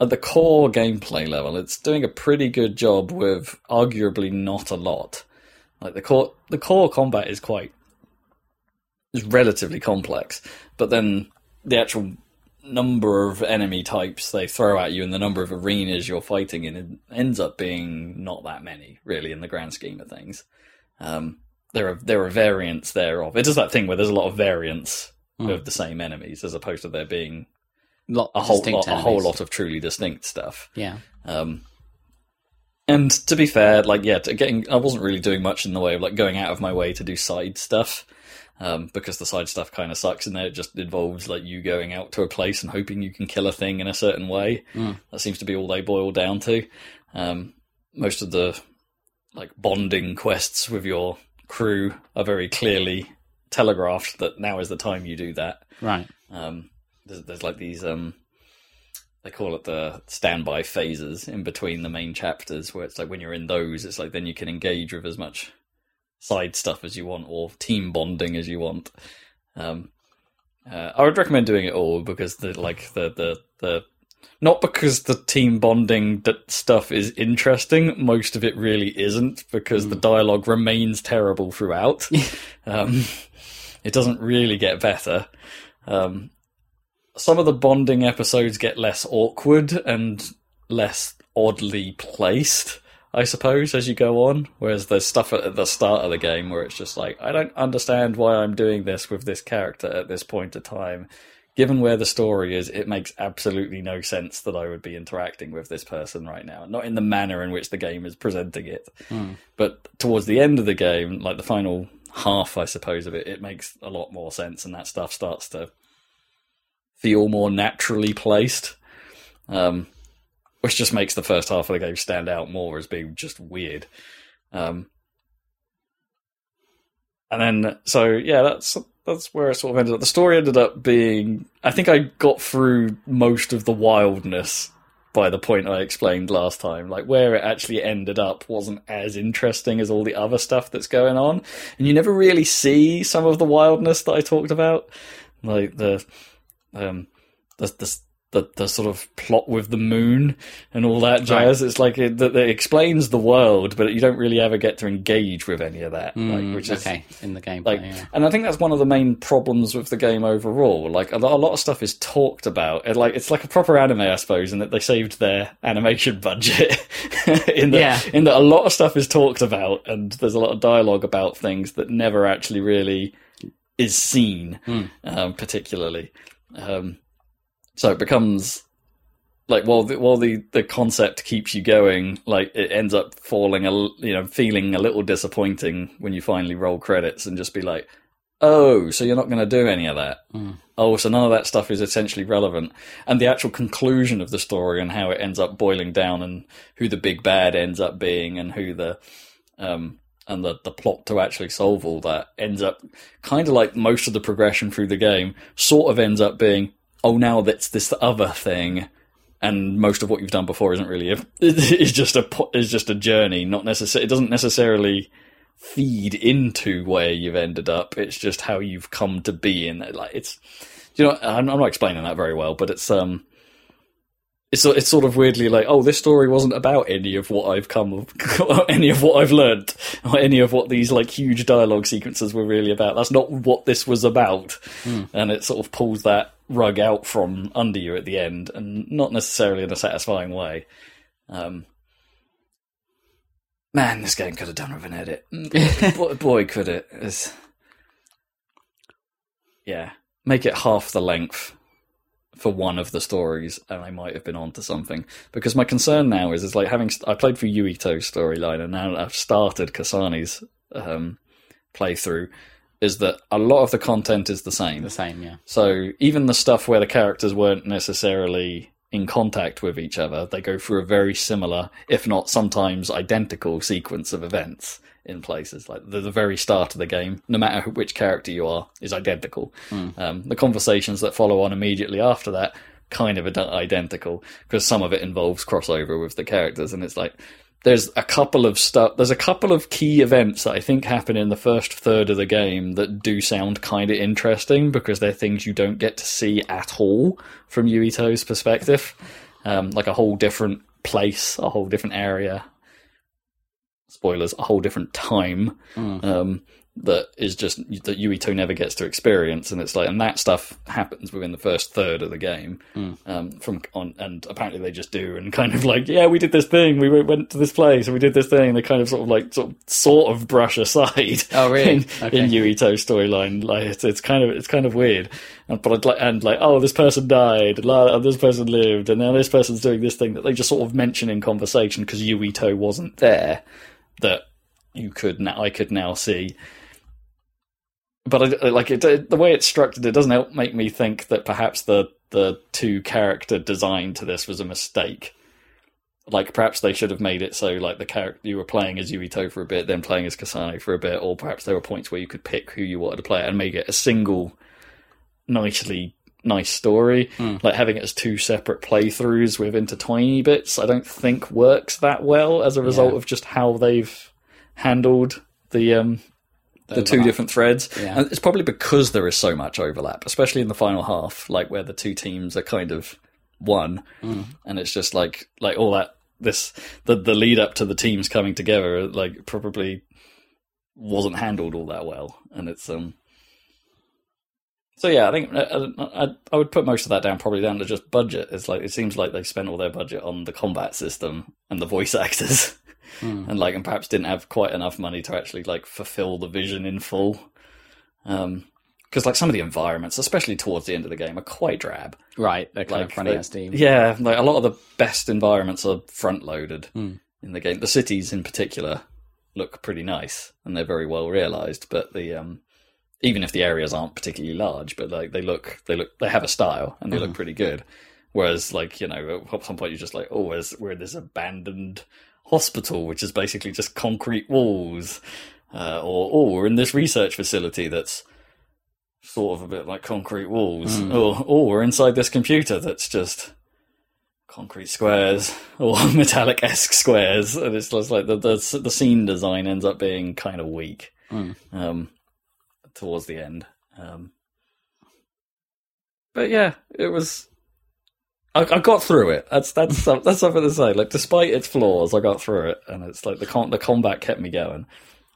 at the core gameplay level, it's doing a pretty good job with arguably not a lot. Like the core, the core combat is quite is relatively complex, but then the actual number of enemy types they throw at you and the number of arenas you're fighting in it ends up being not that many, really, in the grand scheme of things. Um, there are there are variants thereof. It does that thing where there's a lot of variants of the same enemies, as opposed to there being Lot, a whole lot, a whole lot of truly distinct stuff. Yeah. Um, and to be fair, like yeah, to getting I wasn't really doing much in the way of like going out of my way to do side stuff. Um, because the side stuff kind of sucks, and then it just involves like you going out to a place and hoping you can kill a thing in a certain way. That seems to be all they boil down to. Um, most of the like bonding quests with your crew are very clearly telegraphed that now is the time you do that. Right. Um, there's, there's like these um, they call it the standby phases in between the main chapters, where it's like when you're in those, it's like then you can engage with as much side stuff as you want or team bonding as you want. Um, uh, I would recommend doing it all because the like the the the not because the team bonding stuff is interesting. Most of it really isn't because the dialogue remains terrible throughout. um, it doesn't really get better. Um, some of the bonding episodes get less awkward and less oddly placed, I suppose, as you go on. Whereas there's stuff at the start of the game where it's just like, I don't understand why I'm doing this with this character at this point of time. Given where the story is, it makes absolutely no sense that I would be interacting with this person right now. Not in the manner in which the game is presenting it. Hmm. But towards the end of the game, like the final half, I suppose, of it, it makes a lot more sense and that stuff starts to feel more naturally placed. Um, which just makes the first half of the game stand out more as being just weird. Um, and then, so yeah, that's that's where it sort of ended up. The story ended up being, I think I got through most of the wildness by the point I explained last time. Like where it actually ended up wasn't as interesting as all the other stuff that's going on, and you never really see some of the wildness that I talked about, like the um, the, the the the sort of plot with the moon and all that jazz. It's like it, that it explains the world, but you don't really ever get to engage with any of that. like, which is okay. In the game, like, yeah. and I think that's one of the main problems with the game overall. Like a lot, a lot of stuff is talked about. It, like it's like a proper anime, I suppose, in that they saved their animation budget. in that, Yeah. in that a lot of stuff is talked about, and there's a lot of dialogue about things that never actually really is seen, um, particularly. Um, so it becomes like while the, while the, the concept keeps you going, like it ends up falling a you know feeling a little disappointing when you finally roll credits and just be like, oh, so you're not going to do any of that. Oh, so none of that stuff is essentially relevant. And the actual conclusion of the story and how it ends up boiling down and who the big bad ends up being and who the um, and the, the plot to actually solve all that ends up kind of like most of the progression through the game sort of ends up being oh now that's this other thing and most of what you've done before isn't really a, is just a is just a journey not necessarily it doesn't necessarily feed into where you've ended up it's just how you've come to be in like it's you know I'm, I'm not explaining that very well but it's um it's it's sort of weirdly like, oh, this story wasn't about any of what I've come, any of what I've learned, or any of what these like huge dialogue sequences were really about. That's not what this was about, and it sort of pulls that rug out from under you at the end, and not necessarily in a satisfying way. Um, man, this game could have done with an edit. boy, boy, could it! It's- yeah, make it half the length for one of the stories, and I might have been onto something. Because my concern now is, is like having I played through Yuito's storyline, and now I've started Kasane's um, playthrough. Is that a lot of the content is the same? The same, yeah. So even the stuff where the characters weren't necessarily in contact with each other, they go through a very similar, if not sometimes identical, sequence of events in places. Like the, the very start of the game, no matter which character you are, is identical. Um, the conversations that follow on immediately after that kind of identical because some of it involves crossover with the characters, and it's like there's a couple of stuff. There's a couple of key events that I think happen in the first third of the game that do sound kind of interesting because they're things you don't get to see at all from Yuito's perspective. Um, like a whole different place, a whole different area. Spoilers: a whole different time um, that is just that Yuito never gets to experience, and it's like, and that stuff happens within the first third of the game. Um, from on, and apparently they just do, and kind of like, yeah, we did this thing, we went- went to this place, and we did this thing. They kind of sort of like sort of, sort of brush aside. Oh, really? in, Okay. in Yuito's storyline, like it's, it's kind of it's kind of weird. And, but I'd like and like, oh, this person died, and this person lived, and now this person's doing this thing that they just sort of mention in conversation because Yuito wasn't there. That you could now, I could now see but I, like it, the way it's structured, it doesn't help make me think that perhaps the the two character design to this was a mistake. Like perhaps they should have made it so like the character you were playing as Yuito for a bit, then playing as Kasane for a bit, or perhaps there were points where you could pick who you wanted to play and make it a single nicely nice story. Like having it as two separate playthroughs with intertwiny bits, I don't think works that well as a result Yeah. of just how they've handled the um the two different threads. Yeah. And it's probably because there is so much overlap, especially in the final half, like where the two teams are kind of one, Mm. and it's just like like all that this the the lead up to the teams coming together, like probably wasn't handled all that well, and it's um. So yeah, I think I, I, I would put most of that down probably down to just budget. It's like it seems like they spent all their budget on the combat system and the voice actors, and like and perhaps didn't have quite enough money to actually like fulfill the vision in full. Um, because like some of the environments, especially towards the end of the game, are quite drab. Right, they're kind Like of out of steam. Yeah, like a lot of the best environments are front loaded Hmm. in the game. The cities in particular look pretty nice and they're very well realized, but the um even if the areas aren't particularly large, but like they look they look they have a style and they Hmm. look pretty good. Whereas like, you know, at some point you're just like, oh, we're in this abandoned hospital, which is basically just concrete walls. Uh, or oh, we're in this research facility that's sort of a bit like concrete walls. Hmm. Or oh, we're inside this computer that's just concrete squares or metallic esque squares, and it's just like the, the the scene design ends up being kind of weak Mm. um, towards the end. Um, but yeah, it was. I, I got through it. That's that's that's something to say. Like, despite its flaws, I got through it, and it's like the con- the combat kept me going.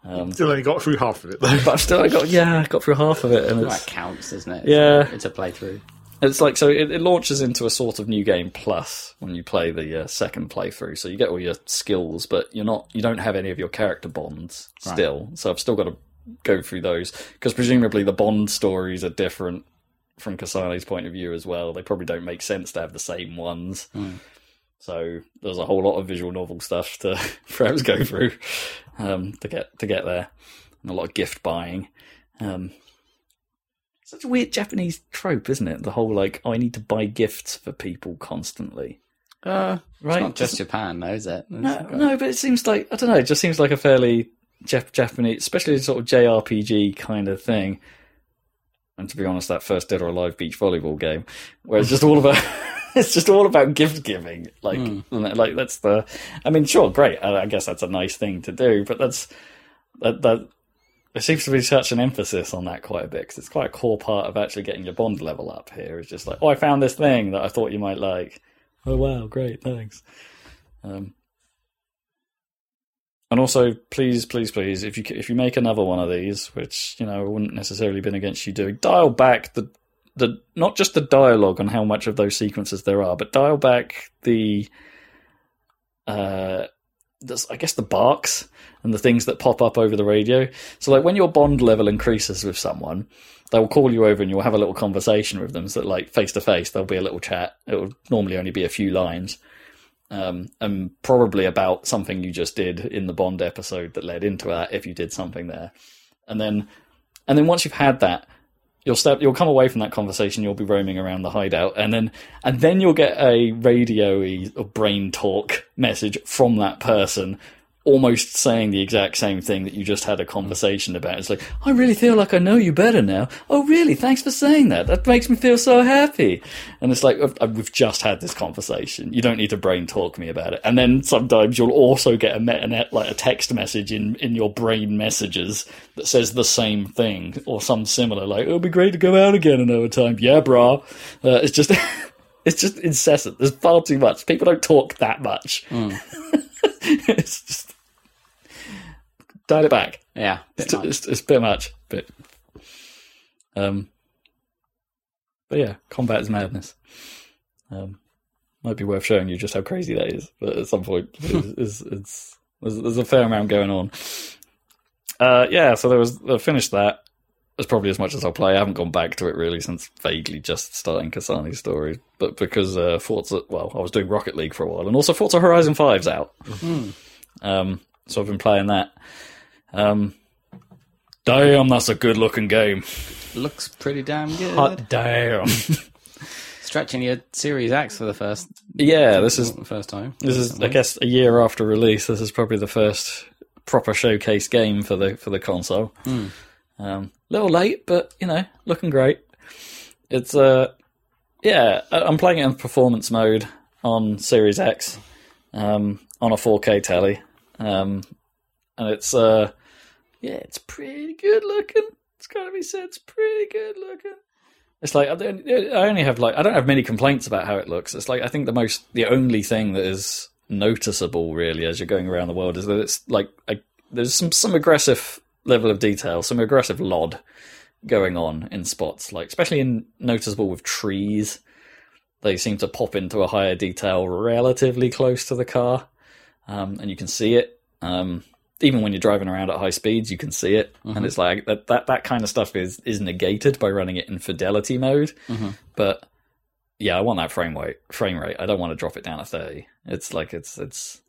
Um, Still only got through half of it though. but still, I got yeah, I got through half of it, and That counts, isn't it? Yeah. It's a playthrough. it's like so it, it launches into a sort of new game plus when you play the uh, second playthrough. So you get all your skills, but you're not you don't have any of your character bonds Right. still. So I've still got to go through those because presumably the bond stories are different from Kasane's point of view as well. They probably don't make sense to have the same ones. Hmm. So there's a whole lot of visual novel stuff to perhaps go through um, to get to get there, and a lot of gift buying. Um, such a weird Japanese trope, isn't it? The whole like, oh, I need to buy gifts for people constantly. Uh, Right? It's not just Japan, though, is it? No, no, but it seems like I don't know. It just seems like a fairly Japanese, especially sort of JRPG kind of thing. And to be honest, that first Dead or Alive beach volleyball game, where it's just all about it's just all about gift giving. Like, that- like that's the. I mean, sure, great. I, I guess that's a nice thing to do, but that's that that. There seems to be such an emphasis on that quite a bit because it's quite a core part of actually getting your bond level up Here is just like, oh, I found this thing that I thought you might like. Oh wow, great, thanks. Um, and also, please, please, please, if you if you make another one of these, which you know wouldn't necessarily been against you doing, dial back the the not just the dialogue on how much of those sequences there are, but dial back the uh, I guess the barks and the things that pop up over the radio. So, like when your bond level increases with someone, they will call you over and you'll have a little conversation with them. So, like face to face, there'll be a little chat. It will normally only be a few lines um, and probably about something you just did in the Bond episode that led into that. If you did something there, and then and then once you've had that, you'll step, you'll come away from that conversation. You'll be roaming around the hideout, and then and then you'll get a radio-y or brain talk message from that person. Almost saying the exact same thing that you just had a conversation about. It's like, I really feel like I know you better now. Oh, really? Thanks for saying that. That makes me feel so happy. And it's like, "I've- we've just had this conversation. You don't need to brain talk me about it. And then sometimes you'll also get a metanet, like a text message in, in your brain messages that says the same thing or some similar, like, it'll be great to go out again another time. Yeah, brah. Uh, it's just, it's just incessant. There's far too much. People don't talk that much. it's just, dial it back. Yeah, It's, it's, it's a bit much, but um, but yeah, combat is madness. Um, might be worth showing you just how crazy that is, but at some point, it's, it's, it's there's, there's a fair amount going on. Uh, yeah, so there was I finished that. That's probably as much as I'll play. I haven't gone back to it really since vaguely just starting Kasane's story, but because uh, Forza, well, I was doing Rocket League for a while, and also Forza Horizon 5's out. Um, so I've been playing that. Um, damn, that's a good looking game. looks pretty damn good. Hot damn. Stretching your Series X for the first yeah, this is the first time. this is I guess a year after release. This is probably the first proper showcase game for the for the console. Um, little late, but you know, looking great. It's uh, yeah, I'm playing it in performance mode on Series X, um, on a 4K telly, um, and it's uh, yeah, it's pretty good looking. It's got to be said, it's pretty good looking. It's like I only have like I don't have many complaints about how it looks. It's like I think the most the only thing that is noticeable really as you're going around the world is that it's like a, there's some some aggressive level of detail, some aggressive LOD going on in spots, like especially in noticeable with trees. They seem to pop into a higher detail relatively close to the car, um, and you can see it. Um, even when you're driving around at high speeds, you can see it, and it's like that, that. That kind of stuff is is negated by running it in fidelity mode. But yeah, I want that frame rate. Frame rate. I don't want to drop it down to thirty. It's like it's it's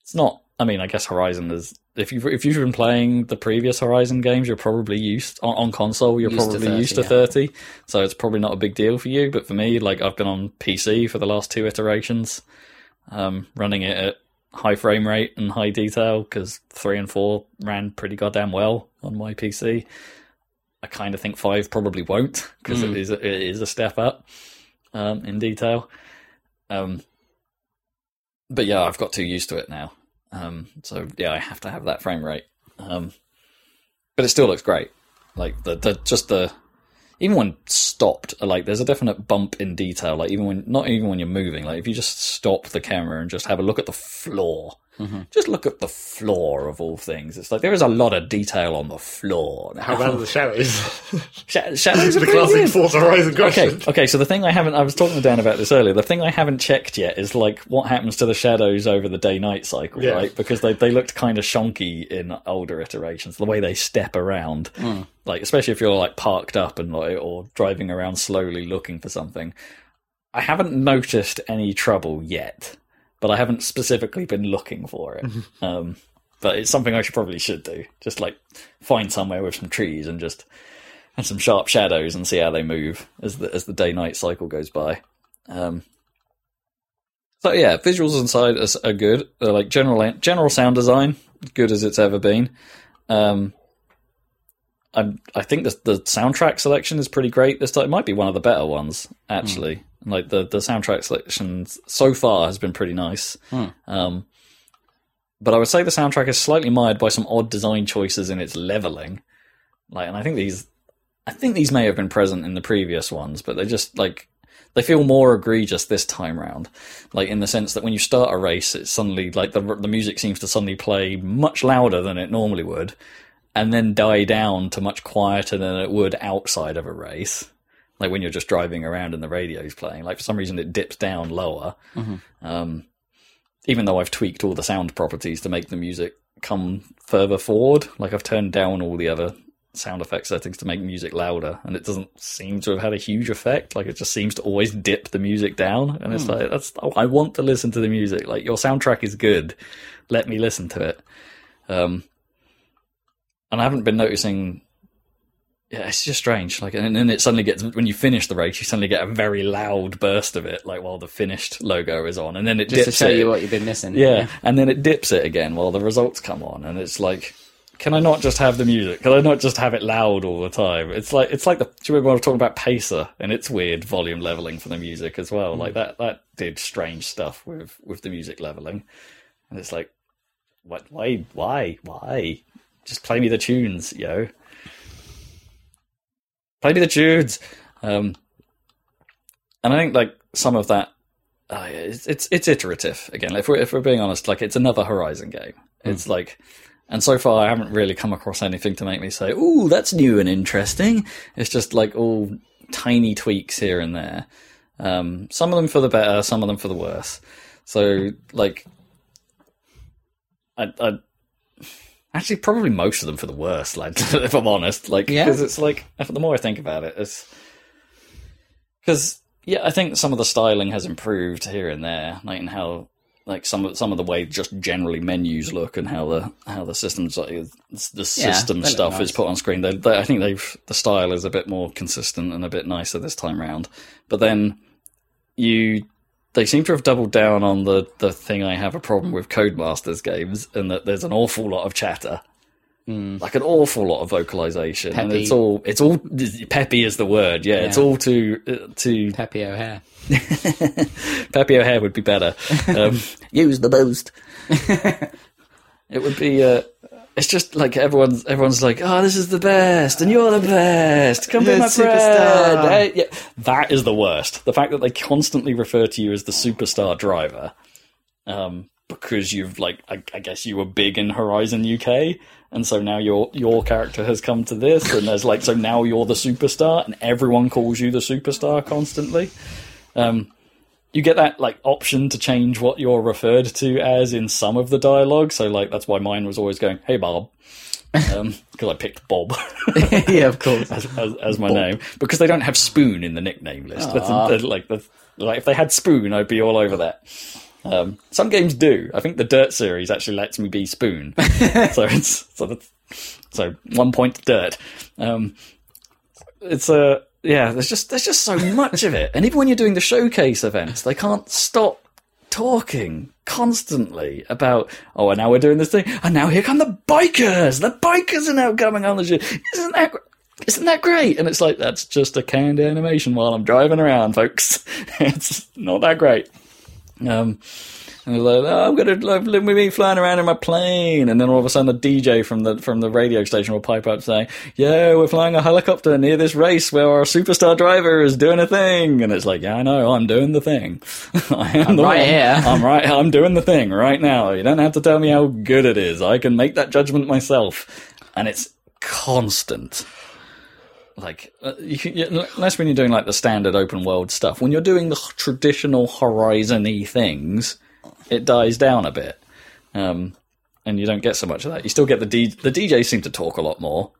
it's not. I mean, I guess Horizon is. If you if you've been playing the previous Horizon games, you're probably used on, on console. You're Used to probably 30, used to yeah. thirty, so it's probably not a big deal for you. But for me, like I've been on PC for the last two iterations, um, running it at high frame rate and high detail because three and four ran pretty goddamn well on my PC. I kind of think five probably won't because it is a, it is a step up um, in detail. Um, but yeah, I've got too used to it now. Um, so yeah, I have to have that frame rate. Um, but it still looks great. Like the, the just the even when stopped, like there's a definite bump in detail. Like even when not even when you're moving, like if you just stop the camera and just have a look at the floor, Mm-hmm. just look at the floor of all things. It's like there is a lot of detail on the floor. How about the shadows? Sha- shadows are the classic. Forza Horizon question. Okay, okay. So the thing I haven't, I was talking to Dan about this earlier. The thing I haven't checked yet is like what happens to the shadows over the day-night cycle, Yeah. right? Because they they looked kind of shonky in older iterations. The way they step around, hmm. like especially if you're like parked up and like or driving around slowly looking for something. I haven't noticed any trouble yet, but I haven't specifically been looking for it. um, but it's something I should probably should do. Just like find somewhere with some trees and just and some sharp shadows and see how they move as the as the day night cycle goes by. Um, so yeah, visuals inside are, are good. They're like general general sound design good as it's ever been. Um, I I think the the soundtrack selection is pretty great this time. It might be one of the better ones actually. Like the the soundtrack selection so far has been pretty nice. Hmm. Um, but I would say the soundtrack is slightly mired by some odd design choices in its leveling. Like, and I think these, I think these may have been present in the previous ones, but they just like they feel more egregious this time round. Like in the sense that when you start a race, it's suddenly like the the music seems to suddenly play much louder than it normally would, and then die down to much quieter than it would outside of a race. Like when you're just driving around and the radio's playing, like for some reason it dips down lower. Um, even though I've tweaked all the sound properties to make the music come further forward, like I've turned down all the other sound effect settings to make music louder, and it doesn't seem to have had a huge effect. Like it just seems to always dip the music down, and it's like that's oh, I want to listen to the music. Like your soundtrack is good, let me listen to it. Um, and I haven't been noticing. Yeah, it's just strange. Like, and then it suddenly gets when you finish the race, you suddenly get a very loud burst of it, like while the finished logo is on, and then it Just to dips show it. you what you've been missing. Yeah, and then it dips it again while the results come on, and it's like, can I not just have the music? Can I not just have it loud all the time? It's like it's like the. Do you remember when I was talking about Pacer and its weird volume leveling for the music as well? Hmm. Like that that did strange stuff with with the music leveling, and it's like, what? Why? Why? Why? Just play me the tunes, yo. Play me the tunes. Um, and I think like some of that uh, it's, it's it's iterative again. If we're if we're being honest, like it's another Horizon game. It's like, and so far I haven't really come across anything to make me say, "Ooh, that's new and interesting." It's just like all tiny tweaks here and there. Um, some of them for the better, some of them for the worse. So like, I, I actually probably most of them for the worse. Like if I'm honest, like Yeah. because it's like the more I think about it, it's because yeah, I think some of the styling has improved here and there, like in how like some of some of the way just generally menus look and how the how the systems like, the system look stuff is put on screen. They, they, I think they've the style is a bit more consistent and a bit nicer this time round. But then you they seem to have doubled down on the the thing I have a problem with Codemasters games, and that there's an awful lot of chatter. Like an awful lot of vocalization, and it's all it's all peppy is the word. Yeah, it's all too uh, too Peppy O'Hare. Peppy O'Hare would be better. Um, use the most. it would be. Uh, it's just like everyone's. Everyone's like, "Oh, this is the best, and you're the best. Come be You're my superstar." friend." Hey, yeah, that is the worst. The fact that they constantly refer to you as the superstar driver, um, because you've like, I, I guess you were big in Horizon UK, and so now your your character has come to this, and there's like, so now you're the superstar, and everyone calls you the superstar constantly. Um, you get that like option to change what you're referred to as in some of the dialogue. So like that's why mine was always going, "Hey Bob," because I picked Bob yeah, of course. as, as, as my name because they don't have Spoon in the nickname list. That's, that's like that's, like if they had Spoon, I'd be all over that. Um, some games do. I think the Dirt series actually lets me be Spoon, so it's so that's so one point to Dirt. Um, it's a yeah. There's just there's just so much of it, and even when you're doing the showcase events, they can't stop talking constantly about oh, and now we're doing this thing, and now here come the bikers. The bikers are now coming on the show. Isn't that? Isn't that great? And it's like that's just a canned animation while I'm driving around, folks. it's not that great. Um, and they're like, oh, I'm gonna like, live with me flying around in my plane, and then all of a sudden the DJ from the from the radio station will pipe up saying, "Yeah, we're flying a helicopter near this race where our superstar driver is doing a thing," and it's like, "Yeah, I know, I'm doing the thing. I am the right one. here. I'm right. I'm doing the thing right now. You don't have to tell me how good it is. I can make that judgment myself, and it's constant." like uh, you, can- you, unless when you're doing like the standard open world stuff when you're doing the traditional horizon-y things it dies down a bit. Um, and you don't get so much of that. You still get the D- the DJs seem to talk a lot more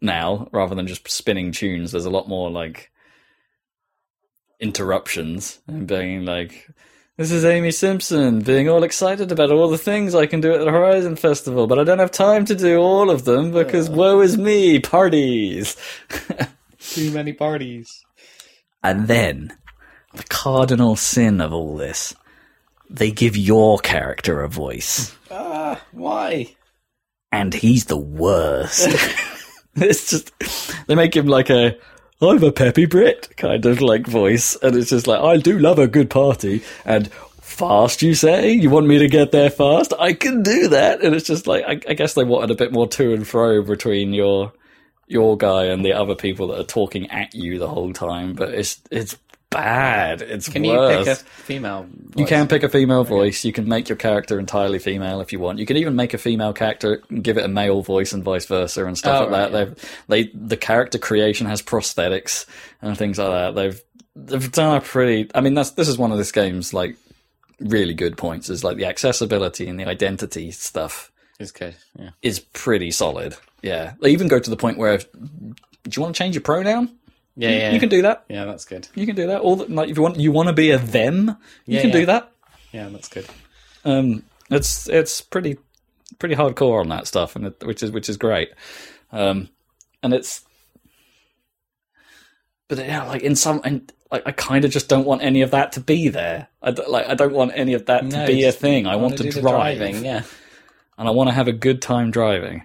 now rather than just spinning tunes. There's a lot more like interruptions and being like this is Amy Simpson being all excited about all the things I can do at the Horizon Festival, but I don't have time to do all of them because woe is me, parties. Too many parties. And then, the cardinal sin of all this, they give your character a voice. Ah, why? and he's the worst. it's just they make him like a I'm a peppy Brit kind of like voice, and it's just like I do love a good party and. Fast, you say? You want me to get there fast? I can do that, and it's just like I, I guess they wanted a bit more to and fro between your your guy and the other people that are talking at you the whole time. But it's it's bad. It's Can worse. you pick a female? Voice? You can pick a female voice. You can make your character entirely female if you want. You can even make a female character and give it a male voice and vice versa and stuff Oh, like right, that. They've, they the character creation has prosthetics and things like that. They've they've done a pretty. I mean, that's this is one of this game's like really good points. Is like the accessibility and the identity stuff It's good. Yeah. is pretty solid. Yeah, they even go to the point where if, do you want to change your pronoun? Yeah, yeah. You can do that. Yeah, that's good. You can do that. All the, like if you want, you want to be a them. You Yeah, can yeah. do that. Yeah, that's good. Um, it's it's pretty pretty hardcore on that stuff, and it, which is which is great. Um, and it's, but yeah, like in some, and like I kind of just don't want any of that to be there. I don't, like I don't want any of that to be a thing. I want to drive, driving. Yeah. and I want to have a good time driving.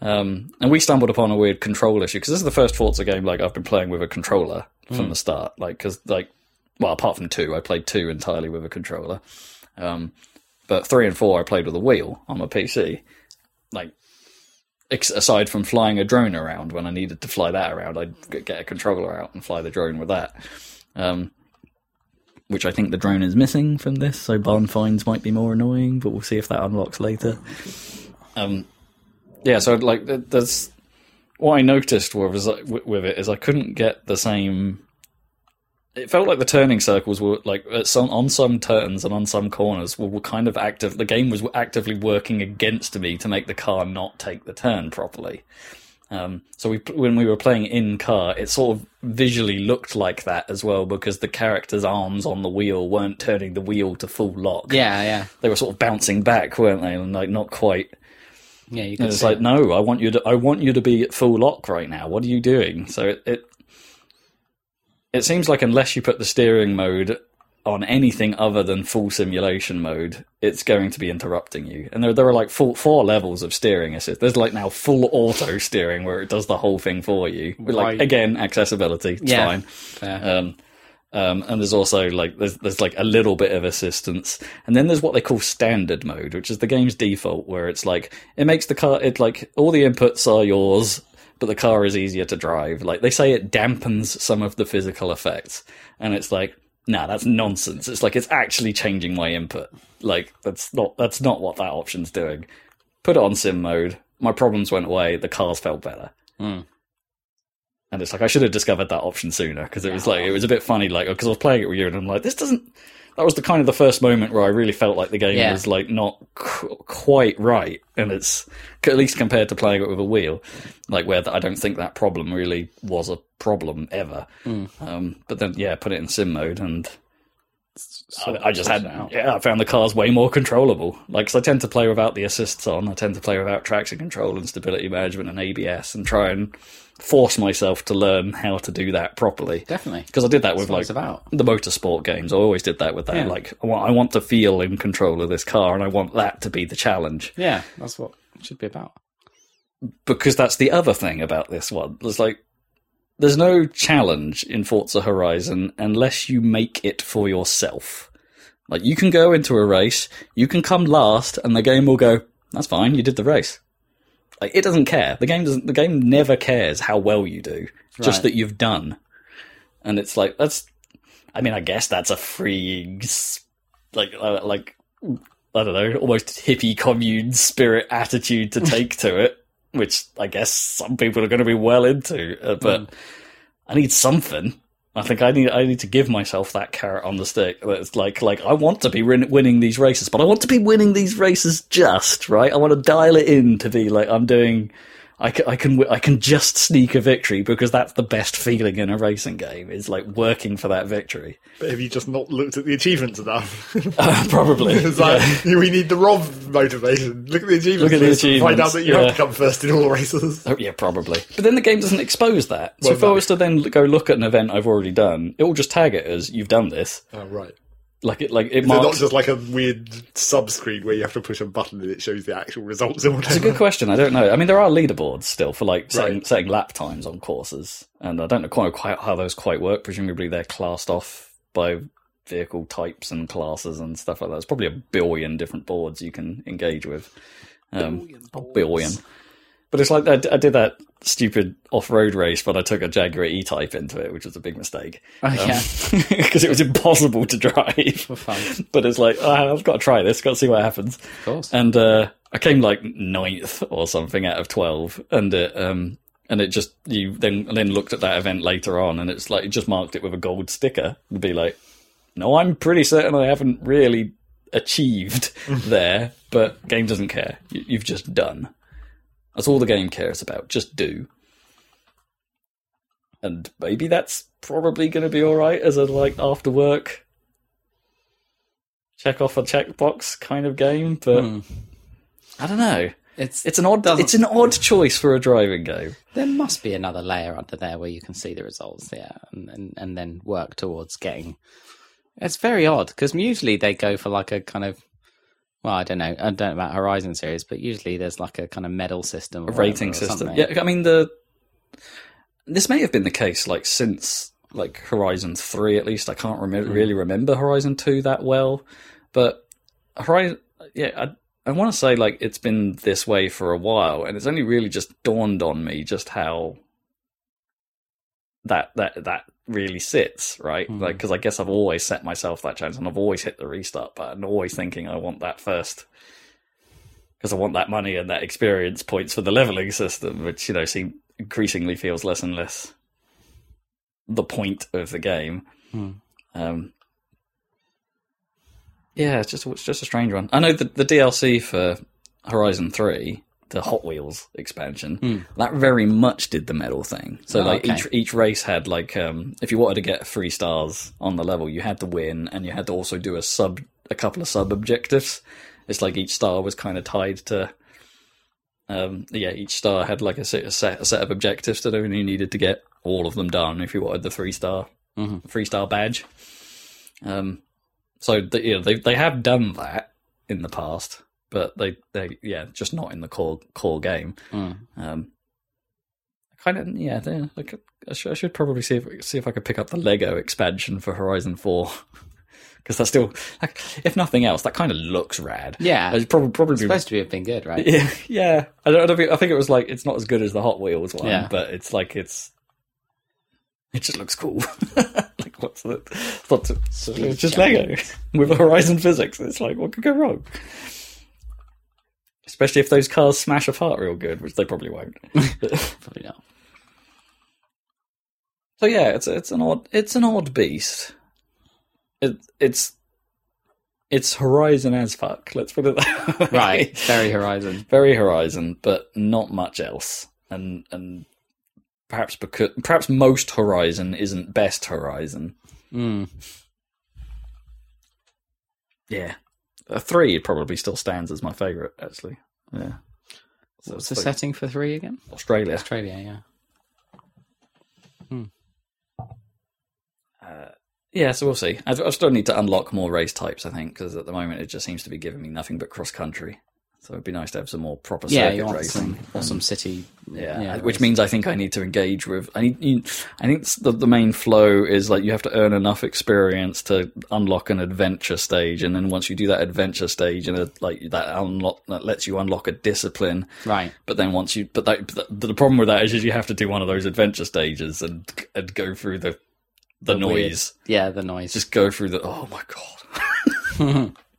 Um, and we stumbled upon a weird control issue because this is the first Forza game like I've been playing with a controller from the start. Like because like well apart from two, I played two entirely with a controller. Um, but three and four I played with a wheel on my PC. Like ex- aside from flying a drone around when I needed to fly that around, I'd get a controller out and fly the drone with that. Um, which I think the drone is missing from this, so barn finds might be more annoying, but we'll see if that unlocks later. Um, yeah, so like th- there's what I noticed was like, with it is I couldn't get the same. It felt like the turning circles were like at some on some turns and on some corners were, were kind of active. The game was actively working against me to make the car not take the turn properly. Um, so we, when we were playing in car, it sort of visually looked like that as well because the character's arms on the wheel weren't turning the wheel to full lock. Yeah, yeah. they were sort of bouncing back, weren't they? And like not quite. Yeah, you And it's like, it. no, I want you to, I want you to be at full lock right now. What are you doing? So it, it, it seems like unless you put the steering mode on anything other than full simulation mode, it's going to be interrupting you. And there, there are like full, four levels of steering assist. There's like now full auto steering where it does the whole thing for you. Like Right. again, accessibility. It's Yeah. fine. Fair. Um, um, and there's also like there's there's like a little bit of assistance, and then there's what they call standard mode, which is the game's default, where it's like it makes the car it like all the inputs are yours, but the car is easier to drive. Like they say, it dampens some of the physical effects, and it's like nah, that's nonsense. It's like it's actually changing my input. Like that's not that's not what that option's doing. Put it on sim mode. My problems went away. The cars felt better. Hmm. And it's like I should have discovered that option sooner because it was like it was a bit funny, like because I was playing it with you and I'm like, this doesn't. That was the kind of the first moment where I really felt like the game Yeah. was like not qu- quite right, and it's at least compared to playing it with a wheel, like where I don't think that problem really was a problem ever. Um, but then yeah, put it in sim mode and I, I just had yeah, I found the cars way more controllable. Like, 'cause I tend to play without the assists on. I tend to play without traction control and stability management and ABS, and try and force myself to learn how to do that properly. Definitely. Because I did that with That's like about. the motorsport games. I always did that with that. Yeah. Like, I want, I want to feel in control of this car, and I want that to be the challenge Yeah, that's what it should be about. because that's the other thing about this one. There's like there's no challenge in Forza Horizon unless you make it for yourself. Like you can go into a race, you can come last, and the game will go, "That's fine, you did the race." Like it doesn't care. The game doesn't. The game never cares how well you do, just that you've done. And it's like that's. I mean, I guess that's a freeing, s- like uh, like I don't know, almost hippie commune spirit attitude to take to it, which I guess some people are going to be well into. Uh, but I need something. I think I need I need to give myself that carrot on the stick. That's like like I want to be win- winning these races, but I want to be winning these races just right. I want to dial it in to be like I'm doing. I can, I can I can just sneak a victory because that's the best feeling in a racing game is like working for that victory. But have you just not looked at the achievements enough? Uh, probably. it's like we need the Rov motivation. Look at the achievements. Look at the and Find out that you yeah. have to come first in all races. Oh, yeah, probably. But then the game doesn't expose that. So Well, if I was to then go look at an event I've already done, it will just tag it as you've done this. Oh right. Like it, like it Is it not just like a weird sub screen where you have to push a button and it shows the actual results or It's a good question. I don't know. I mean, there are leaderboards still for like setting, Right. setting lap times on courses, and I don't know quite, quite how those quite work. Presumably, they're classed off by vehicle types and classes and stuff like that. There's probably a billion different boards you can engage with. Um, a billion. But it's like I, I did that stupid off-road race, but I took a Jaguar E-Type into it, which was a big mistake Oh, yeah. because it was impossible to drive. For fun. But it's like oh, I've got to try this, got to see what happens. Of course. And uh, I came like ninth or something out of twelve, and it um and it just you then then looked at that event later on, and it's like it just marked it with a gold sticker and be like, no, I'm pretty certain I haven't really achieved there, but game doesn't care. You've just done. That's all the game cares about. Just do. And maybe that's probably going to be all right as a like after work check off a checkbox kind of game, but Hmm. I don't know. It's It's an odd. It's an odd choice for a driving game. there must be another layer under there where you can see the results, yeah, and and, and then work towards getting. It's very odd because usually they go for like a kind of. Well, I don't know. I don't know about Horizon series, but usually there's like a kind of medal system, A rating system. something. Yeah, I mean the. This may have been the case like since like Horizon Three at least. I can't rem- Hmm. really remember Horizon Two that well, but Horizon. Yeah, I, I want to say like it's been this way for a while, and it's only really just dawned on me just how that that that really sits right. Hmm. Like because I guess I've always set myself that chance, and I've always hit the restart button, always thinking I want that first because I want that money and that experience points for the leveling system, which you know seem increasingly feels less and less the point of the game. Hmm. Um, yeah, it's just it's just a strange one. I know the the DLC for Horizon Three, the Hot Wheels expansion, Hmm. that very much did the medal thing. So Oh, like okay. each each race had like um, if you wanted to get three stars on the level, you had to win, and you had to also do a sub a couple of sub objectives. It's like each star was kind of tied to. Um, yeah, each star had like a set, a set a set of objectives that you needed to get all of them done if you wanted the three star Mhm. three star badge. Um, so the, you know, they they have done that in the past, but they they yeah just not in the core core game. Mm. Um, kind of yeah. They, I, could, I, should, I should probably see if see if I could pick up the Lego expansion for Horizon Four because that's still like, if nothing else that kind of looks rad. Yeah, It's probably probably it's supposed to have been good, right? yeah, yeah. I don't, I don't think, I think it was like it's not as good as the Hot Wheels one, Yeah. but it's like it's it just looks cool. like what's the what's it? It's just Lego with Horizon physics. It's like what could go wrong? Especially if those cars smash apart real good, which they probably won't. Probably not. so yeah, it's it's an odd it's an odd beast. It, it's it's Horizon as fuck. Let's put it that way. Right, very Horizon. very Horizon, but not much else. And and perhaps because perhaps most Horizon isn't best Horizon. Mm. Yeah, a three probably still stands as my favorite. Actually, yeah. So What's it's the like setting for three again? Australia. Australia, yeah. Hmm. Uh, yeah, so we'll see. I, I still need to unlock more race types, I think, because at the moment it just seems to be giving me nothing but cross country. So it'd be nice to have some more proper Yeah, circuit racing. some, or mm. some city. Yeah, which race. means I think I need to engage with. I need. You, I think the, the main flow is like you have to earn enough experience to unlock an adventure stage, and then once you do that adventure stage, and it, like that unlock that lets you unlock a discipline. Right. But then once you, but that, but the, the problem with that is is you have to do one of those adventure stages and and go through the the, The weird- noise. Yeah, the noise. Just go through the. Oh my god.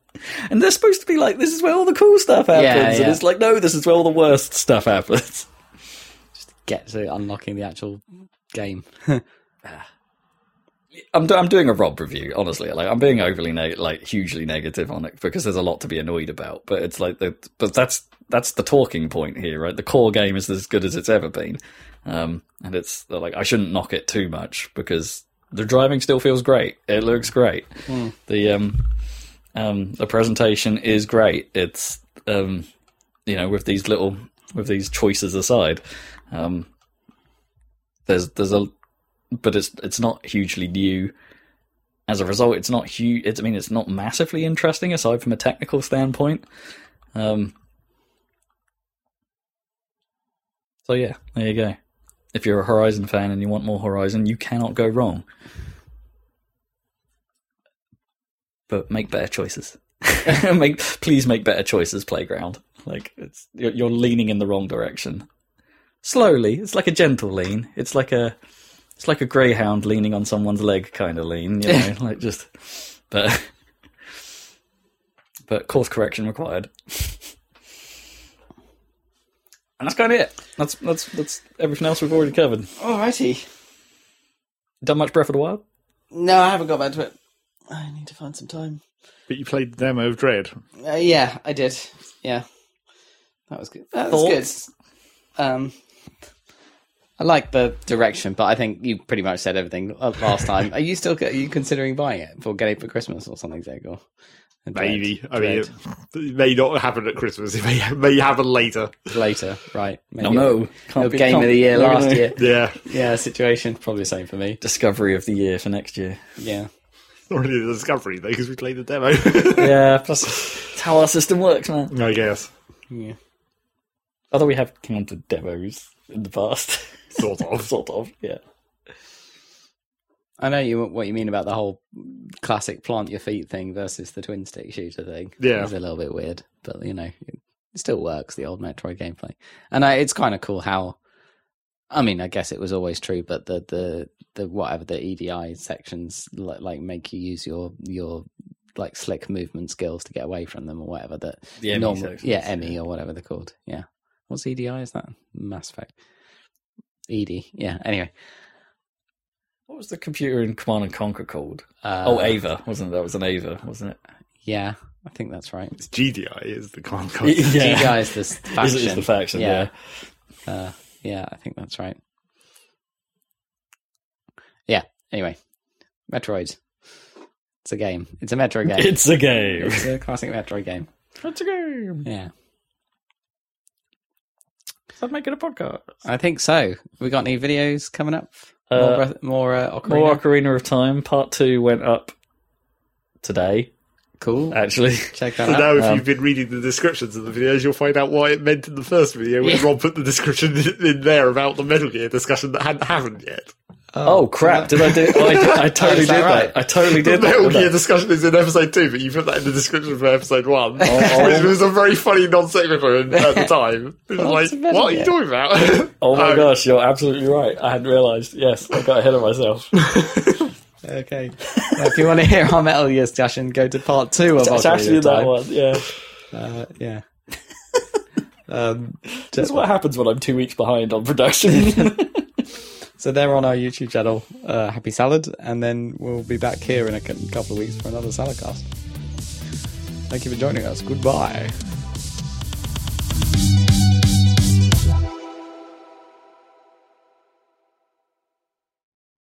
and they're supposed to be like, this is where all the cool stuff happens, Yeah, and it's like, no, this is where all the worst stuff happens. Just get to unlocking the actual game. I'm do- I'm doing a Rob review, honestly. Like I'm being overly neg- like hugely negative on it because there's a lot to be annoyed about. But it's like the but that's that's the talking point here, right? The core game is as good as it's ever been, um, and it's like I shouldn't knock it too much because the driving still feels great. It looks great. The um um the presentation is great. It's um you know with these little with these choices aside, um there's there's a but it's it's not hugely new as a result, it's not huge. It's, I mean, it's not massively interesting aside from a technical standpoint. Um, so yeah, there you go. If you're a Horizon fan and you want more Horizon, you cannot go wrong. But make better choices. make please make better choices. Playground, like it's you're, you're leaning in the wrong direction. Slowly, it's like a gentle lean. It's like a it's like a greyhound leaning on someone's leg kind of lean, you know, like just but but course correction required. And that's kind of it. That's that's that's everything else we've already covered. Alrighty. Done much Breath of the Wild? No, I haven't got back to it. I need to find some time. But you played the demo of Dread. Uh, yeah, I did. Yeah, that was good. That was good. Um, I like the direction, but I think you pretty much said everything uh, last time. Are you still are you considering buying it for getting it for Christmas or something, Zac? Or Maybe. I Dread. mean, it may not happen at Christmas. It may, may happen later. later, right? Maybe No, no. Can't be- game can't- of the year last gonna- year. Yeah. Yeah, situation probably the same for me. Discovery of the year for next year. Yeah, Not really a discovery, though, because we played the demo. yeah, plus it's how our system works, man. I guess. yeah. Although we have counted demos in the past. Sort of. sort of, yeah. I know you what you mean about the whole classic plant your feet thing versus the twin stick shooter thing. Yeah. it's a little bit weird, but you know, it still works. The old Metroid gameplay, and I, it's kind of cool how. I mean, I guess it was always true, but the the the whatever the EDI sections like, like make you use your your like slick movement skills to get away from them or whatever that The normal- sections, yeah ME or whatever they're called yeah what's EDI is that Mass Effect ED yeah anyway What was the computer in Command and Conquer called? uh, oh, EVA, wasn't it? That was an EVA, wasn't it? yeah I think that's right It's GDI is the command code. Yeah. GDI is this Is, faction is the faction, yeah yeah. uh, yeah I think that's right. Yeah anyway. Metroid it's a game. It's a Metroid game. It's a game. it's a classic Metroid game. It's a game. yeah. Stop making a podcast. I think so. We got any videos coming up? Uh, more breath, more uh, Ocarina? More Ocarina of Time, part two went up today, cool actually. check that So out now, if Um, you've been reading the descriptions of the videos, you'll find out why it meant in the first video when Yeah. Rob put the description in in there about the Metal Gear discussion that hadn't happened yet. Oh, crap! Did I do? Oh, I, did- I totally Is did right? that. I totally did that. The Metal didn't I? Gear discussion is in episode two, but you put that in the description for episode one. Oh. It was a very funny non sequitur at the time. It was like, what are you talking about? Oh my Um, gosh, you're absolutely right. I hadn't realised. Yes, I got ahead of myself. Okay. Well, if you want to hear our Metal Gear discussion, go to part two of It's Ocarina actually that Time. one. Yeah, Uh, yeah. um, that's what happens when I'm two weeks behind on production. so they're on our YouTube channel, uh, Happy Salad, and then we'll be back here in a couple of weeks for another Saladcast. Thank you for joining us. Goodbye.